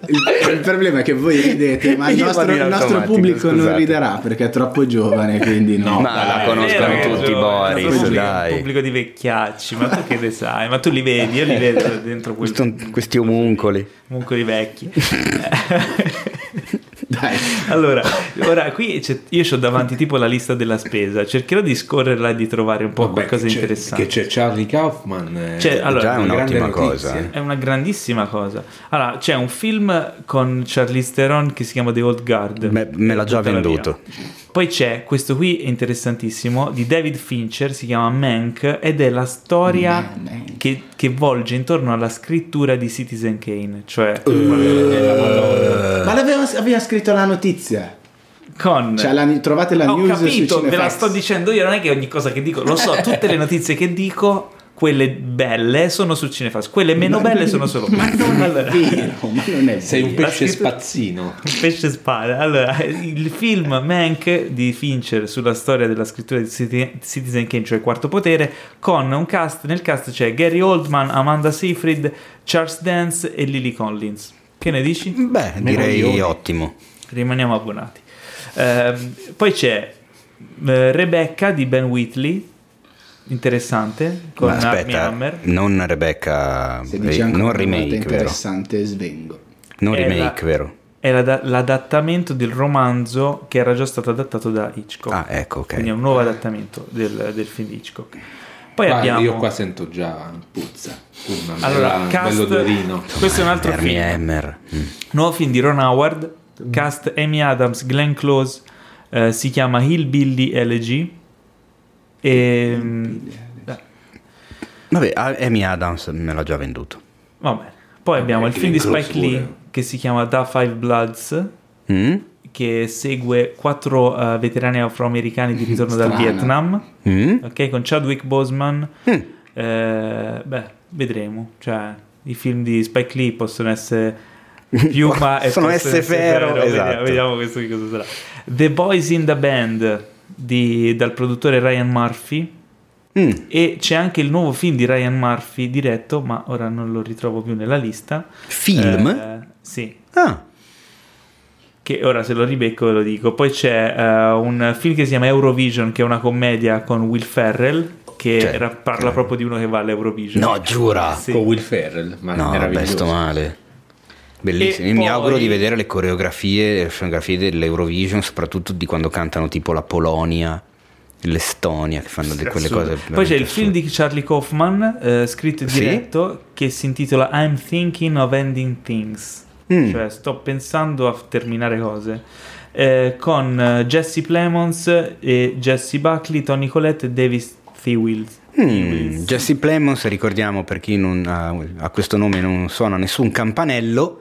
Il, il problema è che voi ridete, ma il nostro, il nostro pubblico non scusate. riderà perché è troppo giovane, quindi no. Ma la dai, conoscono Eh, tutti, ragione, Boris, il pubblico- dai. Il pubblico di vecchiacci, ma tu che ne sai? Ma tu li vedi, io li vedo dentro quel Questo- questi omuncoli. comunque di vecchi. Dai. allora, ora qui c'è- io ho davanti tipo la lista della spesa, cercherò di scorrerla e di trovare un po' Vabbè, qualcosa di c'è- interessante. Che c'è Charlie Kaufman. eh, Cioè, allora, Già è un'ottima notizia. cosa. eh. È una grandissima cosa. Allora, c'è un film con Charlize Theron che si chiama The Old Guard. Me- me l'ha già Buttala via. Poi c'è questo qui è interessantissimo di David Fincher, si chiama Mank ed è la storia Man- Mank. che, che volge intorno alla scrittura di Citizen Kane, cioè Uh. Ma l'aveva aveva scritto la notizia. con Cioè, la- trovate la Ho news su capito, ve la sto dicendo io, non è che ogni cosa che dico, lo so, tutte le notizie che dico, quelle belle sono su Cinefax, quelle meno belle sono solo Ma non è Allora, vero, ma non è Sei un pesce scrittura- spazzino. Un pesce spada. Allora, il film Mank di Fincher sulla storia della scrittura di Citi- Citizen Kane, cioè Quarto Potere, con un cast, nel cast c'è Gary Oldman, Amanda Seyfried, Charles Dance e Lily Collins. Che ne dici? Beh, direi Memoglioni. ottimo. Rimaniamo abbonati. Ehm, poi c'è eh, Rebecca di Ben Whitley, interessante, con Ma aspetta, Hammer. non Rebecca, non remake, vero? interessante, svengo. Non È remake, la- vero? È l'ada- l'adattamento del romanzo che era già stato adattato da Hitchcock. Ah, ecco, ok. Quindi è un nuovo adattamento del, del film di Hitchcock. Poi Qua- abbiamo Io qua sento già puzza. Una allora, bella- cast, bello odorino. questo è un altro Armie film. Hammer. Mm. Nuovo film di Ron Howard, cast Amy Adams, Glenn Close, eh, si chiama Hillbilly Elegy. E, beh, Vabbè, Amy Adams me l'ha già venduto. va bene. Poi abbiamo il film di Spike Lee, che si chiama Da Five Bloods, Mm? che segue quattro eh, veterani afroamericani di ritorno dal. Vietnam, Mm? ok, con Chadwick Boseman. Mm. Eh, beh, vedremo. Cioè, i film di Spike Lee possono essere piuma e Possono possono essere Vediamo, esatto. vediamo questo che cosa sarà. The Boys in the Band di- dal produttore Ryan Murphy. Mm. E c'è anche il nuovo film di Ryan Murphy diretto, ma ora non lo ritrovo più nella lista. Film? Eh, sì, Ah, che ora se lo ribecco ve lo dico. Poi c'è eh, un film che si chiama Eurovision, che è una commedia con Will Ferrell, che Cioè, ra- parla proprio di uno che va all'Eurovision. no, giura. Sì. Con Will Ferrell, ma No, meraviglioso. male. Bellissimo. Io mi poi- auguro di vedere le coreografie, le scenografie dell'Eurovision, soprattutto di quando cantano tipo la Polonia, l'Estonia, che fanno di quelle cose. Poi c'è il film di Charlie Kaufman, eh, scritto e Sì? diretto, che si intitola I'm Thinking of Ending Things. Mm. Cioè, sto pensando a terminare cose. Eh, con eh, Jesse Plemons e Jesse Buckley, Tony Collette e Davis Thewils. Mm, Jesse Plemons, ricordiamo per chi non ha, ha questo nome non suona nessun campanello,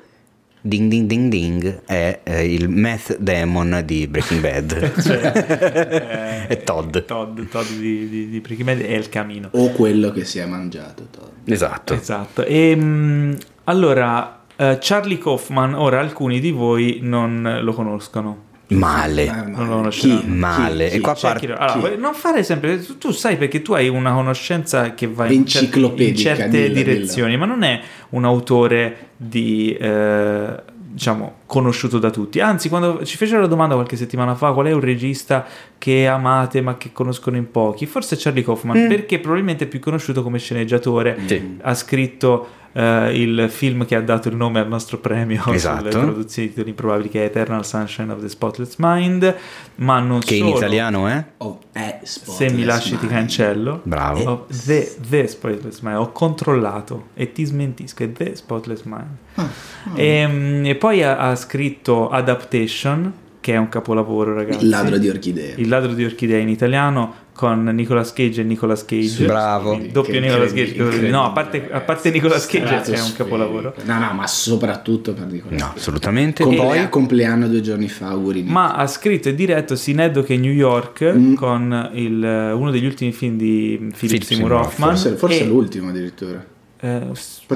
ding ding ding ding, è eh, il meth demon di Breaking Bad. Cioè, È Todd. Todd, Todd di, di, di Breaking Bad è il camino. O quello che si è mangiato. Todd. Esatto. Esatto. E, mh, allora, eh, Charlie Kaufman, ora alcuni di voi non lo conoscono. Male. Eh, Non lo chi? Male. Chi? E qua parte... allora, chi? non fare sempre tu- tu sai perché tu hai una conoscenza che va in, cer- in certe dillo. direzioni ma non è un autore di eh, diciamo conosciuto da tutti anzi quando ci fecero la domanda qualche settimana fa qual è un regista che amate ma che conoscono in pochi forse Charlie Kaufman perché probabilmente è più conosciuto come sceneggiatore Sì. ha scritto eh, il film che ha dato il nome al nostro premio Esatto. sulle produzioni di titoli improbabili che è Eternal Sunshine of the Spotless Mind ma non Che in solo italiano è? Oh, è se mi lasci ti mind. cancello Bravo. Ho the, the Spotless Mind ho controllato e ti smentisco è The Spotless Mind Ah, e, e poi ha, ha scritto Adaptation che è un capolavoro ragazzi Il ladro di orchidee. Il ladro di orchidee in italiano con Nicolas Cage e Nicolas Cage Bravo. Doppio Che Nicolas Cage no a parte, a parte Nicolas Cage è un capolavoro No, no, ma soprattutto per Nicolas No, Cage. assolutamente. Complea- Poi compleanno due giorni fa, auguri. ma ha scritto e diretto Synecdoche New York Mm. con il- uno degli ultimi film di Philip, Seymour Hoffman forse forse e- l'ultimo addirittura. Eh,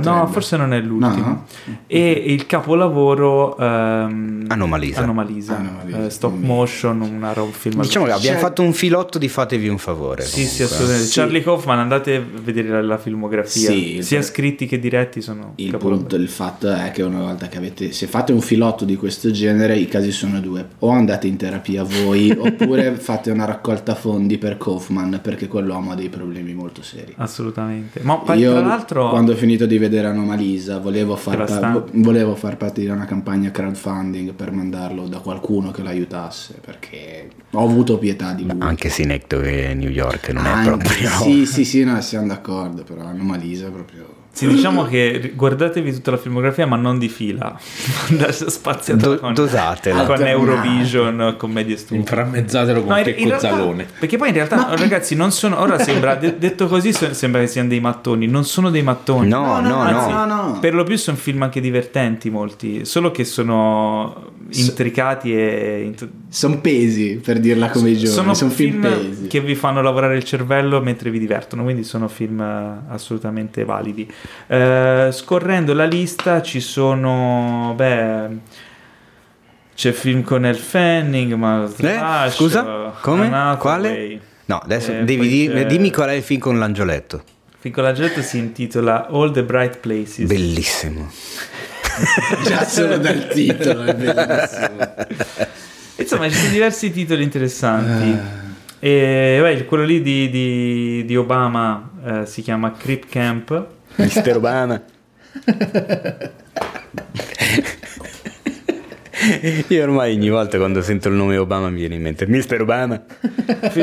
no, forse non è l'ultimo. No? E il capolavoro ehm, Anomalisa. Anomalisa, Anomalisa. eh, stop motion, una roba film. diciamo che abbiamo Cioè- fatto un filotto di fatevi un favore. Sì, sì, comunque. assolutamente. Sì. Charlie Kaufman, andate a vedere la, la filmografia. Sì, Sia il- scritti che diretti sono Il punto, il fatto è che una volta che avete, se fate un filotto di questo genere, i casi sono due: o andate in terapia voi, oppure fate una raccolta fondi per Kaufman, perché quell'uomo ha dei problemi molto seri. Assolutamente. Ma poi, Io, tra l'altro, quando ho finito di vedere Anomalisa, volevo far, pa- volevo far partire una campagna crowdfunding per mandarlo da qualcuno che l'aiutasse, perché ho avuto pietà di lui. Anche Synecdoche e New York non è Anche- proprio... Sì, sì, sì, no, siamo d'accordo, però Anomalisa è proprio... sì, diciamo che guardatevi tutta la filmografia, ma non di fila. Andate spaziata Do- con, dosatela. con. Eurovision, commedie stupide. Inframmezzatelo con No, cozzalone. perché poi in realtà, ragazzi, non sono. Ora sembra, de- detto così, so- sembra che siano dei mattoni. Non sono dei mattoni. No, no, Anzi, no. no. Per lo più sono film anche divertenti, molti. Solo che sono intricati e. int- Sono pesi, per dirla come i giovani, sono, film, pesi. che vi fanno lavorare il cervello mentre vi divertono, quindi sono film eh, assolutamente validi. Eh, scorrendo la lista ci sono, beh, c'è film con El Fanning, ma Eh? Scusa? Come? Quale? No, adesso Eh, devi dimmi qual è il film con l'angioletto. Il film con l'angioletto si intitola All the Bright Places. Bellissimo. Già solo dal titolo, è bellissimo. Insomma, ci sono diversi titoli interessanti. E beh, quello lì di, di- di Obama eh, si chiama Creep Camp. Mister Obama. Io ormai ogni volta quando sento il nome Obama mi viene in mente Mister Obama.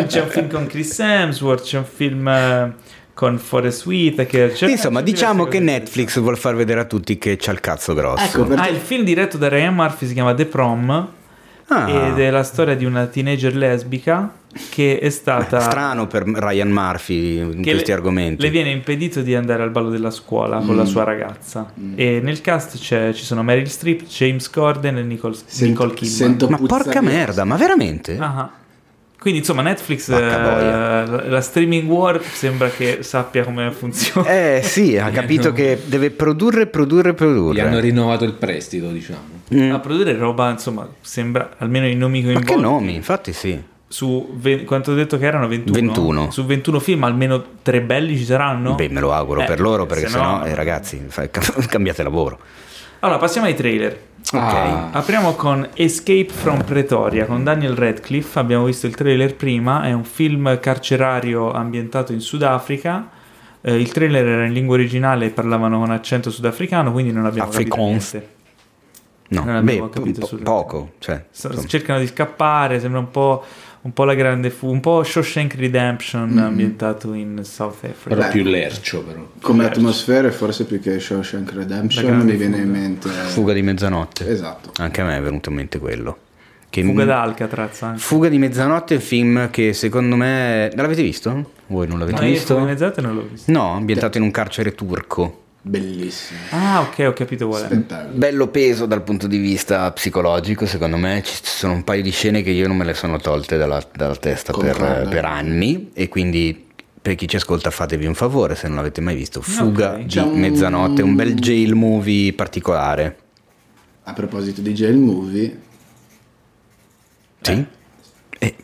C'è un film con Chris Hemsworth, c'è un film eh, con Forrest Whitaker. c'è- Insomma, diciamo che. Netflix vuol far vedere a tutti che c'ha il cazzo grosso. Ecco, per- Ah, il film diretto da Ryan Murphy si chiama The Prom. Ah. ed è la storia di una teenager lesbica che è stata... Strano per Ryan Murphy in che questi le, argomenti. le viene impedito di andare al ballo della scuola con Mm. la sua ragazza e nel cast c'è- ci sono Meryl Streep, James Corden e Nicole, Sento- Nicole Kidman sento Ma porca merda, ma veramente? Ah. Quindi insomma Netflix, eh, la, la streaming war sembra che sappia come funziona. Eh sì, ha capito che deve produrre, produrre, Gli produrre. hanno rinnovato il prestito, diciamo. Mm. A produrre roba, insomma, sembra almeno i nomi Ma coinvolti. che nomi? Infatti sì. Su ve- quanto ho detto che erano 21? 21. Su 21 film almeno tre belli ci saranno? Beh, me lo auguro Eh, per loro perché se sennò, no- eh, ragazzi, fa- cambiate lavoro. Allora, passiamo ai trailer. Ok. Ah. Apriamo con Escape from Pretoria con Daniel Radcliffe. Abbiamo visto il trailer prima. È un film carcerario ambientato in Sudafrica. Eh, il trailer era in lingua originale e parlavano con accento sudafricano, quindi non abbiamo capito Afrikaans. niente. No, Non beh, abbiamo capito po- poco. Cioè, S- insomma. cercano di scappare, sembra un po', un po' la grande fu, un po' Shawshank Redemption ambientato in South Africa. Però Beh. più lercio, però. Come Diverso. atmosfere, forse più che Shawshank Redemption, mi viene in fuga. mente. Fuga di mezzanotte. Esatto. Anche a me è venuto in mente quello. Che Fuga da Alcatraz anche. Fuga di mezzanotte è un film che secondo me... L'avete visto? Voi non l'avete No, visto? Fuga di mezzanotte non l'ho visto. No, ambientato in un carcere turco. Bellissimo. Ah, ok, ho capito qual è. Bello peso dal punto di vista psicologico, secondo me ci sono un paio di scene che io non me le sono tolte dalla, dalla testa per, per anni e quindi per chi ci ascolta fatevi un favore se non l'avete mai visto. Fuga Ok. di un- mezzanotte, un bel jail movie particolare. A proposito di jail movie, Sì? Eh,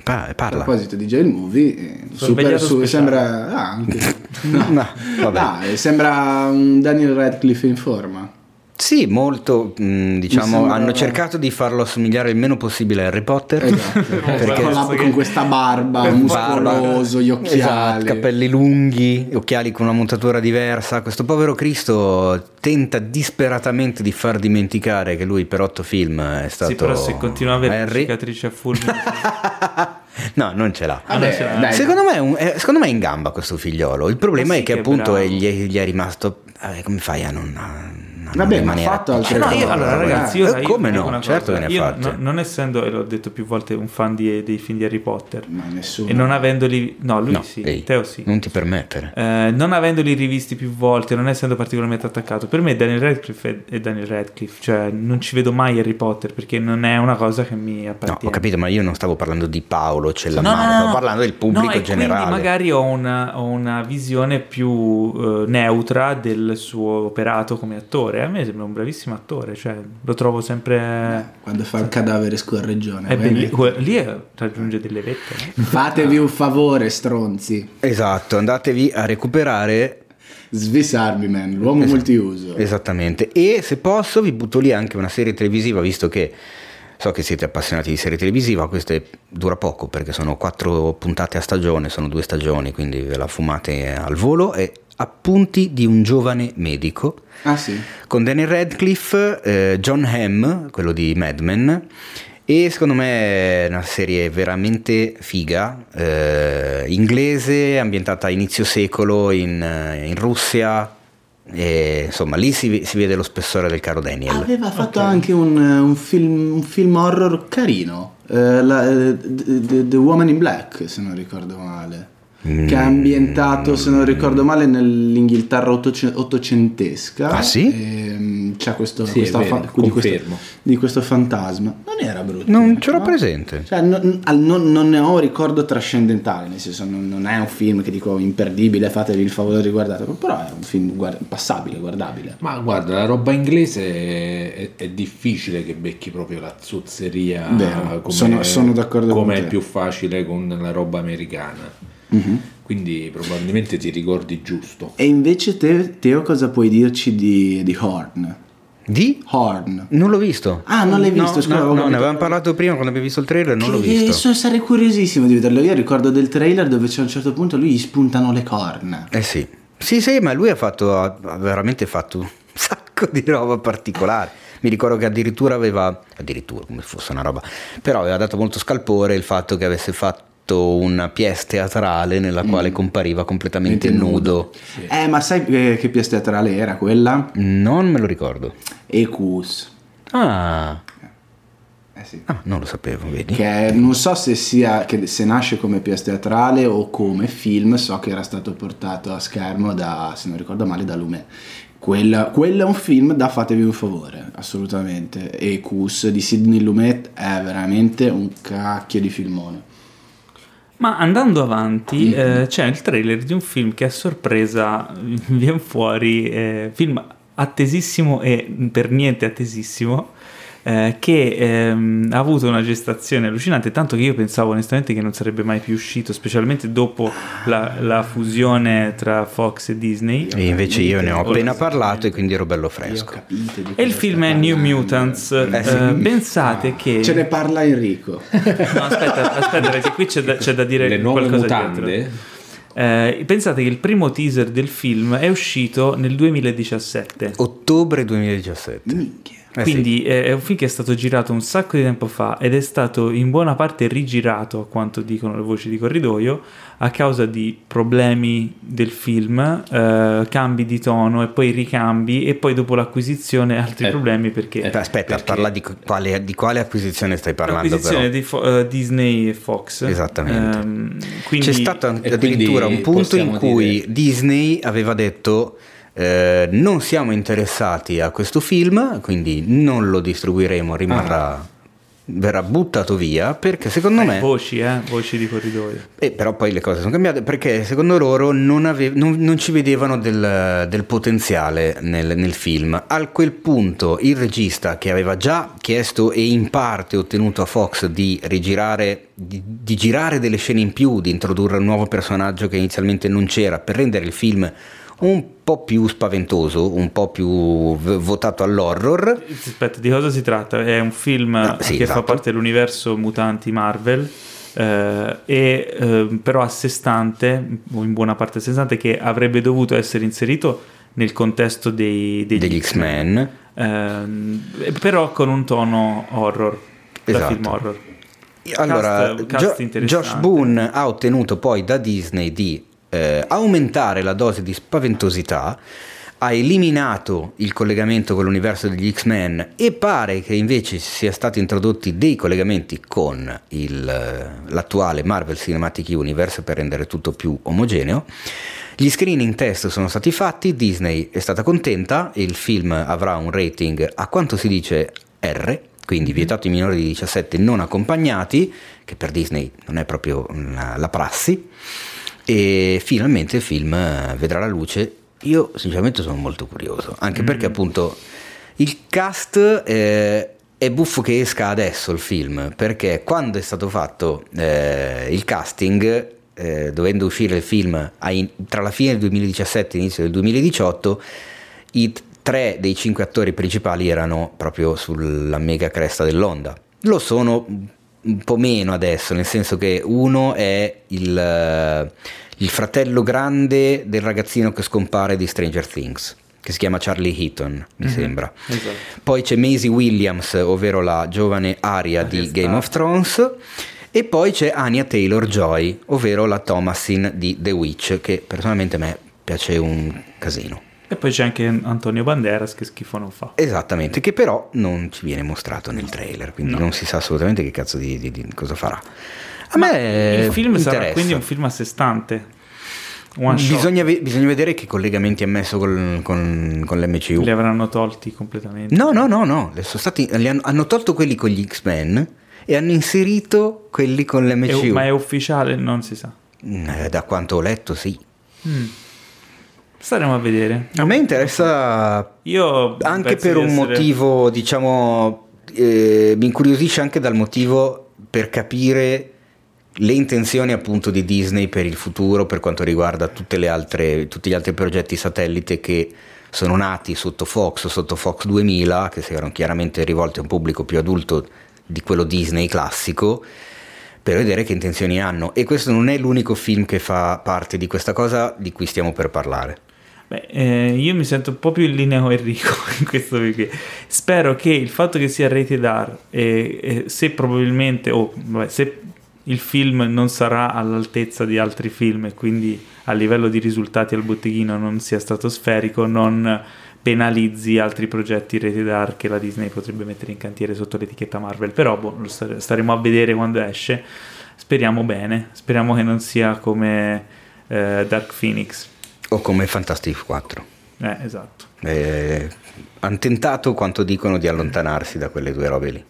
a parla. proposito di jail movie, eh, super, su, sembra ah, anche no, No, vabbè. Dai, sembra un Daniel Radcliffe in forma. Sì, molto, mh, diciamo, sembra- hanno cercato di farlo assomigliare il meno possibile a Harry Potter. Esatto. Perché- con, la- con questa barba, Barba, muscoloso, gli occhiali. Esatto, capelli lunghi, occhiali con una montatura diversa. Questo povero Cristo tenta disperatamente di far dimenticare che lui per otto film è stato Sì, però se continua a avere Harry. cicatrici a fulmine. no, non ce l'ha. Vabbè, Ah, ce l'ha. dai, Secondo me, è un- è, secondo me è in gamba questo figliolo. Il problema Ma sì è che, che appunto è- gli, è, gli è rimasto. vabbè, come fai a non. Non Vabbè, ma ha fatto altre No, cose. allora ragazzi, io, Eh, io come no? Certo cosa. che ne ha fatte. no- non essendo, e l'ho detto più volte, un fan di- dei film di Harry Potter Ma nessuno. e non avendoli... No, lui No, sì, ehi, Teo sì. Non ti permettere. Eh, non avendoli rivisti più volte, non essendo particolarmente attaccato, per me Daniel Radcliffe è, è Daniel Radcliffe, cioè non ci vedo mai Harry Potter perché non è una cosa che mi No, appartiene. ho capito, ma io non stavo parlando di Paolo Cellamare, No, no, no, stavo no. parlando del pubblico No, e generale. Quindi magari ho una, ho una visione più eh, neutra del suo operato come attore. A me sembra un bravissimo attore, cioè lo trovo sempre. Quando fa il cadavere scorreggione. È belli- lì raggiunge delle vette. Fatevi un favore, stronzi. Esatto, andatevi a recuperare Swiss Army Man, l'uomo multiuso. Esattamente. E se posso vi butto lì anche una serie televisiva, visto che so che siete appassionati di serie televisiva, questa dura poco perché sono quattro puntate a stagione, sono due stagioni, quindi ve la fumate al volo. E appunti di un giovane medico Ah sì? con Daniel Radcliffe, eh, John Hamm, quello di Mad Men. E secondo me è una serie veramente figa, eh, inglese, ambientata a inizio secolo in, eh, in Russia. E, insomma, lì si, si vede lo spessore del caro Daniel. Aveva fatto anche un, un film, un film horror carino. eh, la- eh, The, The- The Woman in Black, se non ricordo male. Che è ambientato, se non ricordo male, nell'Inghilterra ottoce- ottocentesca. Ah, sì? E, c'è questo, Sì, è questa vero, fa- di, questo, di questo fantasma. Non era brutto. Non ce l'ho no? presente. Cioè, non, non- non ne ho un ricordo trascendentale, nel senso non, non è un film che dico imperdibile, fatevi il favore di guardarlo, però è un film guard- passabile, guardabile. Ma guarda, la roba inglese è, è difficile che becchi proprio la zozzeria Vero, come, sono- sono d'accordo con come te. è più facile con la roba americana. Mhm. Quindi probabilmente ti ricordi giusto. E invece te, Teo, cosa puoi dirci di, di Horn? Di? Horn. Non l'ho visto. Ah, non l'hai visto? No, Scusa, no, no, ne avevamo parlato prima quando abbiamo visto il trailer, non l'ho Che visto. so- sarei curiosissimo di vederlo. Io ricordo del trailer dove c'è a un certo punto lui gli spuntano le corna. Eh sì. Sì, sì, ma lui ha fatto ha ha veramente fatto un sacco di roba particolare. Mi ricordo che addirittura aveva addirittura come se fosse una roba, però aveva dato molto scalpore il fatto che avesse fatto una pièce teatrale nella quale compariva completamente Mente nudo. Eh, ma sai che, che pièce teatrale era quella? Non me lo ricordo. Ecus. Ah, Eh sì. Ah, non lo sapevo, vedi? Che non so se sia che se nasce come pièce teatrale o come film, so che era stato portato a schermo da, se non ricordo male, da Lumet. Quella- quello è un film da fatevi un favore, assolutamente. E Cus di Sidney Lumet è veramente un cacchio di filmone. Ma andando avanti, eh, c'è il trailer di un film che a sorpresa viene fuori, eh, film attesissimo e per niente attesissimo, eh, che ehm, ha avuto una gestazione allucinante, tanto che io pensavo onestamente che non sarebbe mai più uscito, specialmente dopo la, la fusione tra Fox e Disney. E invece io ne ho appena parlato e quindi ero bello fresco. E il film è New. Mutants. Eh sì. Eh, pensate che... Ce ne parla Enrico. No, aspetta, aspetta, perché qui c'è da, c'è da dire Le nuove qualcosa mutande. dietro. Eh, pensate che il primo teaser del film è uscito nel 2017. Ottobre 2017. Minchia. Eh sì. Quindi eh, è un film che è stato girato un sacco di tempo fa ed è stato in buona parte rigirato, a quanto dicono le voci di corridoio, a causa di problemi del film, eh, cambi di tono e poi ricambi e poi dopo l'acquisizione altri Eh, problemi perché... eh, Aspetta, Perché- parla di quale, di quale acquisizione stai parlando L'acquisizione però. di Fo- eh, Disney e Fox. Esattamente. Ehm, quindi C'è stato addirittura un punto in cui dire- Disney aveva detto eh, non siamo interessati a questo film, quindi non lo distribuiremo, rimarrà, verrà buttato via perché secondo eh, me... voci, eh, voci di corridoio. E però poi le cose sono cambiate perché secondo loro non, ave- non- non ci vedevano del, del potenziale nel, nel film. A quel punto il regista che aveva già chiesto e in parte ottenuto a Fox di rigirare, di, di girare delle scene in più, di introdurre un nuovo personaggio che inizialmente non c'era per rendere il film un po' più spaventoso, un po' più votato all'horror. Aspetta, di cosa si tratta? È un film No, sì, che esatto. fa parte dell'universo mutanti Marvel. eh, e eh, però a sé stante, o in buona parte a sé stante, che avrebbe dovuto essere inserito nel contesto dei, degli, Degli X-Men. Ehm, però con un tono horror, da Esatto. film horror. Allora, Cast- cast Jo-. Josh Boone ha ottenuto poi da Disney di eh, aumentare la dose di spaventosità, ha eliminato il collegamento con l'universo degli X-Men e pare che invece sia stati introdotti dei collegamenti con il, eh, l'attuale Marvel Cinematic Universe per rendere tutto più omogeneo. Gli screening test sono stati fatti, Disney è stata contenta, il film avrà un rating a quanto si dice R, quindi vietato ai minori di 17 non accompagnati, che per Disney non è proprio la, la prassi, e finalmente il film eh, vedrà la luce. Io sinceramente sono molto curioso, anche perché appunto il cast eh, è buffo che esca adesso il film, perché quando è stato fatto eh, il casting, eh, dovendo uscire il film ai- tra la fine del 2017 e l'inizio del 2018, i tre dei cinque attori principali erano proprio sulla mega cresta dell'onda. Lo sono un po' meno adesso, nel senso che uno è il, eh, il fratello grande del ragazzino che scompare di Stranger Things, che si chiama Charlie Heaton, mi sembra. Esatto. Poi c'è Maisie Williams, ovvero la giovane Aria di Arya Game of Thrones. E poi c'è Anya Taylor Joy, ovvero la Thomasin di The Witch, che personalmente a me piace un casino. E poi c'è anche Antonio Banderas che schifo non fa. Esattamente, che però non ci viene mostrato nel trailer, quindi non si sa assolutamente che cazzo di, di- di cosa farà. A Ma me il film sarà interessa. quindi un film a sé stante. Bisogna, bisogna vedere che collegamenti ha messo col- con, con l'MCU. Li avranno tolti completamente. No, no, no, no, sono stati, li hanno, hanno tolto quelli con gli X-Men e hanno inserito quelli con È- l'MCU. ma è ufficiale? Non si sa. Eh, Da quanto ho letto, sì. Mm. Staremo a vedere. A me interessa Io anche per un essere- motivo, diciamo, eh, mi incuriosisce anche dal motivo per capire le intenzioni appunto di Disney per il futuro per quanto riguarda tutte le altre, tutti gli altri progetti satellite che sono nati sotto Fox, sotto Fox 2000, che si erano chiaramente rivolti a un pubblico più adulto di quello Disney classico, per vedere che intenzioni hanno. E questo non è l'unico film che fa parte di questa cosa di cui stiamo per parlare. Beh, eh, io mi sento un po' più in linea con Enrico in questo perché spero che il fatto che sia rated R e, e se probabilmente o vabbè, se il film non sarà all'altezza di altri film e quindi a livello di risultati al botteghino non sia stato sferico non penalizzi altri progetti rated R che la Disney potrebbe mettere in cantiere sotto l'etichetta Marvel. Però boh, lo stare- staremo a vedere quando esce. Speriamo bene, speriamo che non sia come eh, Dark Phoenix. O come Fantastic 4. Eh, esatto. Eh, hanno tentato quanto dicono di allontanarsi da quelle due robe lì.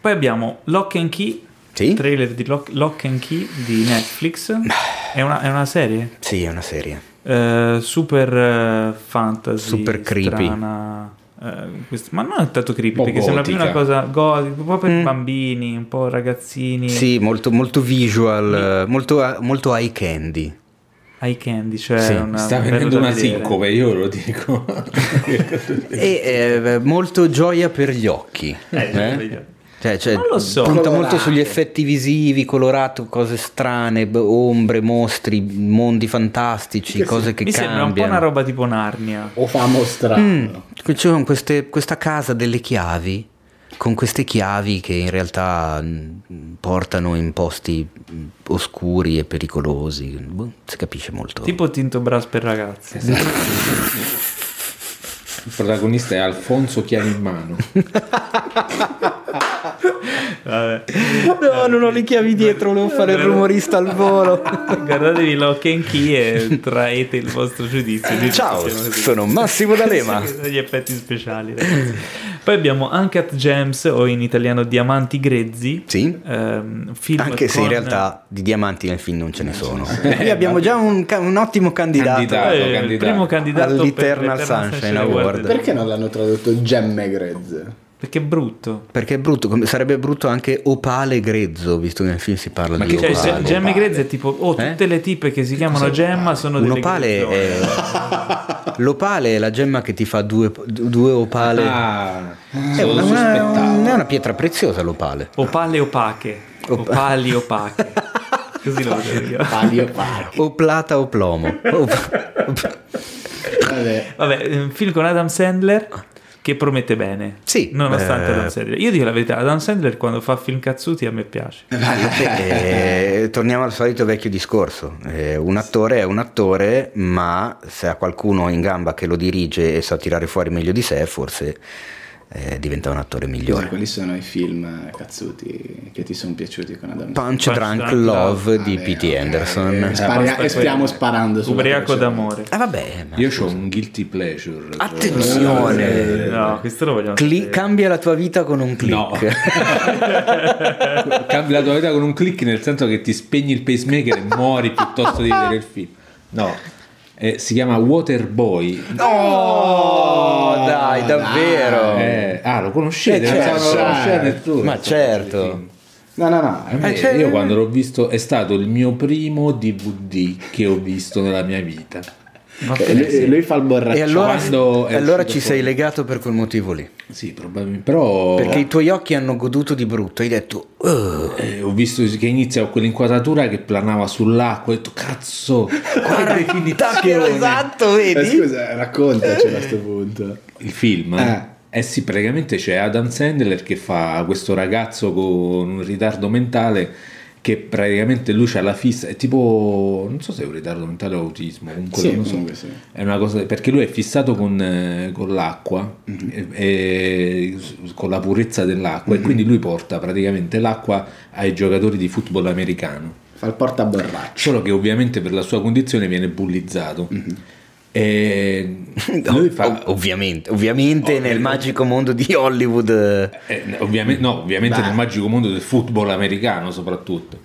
Poi abbiamo Lock and Key, Sì? trailer di Lock, Lock and Key di Netflix. È una, è una serie Sì, è una serie. eh, super eh, fantasy, Super creepy. strana, eh, quest- ma non è tanto creepy perché sembra più una gotica. cosa gotica, un po' per bambini, un po' ragazzini. Mm. Sì, molto, molto visual, eh, molto, molto eye candy. Eye candy, cioè Sì, una, Sta venendo una vedere. sincope, io lo dico. E eh, molto gioia per gli occhi. Eh, eh? Cioè, cioè, Non lo so. punta Colorate. molto sugli effetti visivi, colorato, cose strane, b- ombre, mostri, mondi fantastici, Che cose sì. che Mi sembra un po' cambiano. una roba tipo Narnia. O famo strano. Mm, qui c'è queste- questa casa delle chiavi, con queste chiavi che in realtà mm, portano in posti mm, oscuri e pericolosi. Boh, si capisce molto. Tipo Tinto Brass per ragazzi. Il protagonista è Alfonso Chiavi in mano. Vabbè. No, non ho le chiavi dietro, volevo fare il rumorista al volo. Guardatevi Lock and Key e traete il vostro giudizio. Ciao, Diciamo così. sono Massimo D'Alema. Gli effetti speciali. ragazzi. Poi abbiamo Uncut Gems o in italiano Diamanti Grezzi. Sì. ehm, film Anche se in con- realtà di diamanti nel film non ce ne sono. Qui abbiamo già un, un ottimo candidato. Candidato. Eh, il candidato. primo candidato per All'Eternal l'Eternal Sunshine Award. Perché non l'hanno tradotto gemme grezze? Perché è brutto. Perché è brutto, come- sarebbe brutto anche opale grezzo, visto che nel film si parla Ma di che Cioè, opale. se- Gemme Grezze è tipo, oh, tutte Eh? le tipe che si chiamano Gemma sono Un delle opale grezzone. è... L'opale è la gemma che ti fa due, due opale. Ah, è, una, una- è una pietra preziosa l'opale. Opale opache. Op- Opali opache. Così lo vedo io. Palio palio. O plata o plomo. Op- Vabbè. Vabbè, un film con Adam Sandler che promette bene. Sì, Nonostante eh, Adam Sandler. Io dico la verità, Adam Sandler quando fa film cazzuti a me piace. Eh, torniamo al solito vecchio discorso. Eh, un attore è un attore, ma se ha qualcuno in gamba che lo dirige e sa tirare fuori meglio di sé, forse eh, diventa un attore migliore. quali sono i film eh, cazzuti che ti sono piaciuti con Adam Punch Punch Drunk Drunk Love Love. di Vabbè, P.T. ok. Anderson. Eh, Eh, spari- basta e stiamo sparando sulla Ubriaco d'amore. vabbè, ma Io ho un guilty pleasure. attenzione. No, questo lo vogliamo Cli- cambia la tua vita con un click. No. Cambi la tua vita con un click nel senso che ti spegni il pacemaker e muori piuttosto di vedere il film. No. Eh, si chiama Waterboy. Oh, dai, davvero. Eh, ah, lo conoscete? Eh, certo. lo. Ma certo. No, no, no. Eh, cioè- io quando l'ho visto è stato il mio primo DVD che ho visto nella mia vita. Eh, bene, lui, sì. lui fa il borraccio. E allora, e è allora ci sei fuori. legato per quel motivo lì. Sì, probabilmente. Però Perché i tuoi occhi hanno goduto di brutto. Hai detto, "Oh, eh, ho visto che inizia con quell'inquadratura che planava sull'acqua. Ho detto, cazzo, guarda che definizione. esatto, Eh, vedi? scusa, raccontaci a questo punto. Il film? Eh. Eh sì, praticamente c'è Adam Sandler che fa questo ragazzo con un ritardo mentale che praticamente lui c'ha la fissa, è tipo, non so se è un ritardo mentale o autismo, comunque Sì, so. sì. È una cosa, perché lui è fissato con, eh, con l'acqua, Mhm. e- e- con la purezza dell'acqua e quindi lui porta praticamente l'acqua ai giocatori di football americano. Fa il porta borraccio. Solo che ovviamente per la sua condizione viene bullizzato. E lui fa, Ov- ovviamente, ovviamente nel magico mondo di Hollywood. Eh, ovviamente, no, ovviamente Beh. nel magico mondo del football americano soprattutto.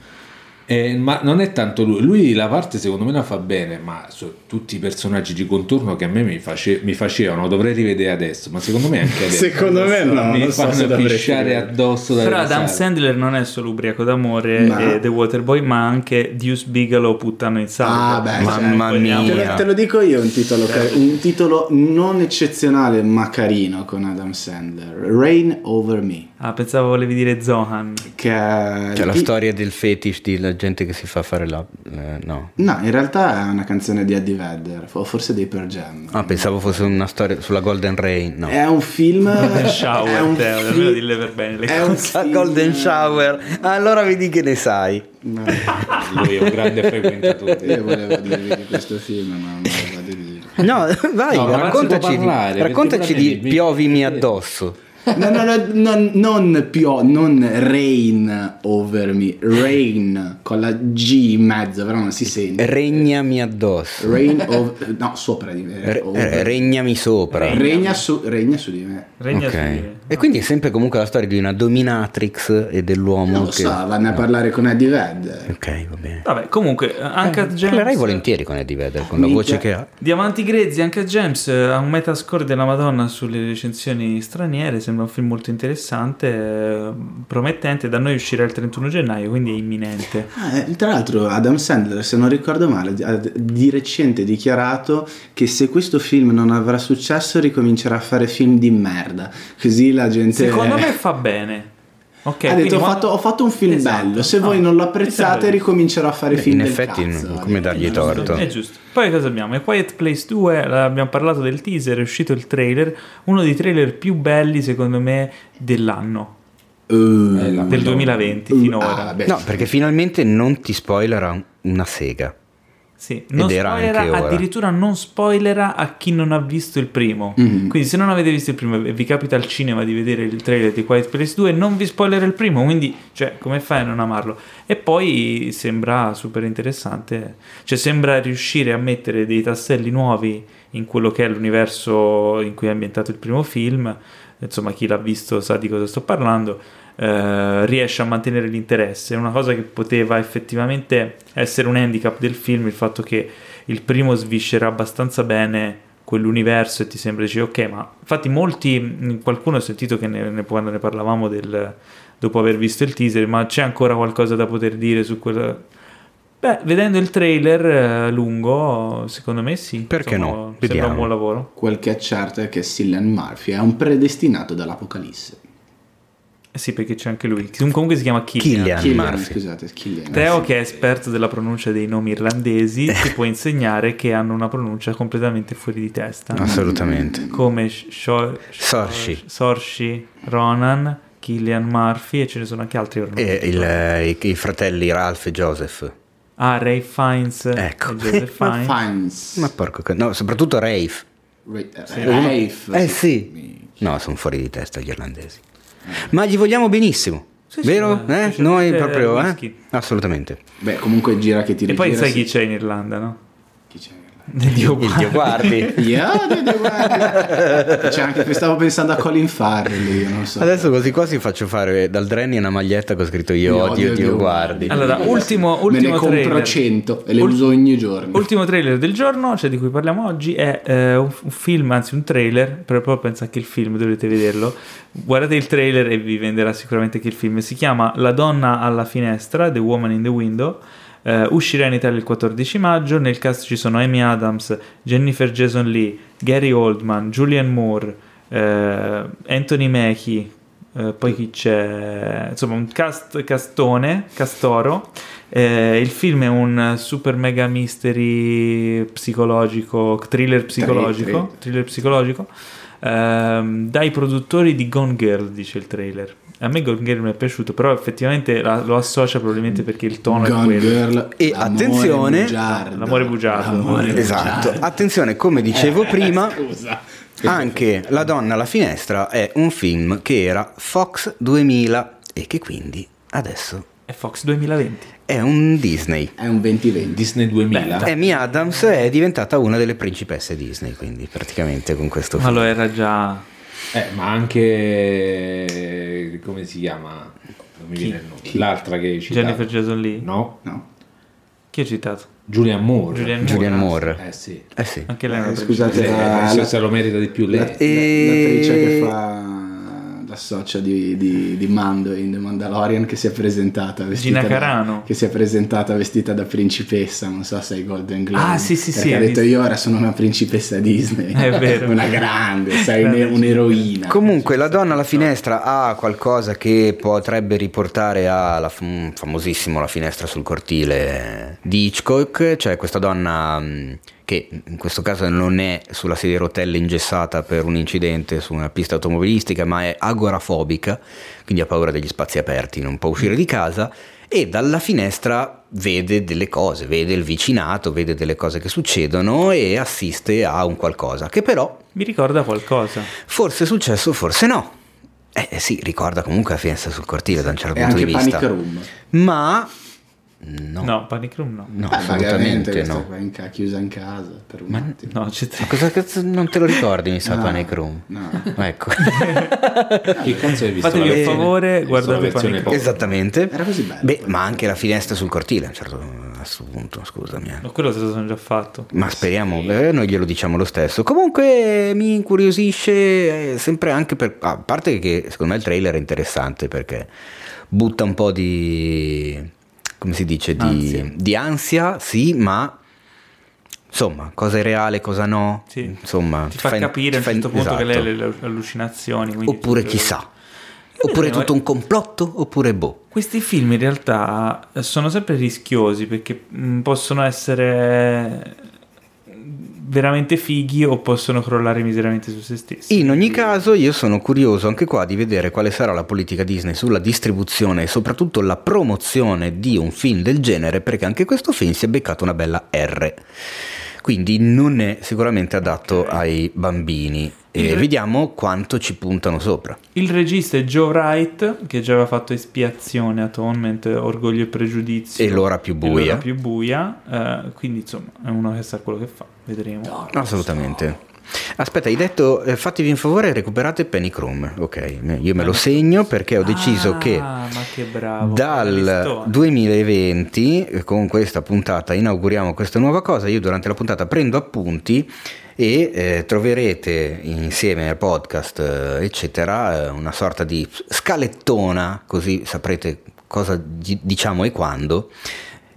Eh, ma non è tanto lui, lui la parte secondo me la fa bene, ma tutti i personaggi di contorno che a me mi, face- mi facevano, dovrei rivedere adesso, ma secondo me anche adesso Secondo me no, mi non so fanno dovresti pisciare addosso Però Adam. Sandler non è solo ubriaco d'amore Ma- e The Waterboy, ma anche Deuce Bigelow puttano in sangue. Ah, beh, Cioè, mamma vogliamo- Te mia. lo, te lo dico io un titolo, car- un titolo non eccezionale ma carino con Adam Sandler. Rain Over Me. Ah, pensavo volevi dire Zohan. Che è C'è la storia del fetish di la gente che si fa fare la. eh, no. No, in realtà è una canzone di Eddie Vedder, o forse dei Pearl Jam. Ah, pensavo fosse una storia sulla Golden Rain. No. È un film. Golden è Shower, un Teo, fi- almeno dille per bene È un film- Golden Shower. Allora vedi che ne sai. No, Lui è un grande frequentatore. io volevo dirvi di questo film, ma non me lo vado a dire. No, vai, No, raccontaci, parlare, raccontaci di mi- piovimi addosso. No, no, no, no, non pio, non rain over me, rain con la G in mezzo, però non si sente. Regnami addosso. Rain over, no, sopra di me. Re- eh, regnami sopra. regna, su, regna su di me. Regna Ok. su di me. E quindi è sempre comunque la storia di una dominatrix e dell'uomo Non lo che... so, vanno a parlare con Eddie Ved. Ok, va bene. Vabbè, comunque, anche a James... Parlerei volentieri con Eddie Vedder, con la Minchia. voce che ha. Diamanti grezzi, anche a James eh, ha un metascore della Madonna sulle recensioni straniere, sembra un film molto interessante, eh, promettente, da noi uscirà il 31 gennaio, quindi è imminente. Ah, eh, tra l'altro Adam Sandler, se non ricordo male, ha di recente dichiarato che se questo film non avrà successo ricomincerà a fare film di merda. Così la gente... Secondo me fa bene. Ok, ha detto ho fatto, ho fatto un film Esatto. bello, se Ah, voi non lo apprezzate sembra ricomincerò a fare film In del effetti, cazzo. non- come dargli È giusto. torto? È giusto. Poi cosa abbiamo? A Quiet Place 2, abbiamo parlato del teaser, è uscito il trailer, uno dei trailer più belli secondo me dell'anno, Uh, Eh, del 2020 uh, finora. ah, beh, No, perché finalmente non ti spoilerà una sega. Sì, non Ed era spoilera, anche ora. addirittura non spoilerà a chi non ha visto il primo. Mhm. Quindi se non avete visto il primo e vi capita al cinema di vedere il trailer di Quiet Place 2, non vi spoilerà il primo, quindi cioè, come fai a non amarlo? E poi sembra super interessante, cioè sembra riuscire a mettere dei tasselli nuovi in quello che è l'universo in cui è ambientato il primo film, insomma chi l'ha visto sa di cosa sto parlando. Eh, riesce a mantenere l'interesse. È una cosa che poteva effettivamente essere un handicap del film, il fatto che il primo sviscera abbastanza bene quell'universo e ti sembra dici ok, ma infatti molti, qualcuno ho sentito che ne, ne- quando ne parlavamo del, dopo aver visto il teaser, ma c'è ancora qualcosa da poter dire su quel... Beh, vedendo il trailer eh, lungo, secondo me sì. Perché no? Sembra Vediamo. un buon lavoro. Quel che è certo è che Cillian Murphy è un predestinato dall'Apocalisse. Eh sì, perché c'è anche lui. Comunque si chiama Killian. Killian. Killian, Murphy. scusate, Killian. Teo, che è esperto della pronuncia dei nomi irlandesi, ti può insegnare che hanno una pronuncia completamente fuori di testa. Assolutamente. Come Sho- Sorshi. Sorshi, Ronan, Killian Murphy e ce ne sono anche altri. non E il- ricordo. i, i fratelli Ralph e Joseph. Ah, Ray Fiennes Ecco. e Joseph Ma Fiennes. Fiennes. Ma porco No, soprattutto Rafe. Ra- Rafe. Eh sì. No, sono fuori di testa gli irlandesi. Ma gli vogliamo benissimo. Sì, sì, Vero? ma Eh? Noi proprio, eh? Assolutamente. Beh, comunque gira che ti E poi rigira, sai sì. chi c'è in Irlanda, no? Chi c'è? Dio Il Dio guardi. Io, Dio, Dio, guarda. C'è anche, stavo pensando a Colin Farrell, io non so. Adesso così quasi faccio fare dal Drenny una maglietta con scritto io Io odio Dio Dio guardi. Allora, ultimo, Me ultimo ne compro trailer. 100 e le Ul- uso ogni giorno. Ultimo trailer del giorno, cioè di cui parliamo oggi, è eh, un, un film, anzi un trailer, però poi penso anche il film, dovete vederlo. Guardate il trailer e vi venderà sicuramente che il film si chiama La donna alla finestra, The Woman in the Window. Eh, uscirà in Italia il 14 maggio. Nel cast ci sono Amy Adams, Jennifer Jason Lee, Gary Oldman, Julian Moore, eh, Anthony Mackie. eh, poi chi c'è? Insomma, un cast castone, castoro. Eh, il film è un super mega mystery psicologico, thriller psicologico, Tre- thriller psicologico ehm, dai produttori di Gone Girl, dice il trailer. A me Gone Girl mi è piaciuto, però effettivamente la- lo associa probabilmente perché il tono è Gone quello. Girl, E l'amore attenzione- bugiardo. L'amore bugiardo. L'amore Esatto. bugiardo. Attenzione, come dicevo prima, Scusa. anche La donna alla finestra è un film che era Fox 2000 e che quindi adesso È Fox 2020. è un Disney. È un 2020. Disney 2000. Amy Adams è diventata una delle principesse Disney, quindi praticamente con questo Ma film. lo era già. Eh, ma anche come si chiama? Non mi viene il nome. L'altra che hai citato. Jennifer Jason Lee. No, No. Chi ho citato? Julian Moore. Julian Moore. Julian Moore. Eh sì. Eh sì. Anche lei Eh, scusate, Eh, la- se- la- se lo merita di più lei. La- E- L'attrice che fa la socia di, di, di Mando in The Mandalorian che si è presentata vestita Gina da- Carano. che si è presentata vestita da principessa non so se ai Golden Globe Ah, sì, sì, perché sì, ha ho detto visto. io ora sono una principessa Disney È vero. una grande sei un- un'eroina Comunque la donna alla finestra ha qualcosa che potrebbe riportare alla fam- famosissimo La finestra sul cortile di Hitchcock, cioè questa donna mh, che in questo caso non è sulla sedia a rotelle ingessata per un incidente su una pista automobilistica, ma è agorafobica, quindi ha paura degli spazi aperti, non può uscire di casa e dalla finestra vede delle cose, vede il vicinato, vede delle cose che succedono e assiste a un qualcosa che però Mi ricorda qualcosa. forse è successo, forse no. Eh eh sì, ricorda comunque la finestra sul cortile da un certo E punto anche di vista. Panic Room. Ma no, No, Panic Room no. no, Beh, assolutamente no. qua in ca- chiusa in casa per un Ma- attimo. No, c'è Ma cosa cazzo non te lo ricordi, mi sa, No, Panic Room? no. Ecco. Che cazzo hai visto? Fatevi la un favore, guardate Panic pop? Esattamente. Era così bello. Beh, ma anche la finestra sul cortile a un certo a questo punto, scusami. eh. No, quello se lo sono già fatto. Ma speriamo, eh, noi glielo diciamo lo stesso. Comunque mi incuriosisce eh, sempre anche per... ah, a parte che secondo me il trailer è interessante perché butta un po' di... come si dice? Di Ansia. di ansia sì, ma... Insomma, cosa è reale, cosa no? Sì. Insomma, Ti fa in- capire a un certo punto che lei esatto. le, le allucinazioni. Oppure chissà. Oppure è tutto un complotto, oppure boh. Questi film in realtà sono sempre rischiosi perché mh, possono essere veramente fighi o possono crollare miseramente su se stessi. In ogni caso io sono curioso anche qua di vedere quale sarà la politica Disney sulla distribuzione e soprattutto la promozione di un film del genere perché anche questo film si è beccato una bella R. Quindi non è sicuramente adatto ai bambini e Il- vediamo quanto ci puntano sopra. Il regista è Joe Wright, che già aveva fatto Espiazione, Atonement, Orgoglio e Pregiudizio. E l'ora più buia. L'ora più buia. eh, quindi insomma è uno che sa quello che fa. Vedremo. Assolutamente. Aspetta, hai detto eh, fatevi un favore e recuperate Penny Room. Ok, io me lo segno perché ho deciso Ah, che che bravo. Dal Listone. 2020, eh, con questa puntata, inauguriamo questa nuova cosa. Io durante la puntata prendo appunti e eh, troverete insieme al podcast, eh, eccetera, eh, una sorta di scalettona, così saprete cosa di- diciamo e quando.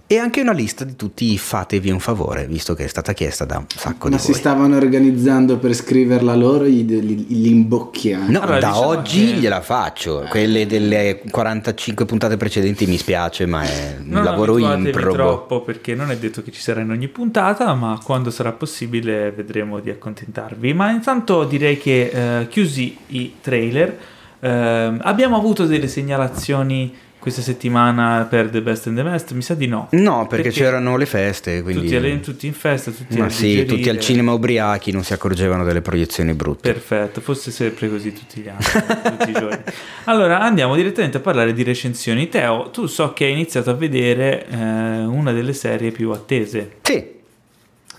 E anche una lista di tutti i fatevi un favore, visto che è stata chiesta da un sacco Ma di si voi. stavano organizzando per scriverla loro, gli, li, li imbocchiamo. No, Allora, da diciamo oggi che- gliela faccio. Quelle delle 45 puntate precedenti mi spiace, ma è un Non lavoro abituatevi improbo. troppo perché non è detto che ci sarà in ogni puntata, ma quando sarà possibile vedremo di accontentarvi. Ma intanto direi che eh, chiusi i trailer, ehm, abbiamo avuto delle segnalazioni questa settimana per The Best and the Best? Mi sa di no. No, perché, c'erano le feste, quindi... Tutti, alle- tutti in festa, tutti Ma sì, digerire. tutti al cinema ubriachi, non si accorgevano delle proiezioni brutte. Perfetto, fosse sempre così tutti gli anni, tutti i giorni. Allora andiamo direttamente a parlare di recensioni. Teo, tu so che hai iniziato a vedere eh, una delle serie più attese Sì,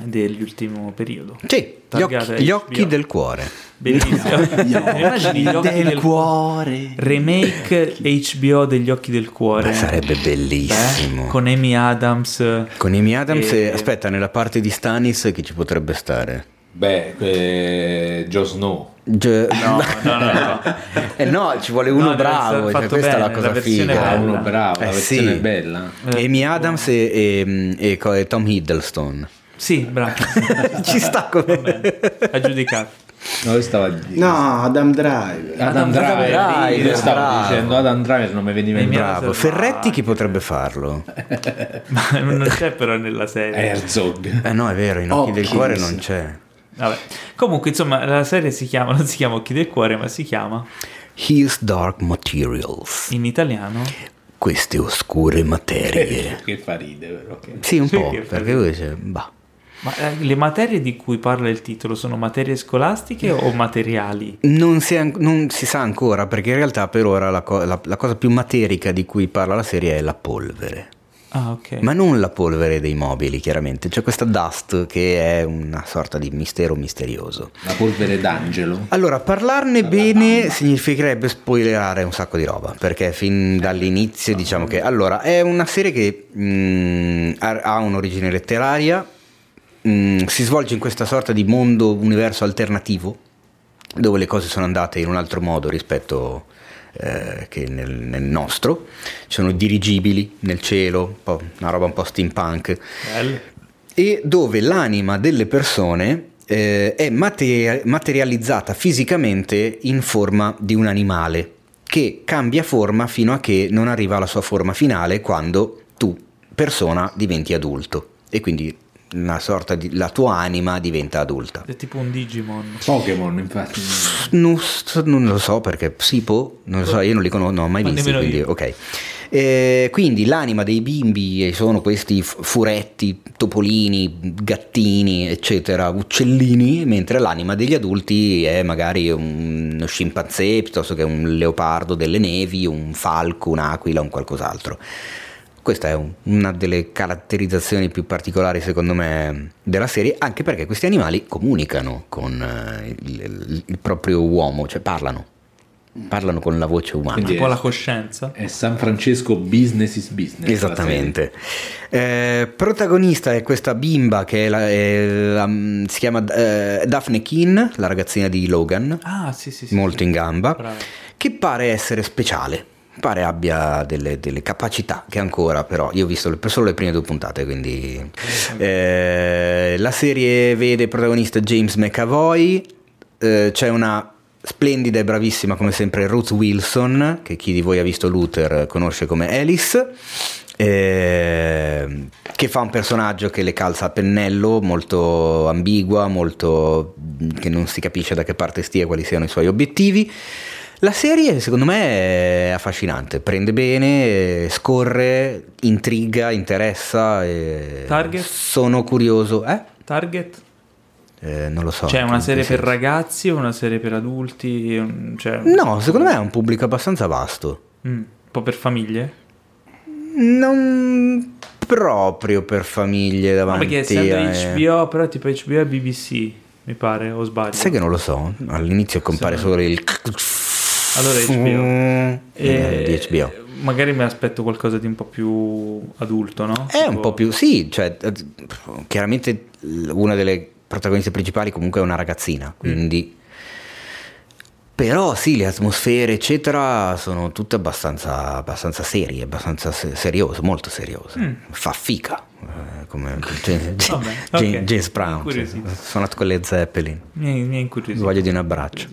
dell'ultimo periodo. sì, gli occhi, gli occhi del cuore. Bellissimo. Immagini gli occhi del, cuore. Remake HBO degli occhi del cuore. Beh, sarebbe Beh, bellissimo. con Amy Adams. Con Amy Adams E- e... Aspetta, nella parte di Stanis chi ci potrebbe stare? Beh, eh, Joe Snow. Ge- No, no, no, no. eh no, ci vuole uno No, bravo, cioè, questa è la bene, cosa la figa. Ah, bella. uno bravo, la Eh, versione sì. bella. Eh, Amy Adams e, e- e e Tom Hiddleston. Sì, bravo. Ci sta come... Bene, aggiudicato. No, io stavo a dire. No, Adam Drive. Adam Adam Driver, Driver, io stavo bravo. dicendo Adam Driver non mi veniva in bravo. Adams. Ferretti chi potrebbe farlo? Ma non c'è però nella serie. Herzog. Eh no, è vero, in Occhi del Hopkins. Cuore non c'è. Vabbè. Comunque, insomma, la serie si chiama, non si chiama Occhi del Cuore, ma si chiama His Dark Materials. in italiano Queste oscure materie. che fa ride, però. Sì, un po', Perché lui dice, bah. Ma eh, le materie di cui parla il titolo sono materie scolastiche o materiali? Non si, è- non si sa ancora perché in realtà per ora la, co- la- la cosa più materica di cui parla la serie è la polvere. Ah, ok. Ma non la polvere dei mobili, chiaramente. C'è questa dust che è una sorta di mistero misterioso. La polvere d'angelo. Allora, parlarne bene significherebbe spoilerare un sacco di roba, perché fin dall'inizio diciamo che... Allora, è una serie che mm, ha, ha un'origine letteraria, mm, si svolge in questa sorta di mondo, universo alternativo, dove le cose sono andate in un altro modo rispetto eh, che nel, nel nostro. Ci sono dirigibili nel cielo, un una roba un po' steampunk Bello. e dove l'anima delle persone eh, è materi- materializzata fisicamente in forma di un animale che cambia forma fino a che non arriva alla sua forma finale quando tu, persona, diventi adulto e quindi una sorta di la tua anima diventa adulta. È tipo un Digimon. Pokémon, infatti. Non, non lo so perché Sipo, non lo so, io non li conosco, non ho mai Ma visti, quindi io. ok. E quindi l'anima dei bimbi sono questi furetti, topolini, gattini, eccetera, uccellini, mentre l'anima degli adulti è magari un- uno scimpanzé piuttosto che un leopardo delle nevi, un falco, un'aquila, un qualcos'altro. Questa è un- una delle caratterizzazioni più particolari secondo me della serie, anche perché questi animali comunicano con eh, il, il- il proprio uomo, cioè parlano, parlano con la voce umana. Quindi Un po' la coscienza. È San Francesco business is business. Esattamente. Eh, protagonista è questa bimba che è la- è la- si chiama eh, Daphne Keane, la ragazzina di Logan, Ah, sì, sì, sì. molto sì. in gamba, Bravo. che pare essere speciale. Pare abbia delle, delle capacità che ancora però io ho visto le- solo le prime due puntate quindi eh, la serie vede protagonista James McAvoy eh, c'è una splendida e bravissima come sempre Ruth Wilson che chi di voi ha visto Luther conosce come Alice eh, che fa un personaggio che le calza a pennello molto ambigua molto che non si capisce da che parte stia quali siano i suoi obiettivi la serie secondo me è affascinante, prende bene, eh, scorre, intriga, interessa. Target? Sono curioso. Eh? Target? Eh, non lo so. Cioè, una serie per ragazzi o una serie per adulti? Cioè, No, secondo me è un pubblico abbastanza vasto. Mm, un po' per famiglie? Non proprio per famiglie No, davanti perché essendo a- HBO, però tipo HBO e BBC, mi pare, o sbaglio? Sai che non lo so, all'inizio compare solo il... Allora HBO. Eh, di HBO. Magari mi aspetto qualcosa di un po' più adulto, no? È un Tipo- po' più, sì, cioè, eh, chiaramente una delle protagoniste principali comunque è una ragazzina, quindi... Però sì, le atmosfere, eccetera, sono tutte abbastanza, abbastanza serie, abbastanza se- seriose, molto seriose. Mm. Fa fica, eh, come James, Vabbè, James- ok. James Brown. Sì. Sono con le Zeppelin, Mi, mi voglio di un abbraccio.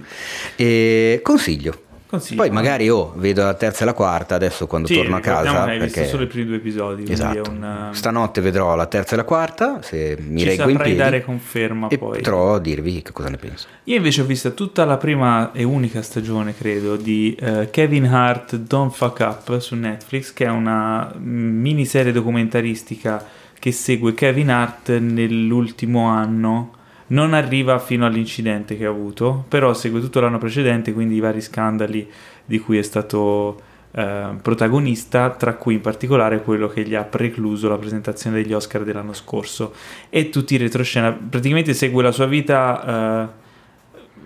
E consiglio. Consiglio. Poi magari oh, vedo la terza e la quarta adesso quando Sì, torno a casa. hai perché... visto solo i primi due episodi, Esatto. è un... Stanotte vedrò la terza e la quarta, se mi Ci reggo in piedi. dare conferma e poi. potrò dirvi che cosa ne penso. Io invece ho visto tutta la prima e unica stagione, credo, di eh, Kevin Hart Don't Fuck Up su Netflix, che è una miniserie documentaristica che segue Kevin Hart nell'ultimo anno. Non arriva fino all'incidente che ha avuto, però segue tutto l'anno precedente, quindi i vari scandali di cui è stato eh, protagonista, tra cui in particolare quello che gli ha precluso la presentazione degli Oscar dell'anno scorso e tutti i retroscena. Praticamente segue la sua vita. eh,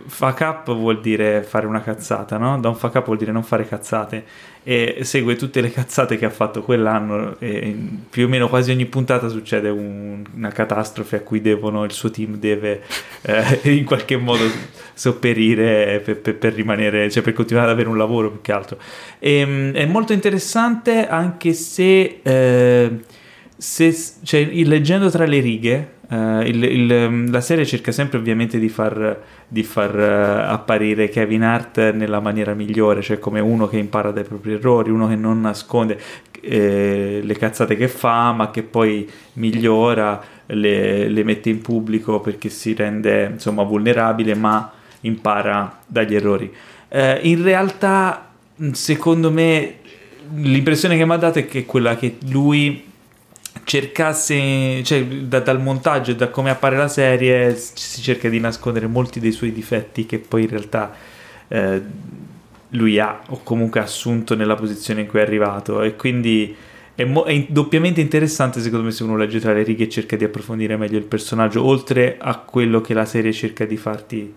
fuck up vuol dire fare una cazzata, no? Don't fuck up vuol dire non fare cazzate. E segue tutte le cazzate che ha fatto quell'anno. E più o meno quasi ogni puntata succede un- una catastrofe a cui devono, il suo team deve eh, in qualche modo sopperire per, per- per rimanere, cioè per continuare ad avere un lavoro più che altro. Ehm, è molto interessante anche se, eh, se cioè, leggendo tra le righe, eh, il- il- la serie cerca sempre ovviamente di far, di far eh, apparire Kevin Hart nella maniera migliore, cioè come uno che impara dai propri errori, uno che non nasconde eh, le cazzate che fa, ma che poi migliora, le, le mette in pubblico perché si rende insomma vulnerabile, ma impara dagli errori. Eh, in realtà, mh, secondo me, l'impressione che mi ha dato è che quella che lui cercasse, cioè da- dal montaggio e da come appare la serie, si cerca di nascondere molti dei suoi difetti che poi in realtà eh, lui ha o comunque ha assunto nella posizione in cui è arrivato. E quindi è, mo- è doppiamente interessante secondo me se uno legge tra le righe e cerca di approfondire meglio il personaggio oltre a quello che la serie cerca di farti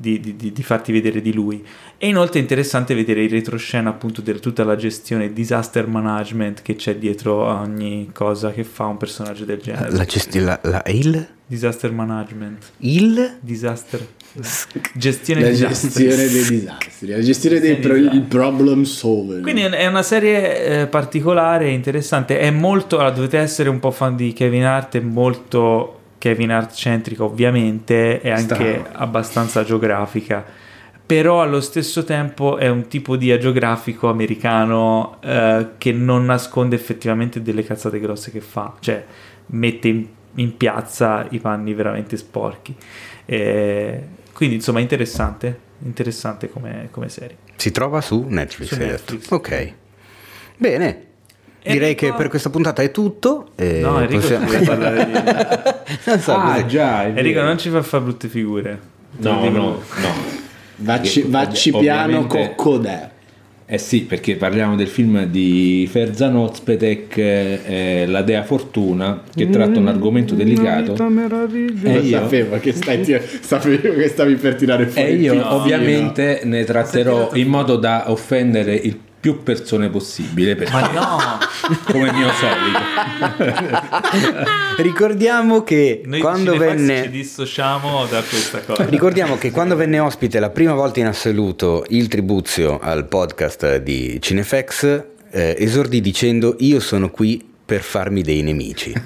di, di- di- di farti vedere di lui. E inoltre è interessante vedere il retroscena appunto di tutta la gestione e disaster management che c'è dietro a ogni cosa che fa un personaggio del genere. La gesti- la- la- il? Disaster management. Il? Disaster. Gestione La gestione dei disastri, la gestione dei pro- Gestione il problem solving. Quindi è una serie eh, particolare, interessante. È molto. Allora, dovete essere un po' fan di Kevin Hart, è molto Kevin Hart centrica, ovviamente, è anche Strano. abbastanza geografica. Però allo stesso tempo è un tipo di agiografico americano eh, che non nasconde effettivamente delle cazzate grosse che fa, cioè mette in, in piazza i panni veramente sporchi. Eh, quindi insomma interessante, interessante come, come serie. Si trova su Netflix. Su Netflix. Ok. Bene. Direi Enrico? che per questa puntata è tutto. e No, Enrico possiamo- parlare di... non so, Ah, così. già. è Enrico non ci fa fare brutte figure. No, no, no. Vacci, vacci piano, coccodè. Eh sì, perché parliamo del film di Ferzan Ozpetek, eh, La Dea Fortuna, che tratta un argomento delicato. E Lo io, sapevo che, stai ti- sapevo che stavi per tirare fuori. e io tiro. ovviamente ne tratterò in modo da offendere il più persone possibile, perché, Ma no! come mio solito. Ricordiamo che Noi quando Cinefax ci venne. dissociamo da questa cosa. Ricordiamo che quando venne ospite la prima volta in assoluto il tribuzio al podcast di Cinefax, eh, esordì dicendo io sono qui per farmi dei nemici.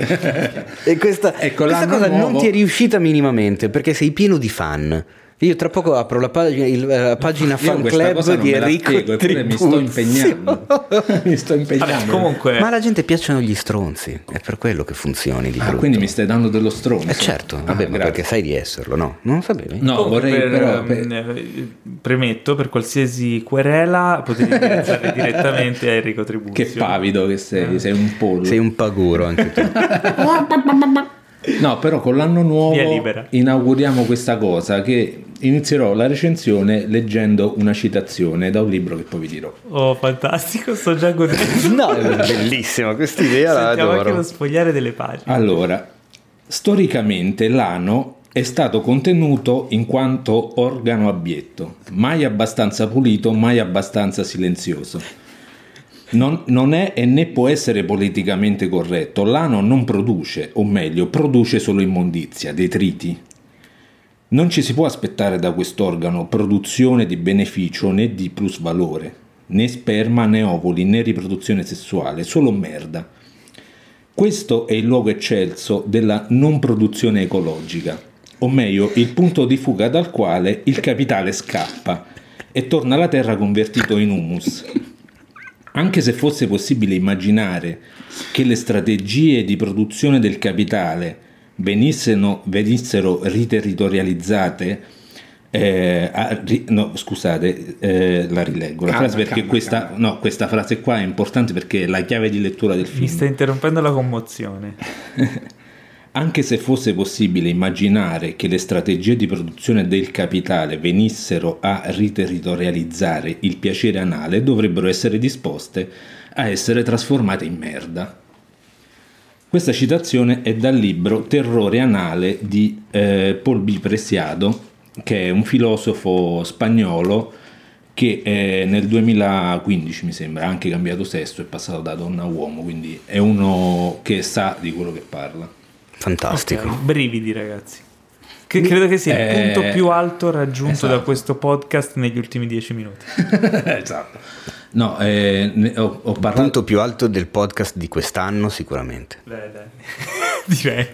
e questa, Ecco, questa cosa non nuovo- ti è riuscita minimamente perché sei pieno di fan. Io tra poco apro la pagina, il- la pagina fan club di la Enrico spiego, mi sto impegnando. mi sto impegnando. Vabbè, comunque, Ma alla gente piacciono gli stronzi, è per quello che funzioni di Ah, brutto. quindi mi stai dando dello stronzo. Eh certo, Ah, vabbè, ma grazie. perché sai di esserlo, no? Non lo sapevi? No, comunque vorrei per, però... per- ehm, eh, premetto per qualsiasi querela potete indirizzare direttamente a Enrico Tribuzio. Che pavido che sei, sei un pollo. Sei un paguro anche tu. No, però con l'anno nuovo inauguriamo questa cosa che inizierò la recensione leggendo una citazione da un libro che poi vi dirò. Oh, fantastico, sto già godendo. No, è bellissima questa idea, la Sentiamo anche adoro. lo sfogliare delle pagine. Allora, storicamente l'ano è stato contenuto in quanto organo abietto, mai abbastanza pulito, mai abbastanza silenzioso. Non, non è e né può essere politicamente corretto. L'ano non produce, o meglio, produce solo immondizia, detriti. Non ci si può aspettare da quest'organo produzione di beneficio né di plusvalore, né sperma né ovuli né riproduzione sessuale, solo merda. Questo è il luogo eccelso della non produzione ecologica, o meglio, il punto di fuga dal quale il capitale scappa e torna alla terra convertito in humus. Anche se fosse possibile immaginare che le strategie di produzione del capitale venissero, venissero riterritorializzate, eh, a- no, scusate, eh, la rileggo la Calma, frase perché calma, questa, calma. no, questa frase qua è importante perché è la chiave di lettura del Mi film. sta interrompendo la commozione. Anche se fosse possibile immaginare che le strategie di produzione del capitale venissero a riterritorializzare il piacere anale, dovrebbero essere disposte a essere trasformate in merda. Questa citazione è dal libro Terrore anale di eh, Paul B. Preciado, che è un filosofo spagnolo che eh, nel 2015 mi sembra ha anche cambiato sesso, è passato da donna a uomo, quindi è uno che sa di quello che parla. Fantastico. Ok, brividi, ragazzi. Che credo che sia il Eh, punto più alto raggiunto esatto. da questo podcast negli ultimi dieci minuti. esatto. No, eh, ne- ho, ho Il parlato... punto più alto del podcast di quest'anno sicuramente. Beh, dai. Direi.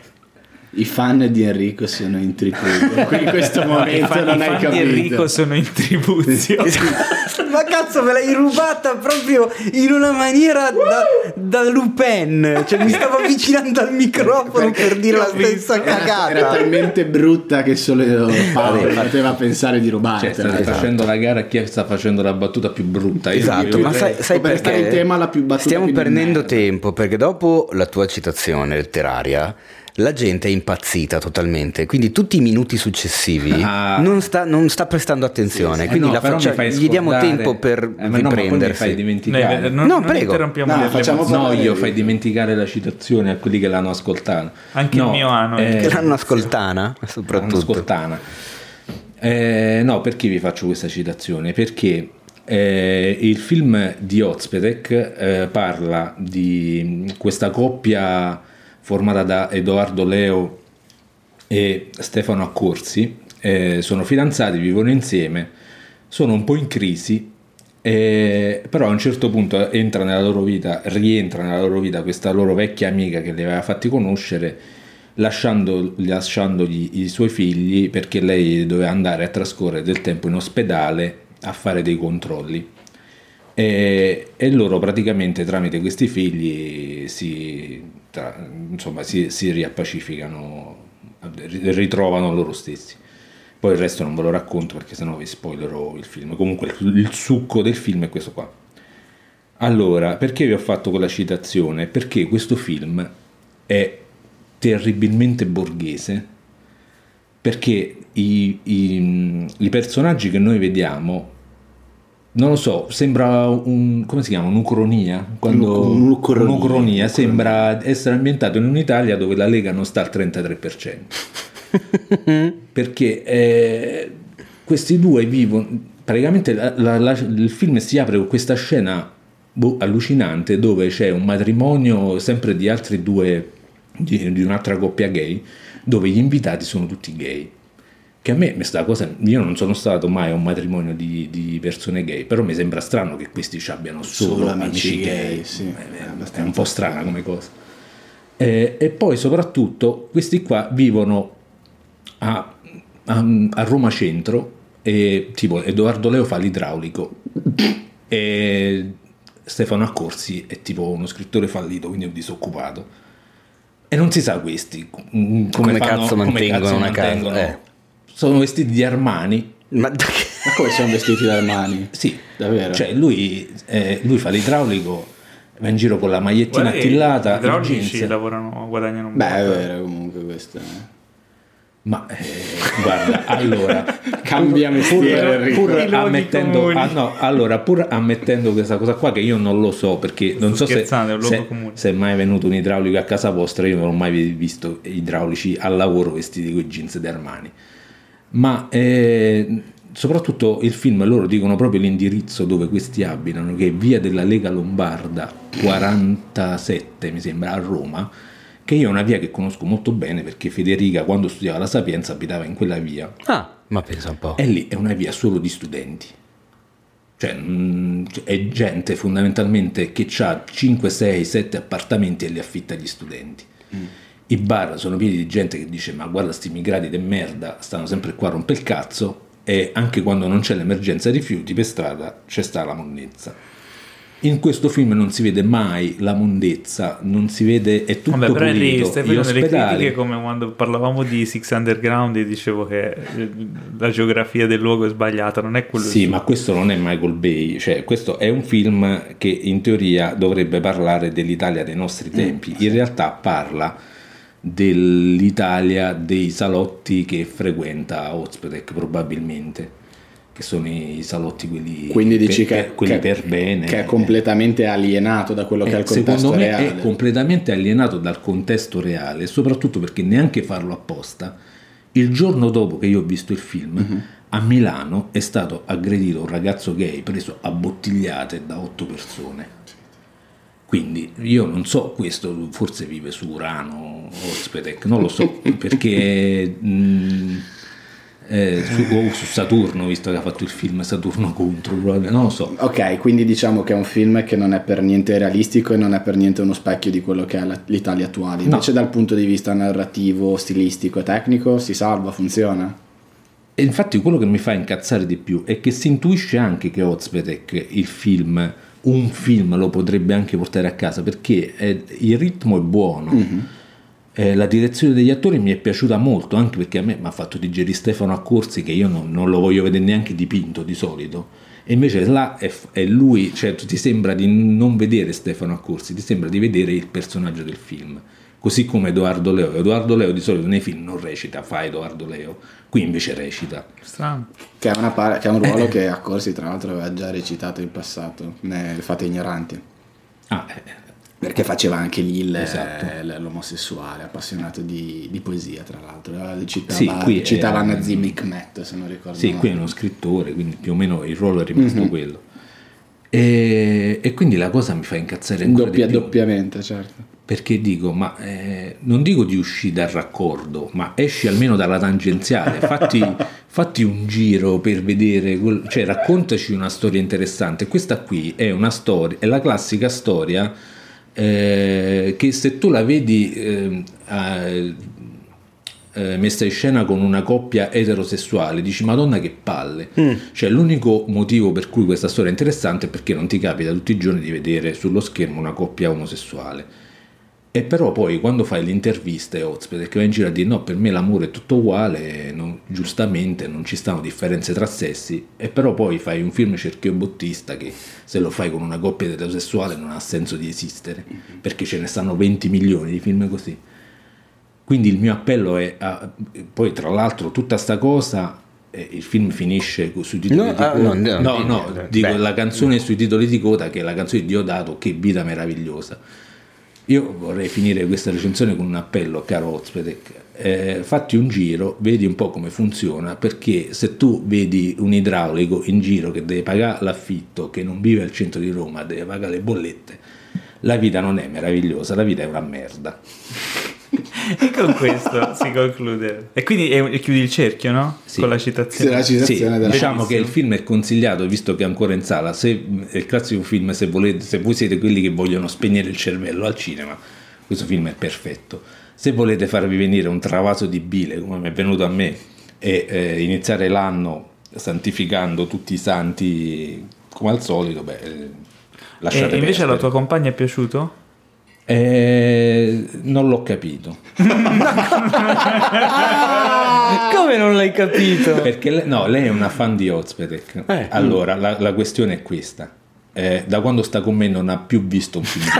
I fan di Enrico sono in tripudio. Qui in questo I momento fan, non i hai fan capito. di Enrico sono in tribuzio. Ma cazzo, me l'hai rubata proprio in una maniera da, da Lupin. Cioè, mi stavo avvicinando al microfono per dire la stessa Era cagata. talmente brutta che solo Paolo poteva pensare di Cioè, rubartela. state facendo la gara a chi sta facendo la battuta più brutta. Esatto, ma sai, sai stare perché? in tema, la più battuta Stiamo perdendo tempo perché dopo la tua citazione letteraria la gente è impazzita totalmente, quindi tutti i minuti successivi Ah. non, sta, non sta prestando attenzione, Eh quindi no, faccia- gli diamo tempo per Eh, no, riprendersi. fai dimenticare. non, No, non prego. interrompiamo No, le- le facciamo. No, io fai dimenticare la citazione a quelli che l'hanno ascoltata. Anche il No, mio anno, eh, che l'hanno ascoltana soprattutto. ascoltana. Eh, no, perché vi faccio questa citazione? Perché eh, il film di Ozpetek eh, parla di questa coppia formata da Edoardo Leo e Stefano Accorsi, eh, sono fidanzati, vivono insieme, sono un po' in crisi, eh, però a un certo punto entra nella loro vita, rientra nella loro vita questa loro vecchia amica che li aveva fatti conoscere, lasciando- lasciandogli i suoi figli perché lei doveva andare a trascorrere del tempo in ospedale a fare dei controlli. E, e loro praticamente tramite questi figli si, tra- insomma, si, si riappacificano, ri- ritrovano loro stessi. Poi il resto non ve lo racconto perché sennò vi spoilerò il film. Comunque il, il succo del film è questo qua. Allora, perché vi ho fatto quella citazione? Perché questo film è terribilmente borghese, perché i, i- i personaggi che noi vediamo, non lo so, sembra un, come si chiama, un'ucronia? Quando, Un'ucronia. un'ucronia, sembra essere ambientato in un'Italia dove la Lega non sta al 33%. perché eh, questi due vivono praticamente la- la- la- il film si apre con questa scena boh, allucinante dove c'è un matrimonio sempre di altri due di, di un'altra coppia gay dove gli invitati sono tutti gay che a me questa cosa io non sono stato mai a un matrimonio di, di persone gay però mi sembra strano che questi ci abbiano solo, Solo amici, amici gay, gay, sì, Eh, è è, un po' strana come cosa Eh, e poi soprattutto questi qua vivono a, a- a Roma Centro e tipo Edoardo Leo fa l'idraulico e Stefano Accorsi è tipo uno scrittore fallito quindi un disoccupato e non si sa questi mm, come, Come fanno- cazzo mantengono una casa, mantengono. eh. Sono vestiti di Armani Ma da che- Ma come siamo vestiti da Armani? sì Davvero? cioè lui, eh, lui fa l'idraulico va in giro con la magliettina Guarda attillata I idraulici lavorano, guadagnano un Beh, è vero comunque questo. eh. Ma eh, guarda, allora Cambia mestiere, pur, pur ammettendo, ah, no, allora, pur ammettendo questa cosa qua che io non lo so perché non so se, se, se è mai venuto un idraulico a casa vostra, io non ho mai visto idraulici al lavoro vestiti con i jeans di Armani. Ma eh, soprattutto il film loro dicono proprio l'indirizzo dove questi abitano, che è via della Lega Lombarda 47, mi sembra, a Roma, che io è una via che conosco molto bene perché Federica quando studiava la Sapienza abitava in quella via Ah, ma pensa un po'. e lì è una via solo di studenti. Cioè, mm, è gente fondamentalmente che ha 5, 6, 7 appartamenti e li affitta agli studenti. I bar sono pieni di gente che dice: Ma guarda, sti immigrati de merda stanno sempre qua a rompere il cazzo. E anche quando non c'è l'emergenza rifiuti per strada c'è sta la monnezza. In questo film non si vede mai la mondezza, non si vede, è tutto Vabbè, però pulito. stai facendo delle ospedali- critiche come quando parlavamo di Six Underground e dicevo che eh, la geografia del luogo è sbagliata, non è quello Sì, ma questo non è Michael Bay, cioè questo è un film che in teoria dovrebbe parlare dell'Italia dei nostri tempi, in realtà parla dell'Italia dei salotti che frequenta Ozpedek probabilmente, che sono i salotti quelli, Quindi dici per, che, per- quelli che- per bene. che è completamente alienato da quello che è Eh, il contesto secondo me reale. è completamente alienato dal contesto reale, soprattutto perché neanche farlo apposta. Il giorno dopo che io ho visto il film, Mhm. a Milano è stato aggredito un ragazzo gay preso a bottigliate da otto persone. Quindi io non so, questo forse vive su Urano o Spetec, non lo so, perché mh, eh, su, o su Saturno, visto che ha fatto il film Saturno contro, non lo so. Ok, quindi diciamo che è un film che non è per niente realistico e non è per niente uno specchio di quello che è la- l'Italia attuale. No. Invece dal punto di vista narrativo, stilistico e tecnico si salva, funziona. E infatti quello che mi fa incazzare di più è che si intuisce anche che Ozpetek il film, un film lo potrebbe anche portare a casa perché eh, il ritmo è buono. Eh, la direzione degli attori mi è piaciuta molto anche perché a me mi ha fatto digerire Stefano Accorsi che io non, non lo voglio vedere neanche dipinto di solito. E invece là è, è lui, cioè ti sembra di non vedere Stefano Accorsi, ti sembra di vedere il personaggio del film così come Edoardo Leo. Edoardo Leo di solito nei film non recita, fa Edoardo Leo, qui invece recita. Strano. Che è, una par- che è un Eh. ruolo che Accorsi tra l'altro aveva già recitato in passato, nel Fate Ignoranti. Ah, eh, Perché faceva anche lì il- Esatto. l- l'omosessuale, appassionato di, di poesia tra l'altro. Eh, Citava, Sì, qui è- citava Nazim Hikmet se non ricordo sì, male. qui è uno scrittore, quindi più o meno il ruolo è rimasto Mhm. quello. E, e quindi la cosa mi fa incazzare ancora Doppia, di più. doppiamente, certo. Perché dico, ma eh, non dico di uscire dal raccordo, ma esci almeno dalla tangenziale, fatti, fatti un giro per vedere, quel- cioè raccontaci una storia interessante. Questa qui è una storia, è la classica storia eh, che se tu la vedi eh, eh, messa in scena con una coppia eterosessuale, dici Madonna che palle. Cioè l'unico motivo per cui questa storia è interessante è perché non ti capita tutti i giorni di vedere sullo schermo una coppia omosessuale. E però poi quando fai le interviste ospite che va in giro a dire no, per me l'amore è tutto uguale, non- giustamente non ci stanno differenze tra sessi, e però poi fai un film cerchio bottista che se lo fai con una coppia eterosessuale non ha senso di esistere, perché ce ne stanno 20 milioni di film così. Quindi il mio appello è a, poi tra l'altro tutta sta cosa eh, il film finisce sui titoli No, di ah, coda. no, no, no, no, dico la canzone sui titoli di coda che è la canzone di Diodato che vita meravigliosa. Io vorrei finire questa recensione con un appello, caro Ozpedek. Eh, fatti un giro, vedi un po' come funziona, perché se tu vedi un idraulico in giro che deve pagare l'affitto, che non vive al centro di Roma, deve pagare le bollette, la vita non è meravigliosa, la vita è una merda. E con questo si conclude. E quindi è- e chiudi il cerchio, no? Sì. Con la Sì, citazione. la Sì, citazione della diciamo che il film è consigliato, visto che è ancora in sala, se è il classico film, se, volete, se voi siete quelli che vogliono spegnere il cervello al cinema, questo film è perfetto. Se volete farvi venire un travaso di bile, come mi è venuto a me, e eh, iniziare l'anno santificando tutti i santi come al solito, beh, eh, E lasciate invece alla perdere. tua compagna è piaciuto? Eh, non l'ho capito. Come non l'hai capito? Perché lei, no, lei è una fan di Ozpedek. Eh. Allora, la, la questione è questa. Eh, da quando sta con me non ha più visto un film.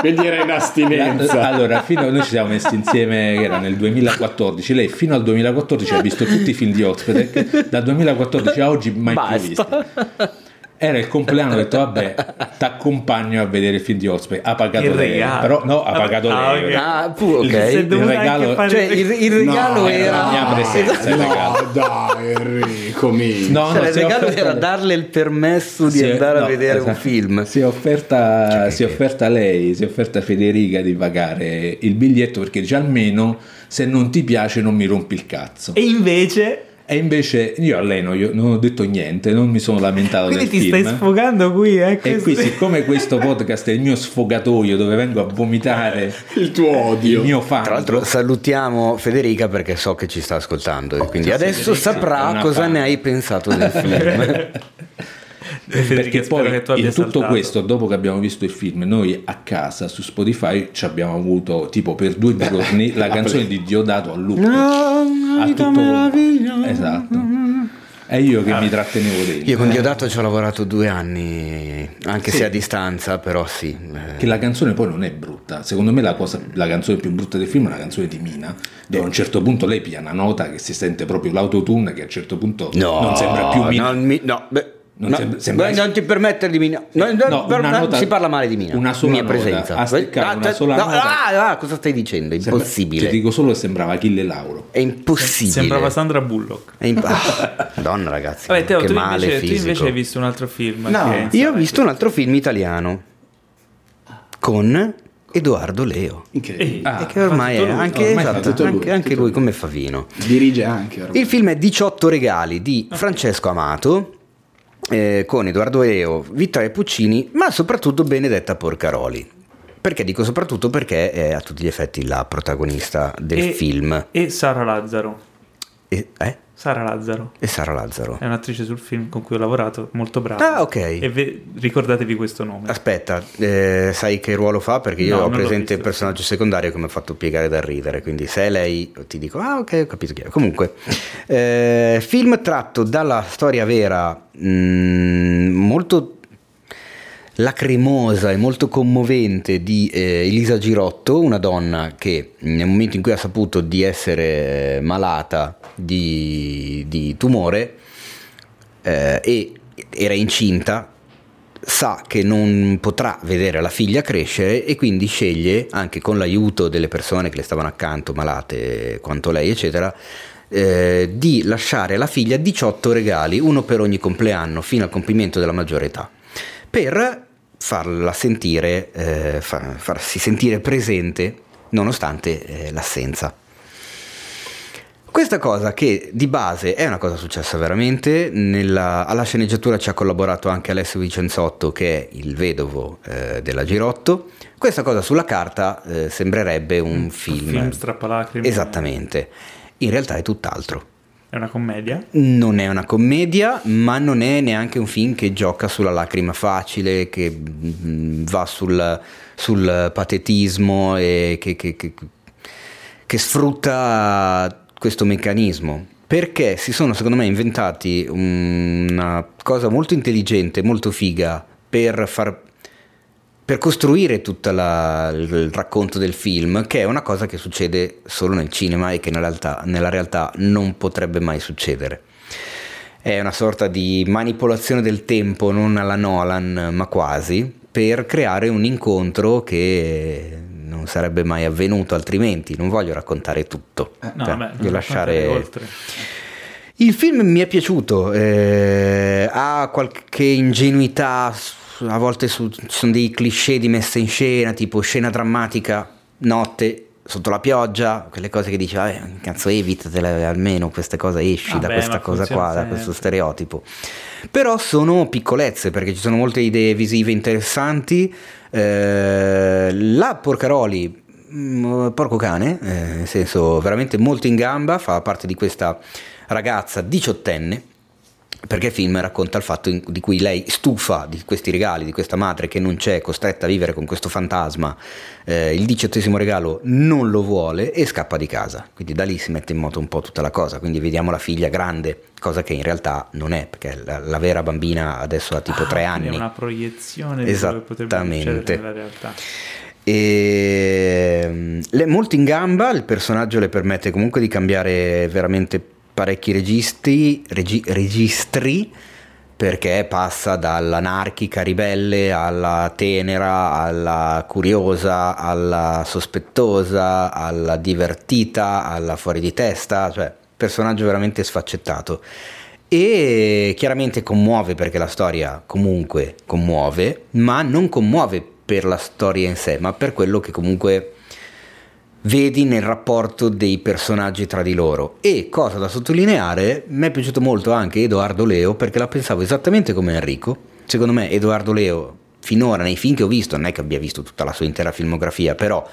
Quindi era in astinenza. allora, fino a noi ci siamo messi insieme, che era nel 2014. Lei fino al 2014 ha visto tutti i film di Ozpedek. Dal 2014 a oggi mai più visti. Era il compleanno, ho detto vabbè, ti accompagno a vedere il film di Ozpedek. Ha pagato Il lei. regalo. Però no, ha pagato Ah, lei. Ah, pu- Si è ok. dovuta Il regalo- fare- Cioè il, il regalo No, era... la mia presenza. il regalo. No, dai, Enrico, mi. No, Cioè, no, il regalo offerta era darle il permesso di Si è- andare a no, vedere un esatto. film. Si è offerta, Cioè, si è offerta lei, si è offerta Federica di pagare il biglietto perché dice almeno se non ti piace non mi rompi il cazzo. E invece... E invece io a lei non, io non ho detto niente, non mi sono lamentato Quindi del ti film. stai sfogando qui, eh? e qui siccome questo podcast è il mio sfogatoio dove vengo a vomitare Il tuo il odio. mio fan. Tra l'altro salutiamo Federica perché so che ci sta ascoltando e quindi adesso Federica saprà cosa fan. ne hai pensato del film. Federica, perché poi che in tutto saltato. questo, dopo che abbiamo visto il film, noi a casa su Spotify ci abbiamo avuto tipo per due giorni la canzone di Diodato a loop. No, a vita tutto meravigliosa. esatto è io che mi trattenevo dentro Io con Diodato ci ho lavorato due anni, anche Sì. se a distanza, però sì. eh. che la canzone poi non è brutta secondo me la, cosa, la canzone più brutta del film è la canzone di Mina dove a un certo punto lei pia una nota che si sente proprio l'autotune che a un certo punto No, non sembra più Mina non mi- no, beh, Non no, sembra- non ti permettere di Mina. No, no, No, per- nota- si parla male di Mina. una sola mia nota, presenza. a Ah, una cioè, sola no, nota. ah, ah, cosa stai dicendo? È Sembra- impossibile. ti dico solo che sembrava Achille Lauro È impossibile. Sembrava Sandra Bullock. È imp- ah, Madonna ragazzi, Vabbè, Teo, che tu male invece, tu fisico. invece hai visto un altro film. No, che- Io ho visto un altro film italiano con Edoardo Leo. Incredibile. Ah, e che ormai è lui. anche, Ormai esatto, lui, anche, anche lui lui. come Favino. Dirige anche ormai. Il film è 18 regali di Francesco Amato eh, con Edoardo Leo, Vittoria Puccini, ma soprattutto Benedetta Porcaroli. Perché dico soprattutto perché è a tutti gli effetti la protagonista del E- film. E Sara Lazzaro. E, eh? Sara Lazzaro. e Sara Lazzaro. È un'attrice sul film con cui ho lavorato, molto brava. Ah, ok. E ve- ricordatevi questo nome. Aspetta, eh, sai che ruolo fa? Perché io No, ho presente il personaggio secondario che mi ha fatto piegare da ridere, quindi se è lei ti dico, ah ok, ho capito chi è. Comunque, eh, film tratto dalla storia vera, mm, molto lacrimosa e molto commovente di eh, Elisa Girotto, una donna che nel momento in cui ha saputo di essere malata di, di tumore eh, e era incinta, sa che non potrà vedere la figlia crescere e quindi sceglie, anche con l'aiuto delle persone che le stavano accanto, malate quanto lei, eccetera, eh, di lasciare alla figlia 18 regali, uno per ogni compleanno, fino al compimento della maggiore età, per farla sentire, eh, far- farsi sentire presente nonostante eh, l'assenza. Questa cosa che di base è una cosa successa veramente, nella- alla sceneggiatura ci ha collaborato anche Alessio Vicenzotto che è il vedovo eh, della Girotto, questa cosa sulla carta eh, sembrerebbe un film. Film strappalacrime. Esattamente, in realtà è tutt'altro. È una commedia? Non è una commedia, ma non è neanche un film che gioca sulla lacrima facile, che mm, va sul, sul patetismo e che, che- che- che sfrutta questo meccanismo. Perché si sono, secondo me, inventati una cosa molto intelligente, molto figa per far per costruire tutto il racconto del film, che è una cosa che succede solo nel cinema e che nella realtà, nella realtà non potrebbe mai succedere. È una sorta di manipolazione del tempo, non alla Nolan, ma quasi, per creare un incontro che non sarebbe mai avvenuto altrimenti. Non voglio raccontare tutto, No, cioè, vabbè, voglio lasciare... oltre. Il film mi è piaciuto, eh, ha qualche ingenuità, a volte su- ci sono dei cliché di messa in scena, tipo scena drammatica, notte, sotto la pioggia, quelle cose che dici, vabbè, cazzo evitatele almeno queste cose, esci da Vabbè, questa ma cosa qua, da questo stereotipo. Però sono piccolezze perché ci sono molte idee visive interessanti. Eh, la Porcaroli, mm, porco cane, eh, nel senso veramente molto in gamba, fa parte di questa ragazza diciottenne. Perché il film racconta il fatto in- di cui lei stufa di questi regali, di questa madre che non c'è, costretta a vivere con questo fantasma, eh, il diciottesimo regalo non lo vuole e scappa di casa. Quindi da lì si mette in moto un po' tutta la cosa. Quindi vediamo la figlia grande, cosa che in realtà non è, perché la, la vera bambina adesso ha tipo Ah, tre anni. È una proiezione di quello che potrebbe succedere nella realtà. E, mm, le- molto in gamba, il personaggio le permette comunque di cambiare veramente parecchi registi, regi- registri perché passa dall'anarchica ribelle alla tenera, alla curiosa, alla sospettosa, alla divertita, alla fuori di testa, cioè personaggio veramente sfaccettato. E chiaramente commuove perché la storia comunque commuove, ma non commuove per la storia in sé, ma per quello che comunque vedi nel rapporto dei personaggi tra di loro. E cosa da sottolineare, mi è piaciuto molto anche Edoardo Leo perché la pensavo esattamente come Enrico. Secondo me Edoardo Leo finora nei film che ho visto, non è che abbia visto tutta la sua intera filmografia, però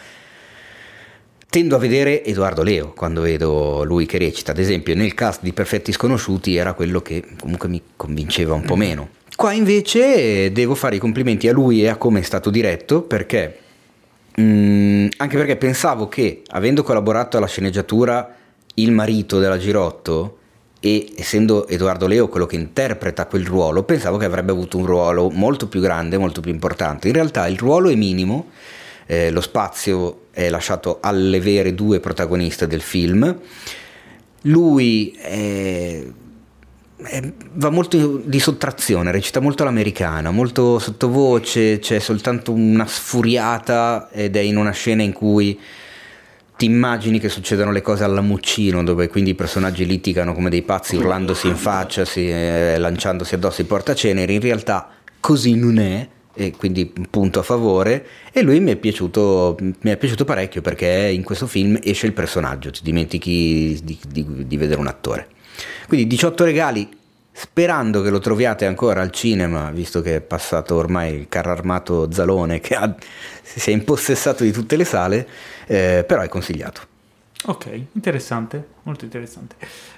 tendo a vedere Edoardo Leo quando vedo lui che recita. Ad esempio, nel cast di Perfetti Sconosciuti era quello che comunque mi convinceva un po' meno. Qua invece devo fare i complimenti a lui e a come è stato diretto perché mm, anche perché pensavo che avendo collaborato alla sceneggiatura il marito della Girotto e essendo Edoardo Leo quello che interpreta quel ruolo, pensavo che avrebbe avuto un ruolo molto più grande, molto più importante. In realtà il ruolo è minimo, eh, lo spazio è lasciato alle vere due protagoniste del film. Lui è- va molto di sottrazione, recita molto all'americana, molto sottovoce, c'è soltanto una sfuriata ed è in una scena in cui ti immagini che succedano le cose alla Muccino, dove quindi i personaggi litigano come dei pazzi, urlandosi in faccia, si- eh, lanciandosi addosso i portaceneri. In realtà così non è, e quindi un punto a favore. E lui mi è piaciuto, mi è piaciuto parecchio perché in questo film esce il personaggio, ti dimentichi di, di- di vedere un attore. Quindi 18 regali, sperando che lo troviate ancora al cinema, visto che è passato ormai il carro armato Zalone che ha- si è impossessato di tutte le sale, eh, però è consigliato. Ok, interessante, molto interessante.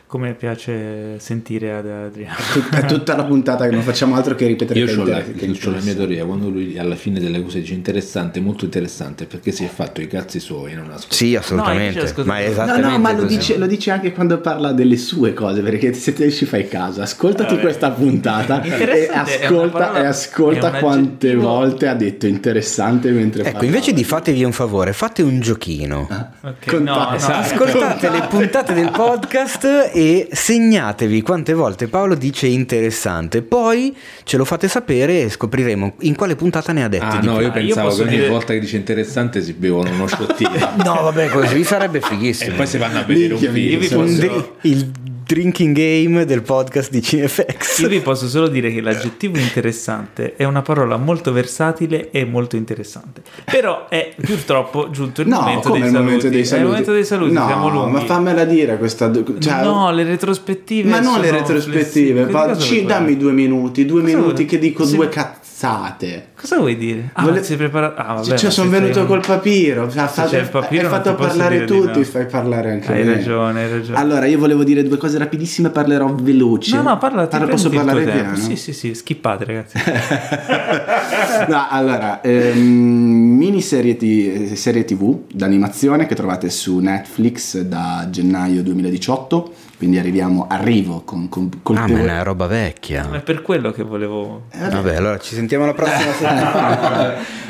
Come piace sentire ad Adriano. Tutta, tutta la puntata che non facciamo altro che ripetere Io ho la, la mia teoria, quando lui alla fine delle cose dice interessante, molto interessante, perché si è fatto i cazzi suoi, non ascolta. Sì, assolutamente, invece, ma è ascolta- No, no, ma lo dice, lo dice anche quando parla delle sue cose, perché se te ci fai caso, ascoltati Vabbè. questa puntata e è ascolta, parola- e ascolta è quante aggettivo- volte ha detto interessante mentre Ecco, parlava. invece di fatevi un favore, fate un giochino. Ok, Con- no, no, esatto. Ascoltate le puntate del podcast e segnatevi quante volte Paolo dice interessante. Poi ce lo fate sapere e scopriremo in quale puntata ne ha dette Ah di no, più. io Ah, io pensavo posso che ogni dire- volta che dice interessante si bevono uno sciottino No, vabbè, così sarebbe e fighissimo. poi si vanno a vedere un Minchia, film. Io vi Un posso- dri- il drinking game del podcast di Cinefx. Io vi posso solo dire che l'aggettivo interessante è una parola molto versatile e molto interessante. Però è purtroppo giunto il No, momento, dei il saluti. momento dei È il saluti. momento dei saluti, no, siamo lunghi. ma fammela dire questa... Cioè, no, le retrospettive. Ma non le retrospettive, fa- ci- dammi due minuti, due Cosa minuti vuoi? che dico Sì. due cazzate. Cosa vuoi dire? Ah, Vole- ma sei preparato? Ah, vabbè, Cioè, ma sono venuto un- col papiro. Ha fatto, c'è il papiro, hai fatto ti parlare tutti, no. fai parlare anche Hai me. ragione, hai ragione. Allora, io volevo dire due cose rapidissime, parlerò veloce. No, no, parla, ti Parla- posso parlare tempo. piano? Sì, sì, sì, skippate ragazzi. No, allora, ehm, miniserie ti- serie tv d'animazione che trovate su Netflix da gennaio 2018, quindi arriviamo, arrivo con, con Ah, colpevole- ma è una roba vecchia. È per quello che volevo... Vabbè, allora ci sentiamo la prossima settimana.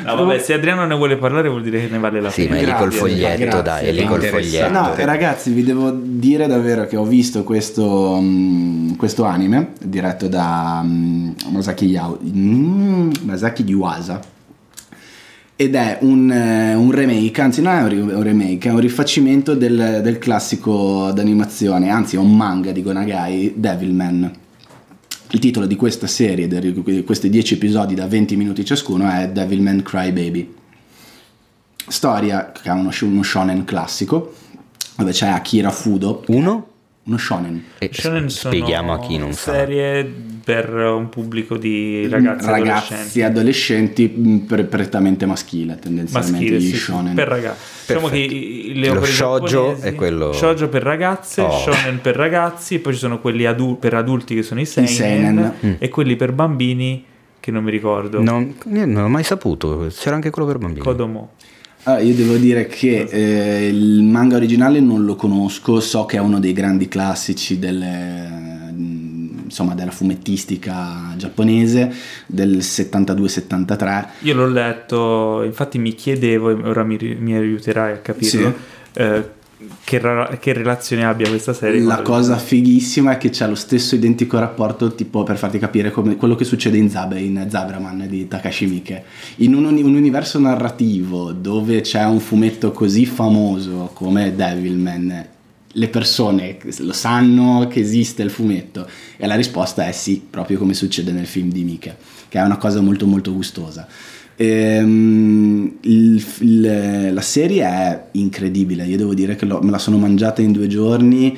No, vabbè, se Adriano ne vuole parlare vuol dire che ne vale la Sì, pena. ma è lì col foglietto, grazie. dai, è lì col foglietto. No, ragazzi, vi devo dire davvero che ho visto questo, mm, questo anime diretto da mm, Masaki, Yao- mm, Masaki Yuasa. Ed è un, eh, un remake, anzi non è un remake, è un rifacimento del, del classico d'animazione, anzi è un manga di Gonagai, Devilman. Il titolo di questa serie, di questi 10 episodi da 20 minuti ciascuno, è Devilman Crybaby storia che è uno, uno shonen classico dove c'è Akira Fudo Uno? Uno shonen E Shonen sono spieghiamo a chi non sa. serie per un pubblico di ragazzi, ragazzi adolescenti. adolescenti mh, pre- prettamente maschile tendenzialmente Maschile, gli sì, shonen per ragazzi. Diciamo che le Lo opere shoujo è quello- shoujo per ragazze, Oh. shonen per ragazzi, e poi ci sono quelli adu- per adulti che sono i seinen, seinen. Mm. e quelli per bambini che non mi ricordo. Non, io non ho mai saputo, c'era anche quello per bambini. Kodomo. Ah, io devo dire che eh, il manga originale non lo conosco so che è uno dei grandi classici delle, mh, insomma, della fumettistica giapponese del 72-73 Io l'ho letto, infatti mi chiedevo, ora mi, mi aiuterai a capirlo, eh, che, ra- che relazione abbia questa serie. La cosa fighissima è che c'è lo stesso identico rapporto, tipo per farti capire come quello che succede in Zabe, in Zabraman di Takashi Miike. In un, un universo narrativo dove c'è un fumetto così famoso come Devilman, le persone lo sanno che esiste il fumetto e la risposta è sì, proprio come succede nel film di Miike, che è una cosa molto molto gustosa. Ehm, il- il- la serie è incredibile, io devo dire che l'ho- me la sono mangiata in due giorni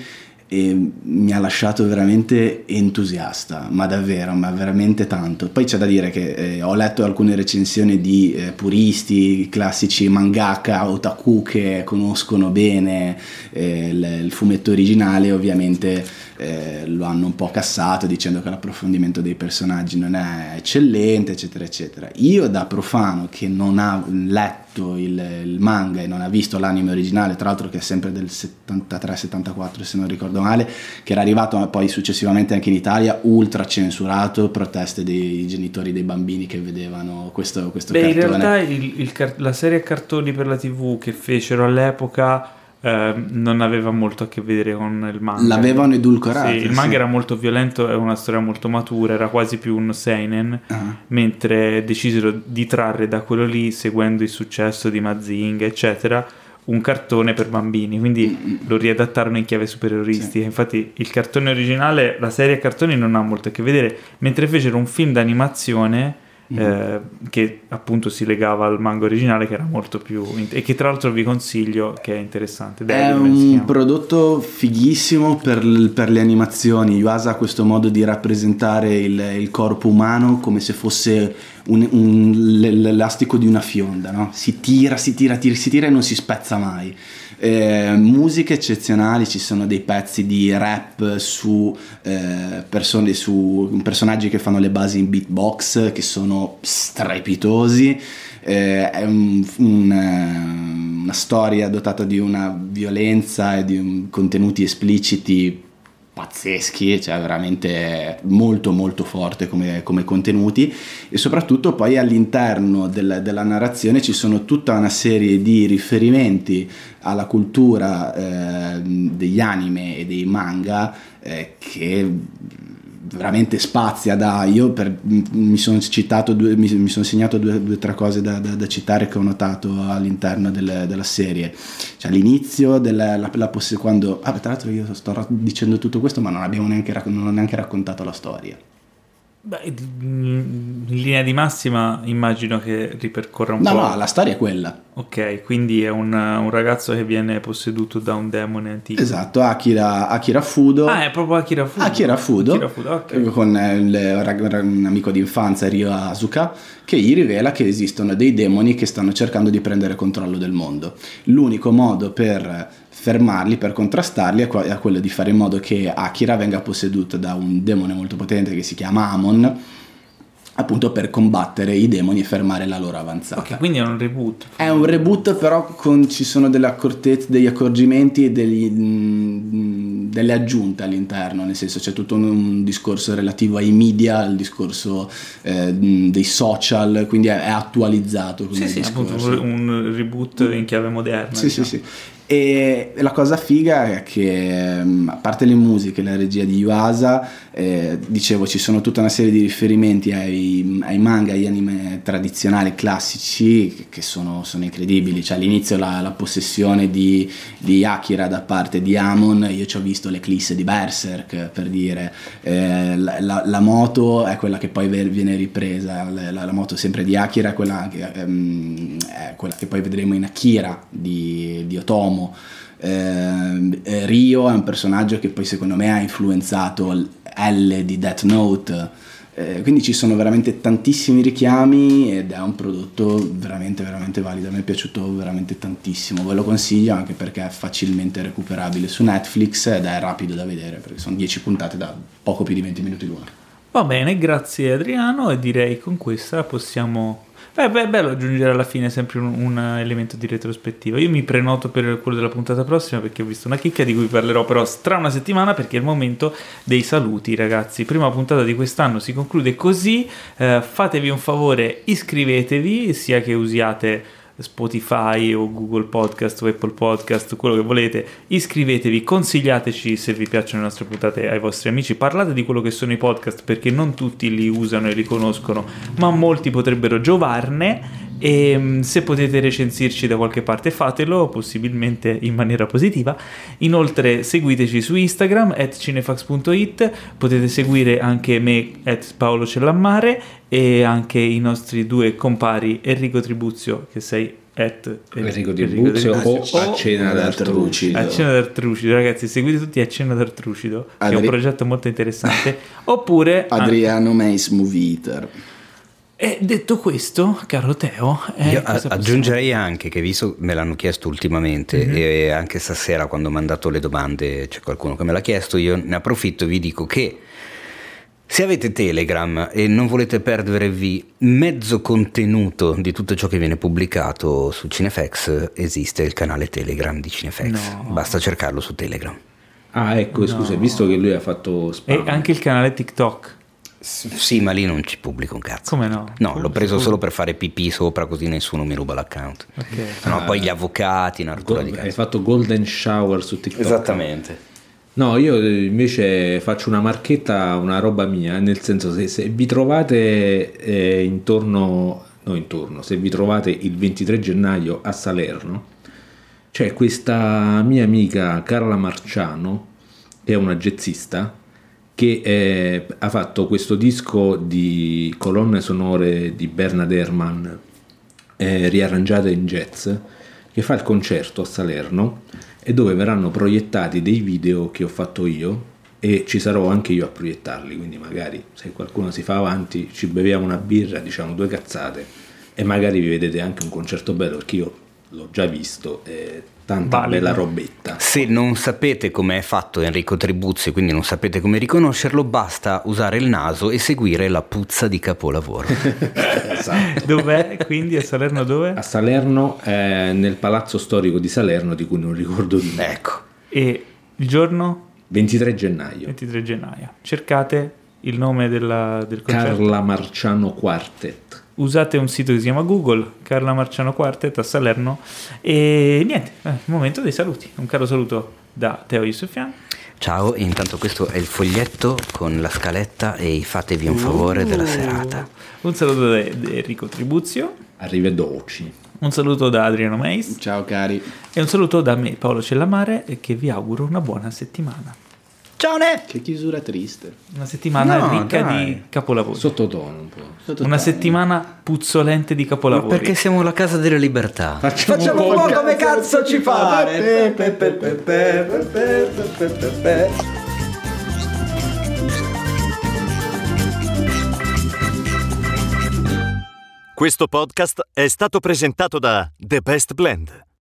e mi ha lasciato veramente entusiasta, ma davvero, ma veramente tanto. Poi c'è da dire che eh, ho letto alcune recensioni di eh, puristi, classici mangaka, otaku che conoscono bene eh, il, il fumetto originale, ovviamente eh, lo hanno un po' cassato dicendo che l'approfondimento dei personaggi non è eccellente, eccetera, eccetera. Io da profano che non ha letto il, il manga e non ha visto l'anime originale, tra l'altro che è sempre del 73-74 se non ricordo male, che era arrivato poi successivamente anche in Italia, ultra censurato, proteste dei genitori dei bambini che vedevano questo, questo Beh, in cartone. realtà il- il la serie a cartoni per la TV che fecero all'epoca eh, non aveva molto a che vedere con il manga. L'avevano edulcorato. Sì, il sì. manga era molto violento, è una storia molto matura, era quasi più un seinen, Ah. mentre decisero di trarre da quello lì, seguendo il successo di Mazinga, eccetera, un cartone per bambini, quindi lo riadattarono in chiave superioristica. Infatti il cartone originale, la serie a cartoni non ha molto a che vedere, mentre fecero un film d'animazione eh, che appunto si legava al manga originale che era molto più... e che tra l'altro vi consiglio che è interessante. È Devilman si un prodotto fighissimo per, l- per le animazioni. Yuasa ha questo modo di rappresentare il, il corpo umano come se fosse un- un- l'elastico di una fionda, no? Si tira, si tira, tira, si tira e non si spezza mai. Eh, musiche eccezionali, ci sono dei pezzi di rap su, eh, persone, su personaggi che fanno le basi in beatbox che sono strepitosi. Eh, è un- un, eh, una storia dotata di una violenza e di un- contenuti espliciti pazzeschi, cioè veramente molto molto forte come, come contenuti. E soprattutto poi all'interno del- della narrazione ci sono tutta una serie di riferimenti alla cultura eh, degli anime e dei manga eh, che veramente spazia da io per- mi sono citato due, mi, mi sono segnato due o tre cose da, da- da citare che ho notato all'interno del- della serie. Cioè all'inizio della, la, la poss- quando ah, tra l'altro io sto dicendo tutto questo ma non abbiamo neanche, non ho neanche raccontato la storia Beh, in linea di massima immagino che ripercorra un no po'. no la storia è quella Ok, quindi è un, un ragazzo che viene posseduto da un demone antico. esatto Akira, Akira Fudo Ah, è proprio Akira Fudo. Akira Fudo, Akira Fudo, ok. con eh, il un amico di infanzia Ryo Asuka che gli rivela che esistono dei demoni che stanno cercando di prendere controllo del mondo. L'unico modo per fermarli, per contrastarli, è quello di fare in modo che Akira venga posseduto da un demone molto potente che si chiama Amon, appunto per combattere i demoni e fermare la loro avanzata. Ok, quindi è un reboot. È un reboot, però con- ci sono delle accortezze, degli accorgimenti e degli, mm, delle aggiunte all'interno, nel senso c'è tutto un, un discorso relativo ai media, il discorso eh, mm, dei social, quindi è, è attualizzato. Sì, sì, discorso. appunto un reboot in chiave moderna. Sì, sì, diciamo. sì. E la cosa figa è che, mm, a parte le musiche, la regia di Yuasa, eh, dicevo, ci sono tutta una serie di riferimenti ai, ai manga, agli anime tradizionali, classici, che- che sono, sono incredibili. Cioè, all'inizio la, la possessione di, di Akira da parte di Amon, io ci ho visto l'eclisse di Berserk, per dire. Eh, la, la- moto è quella che poi viene ripresa, la, moto sempre di Akira è quella che, ehm, è quella che poi vedremo in Akira di, di Otomo. Eh, Rio è un personaggio che poi secondo me ha influenzato l- di Death Note. Eh, quindi ci sono veramente tantissimi richiami ed è un prodotto veramente veramente valido. A me è piaciuto veramente tantissimo. Ve lo consiglio anche perché è facilmente recuperabile su Netflix ed è rapido da vedere perché sono 10 puntate da poco più di 20 minuti l'una. Va bene, grazie Adriano e direi con questa possiamo... Beh, beh, è bello aggiungere alla fine sempre un, un elemento di retrospettiva. Io mi prenoto per quello della puntata prossima perché ho visto una chicca di cui parlerò però tra una settimana perché è il momento dei saluti ragazzi. Prima puntata di quest'anno si conclude così, Eh, fatevi un favore, iscrivetevi sia che usiate Spotify o Google Podcast o Apple Podcast, quello che volete, iscrivetevi, consigliateci se vi piacciono le nostre puntate ai vostri amici, parlate di quello che sono i podcast perché non tutti li usano e li conoscono, ma molti potrebbero giovarne e mm, se potete recensirci da qualche parte fatelo, possibilmente in maniera positiva. Inoltre seguiteci su Instagram at cinefax.it, potete seguire anche me at Paolo Cellammare e anche i nostri due compari Enrico Tribuzio che sei at Enrico Tribuzio o a cena da d'Artrucci. a Cena d'Artrucido, ragazzi, seguite tutti a Cena d'Artrucido, che è un Adri- progetto molto interessante. Oppure, Adriano Mace Movie Eater. E detto questo, caro Teo, eh, Io a- cosa possiamo- aggiungerei anche che visto me l'hanno chiesto ultimamente Mhm. e anche stasera quando ho mandato le domande c'è qualcuno che me l'ha chiesto, io ne approfitto e vi dico che se avete Telegram e non volete perdervi mezzo contenuto di tutto ciò che viene pubblicato su Cinefx, esiste il canale Telegram di Cinefx. No. Basta cercarlo su Telegram. Ah, ecco, scusa, visto che lui ha fatto E spam. anche il canale TikTok. Sì, ma lì non ci pubblico un cazzo. Come no? No, Come l'ho preso solo per fare pipì sopra così nessuno mi ruba l'account. Ok. No, Ah. poi gli avvocati, una rottura di Hai fatto golden shower su TikTok. Esattamente. No, io eh, invece faccio una marchetta, una roba mia, nel senso se, se vi trovate eh, intorno, no intorno, se vi trovate il 23 gennaio a Salerno, c'è questa mia amica Carla Marciano, che è una jazzista, che eh, ha fatto questo disco di colonne sonore di Bernard Herrmann eh, riarrangiate in jazz, che fa il concerto a Salerno e dove verranno proiettati dei video che ho fatto io e ci sarò anche io a proiettarli, quindi magari se qualcuno si fa avanti ci beviamo una birra, diciamo due cazzate e magari vi vedete anche un concerto bello perché io l'ho già visto, è tanta Valido. bella robetta. Se non sapete come è fatto Enrico Tribuzzi, quindi non sapete come riconoscerlo, basta usare il naso e seguire la puzza di capolavoro. Esatto. Dov'è? Quindi a Salerno dove? A Salerno, eh, nel palazzo storico di Salerno, di cui non ricordo il nome. ecco. E il giorno? 23 gennaio. 23 gennaio. Cercate il nome della- del concerto. Carla Marciano Quartet. Usate un sito che si chiama Google, Carla Marciano Quartet a Salerno. E niente, è il momento dei saluti. Un caro saluto da Teo Yusufian. Ciao, intanto questo è il foglietto con la scaletta e i fatevi un favore della serata. Un saluto da da Enrico Tribuzio. Arrivederci. Un saluto da Adriano Meis. Ciao cari. E un saluto da me, Paolo Cellamare, e che vi auguro una buona settimana. Ciao Ne! Che chiusura triste. Una settimana No, ricca dai. di capolavori. Sottotono un po'. Una settimana puzzolente di Ma capolavori. perché siamo la casa delle libertà? Facciamo, un po' come cazzo ci pare. Questo podcast è stato presentato da The Best Blend,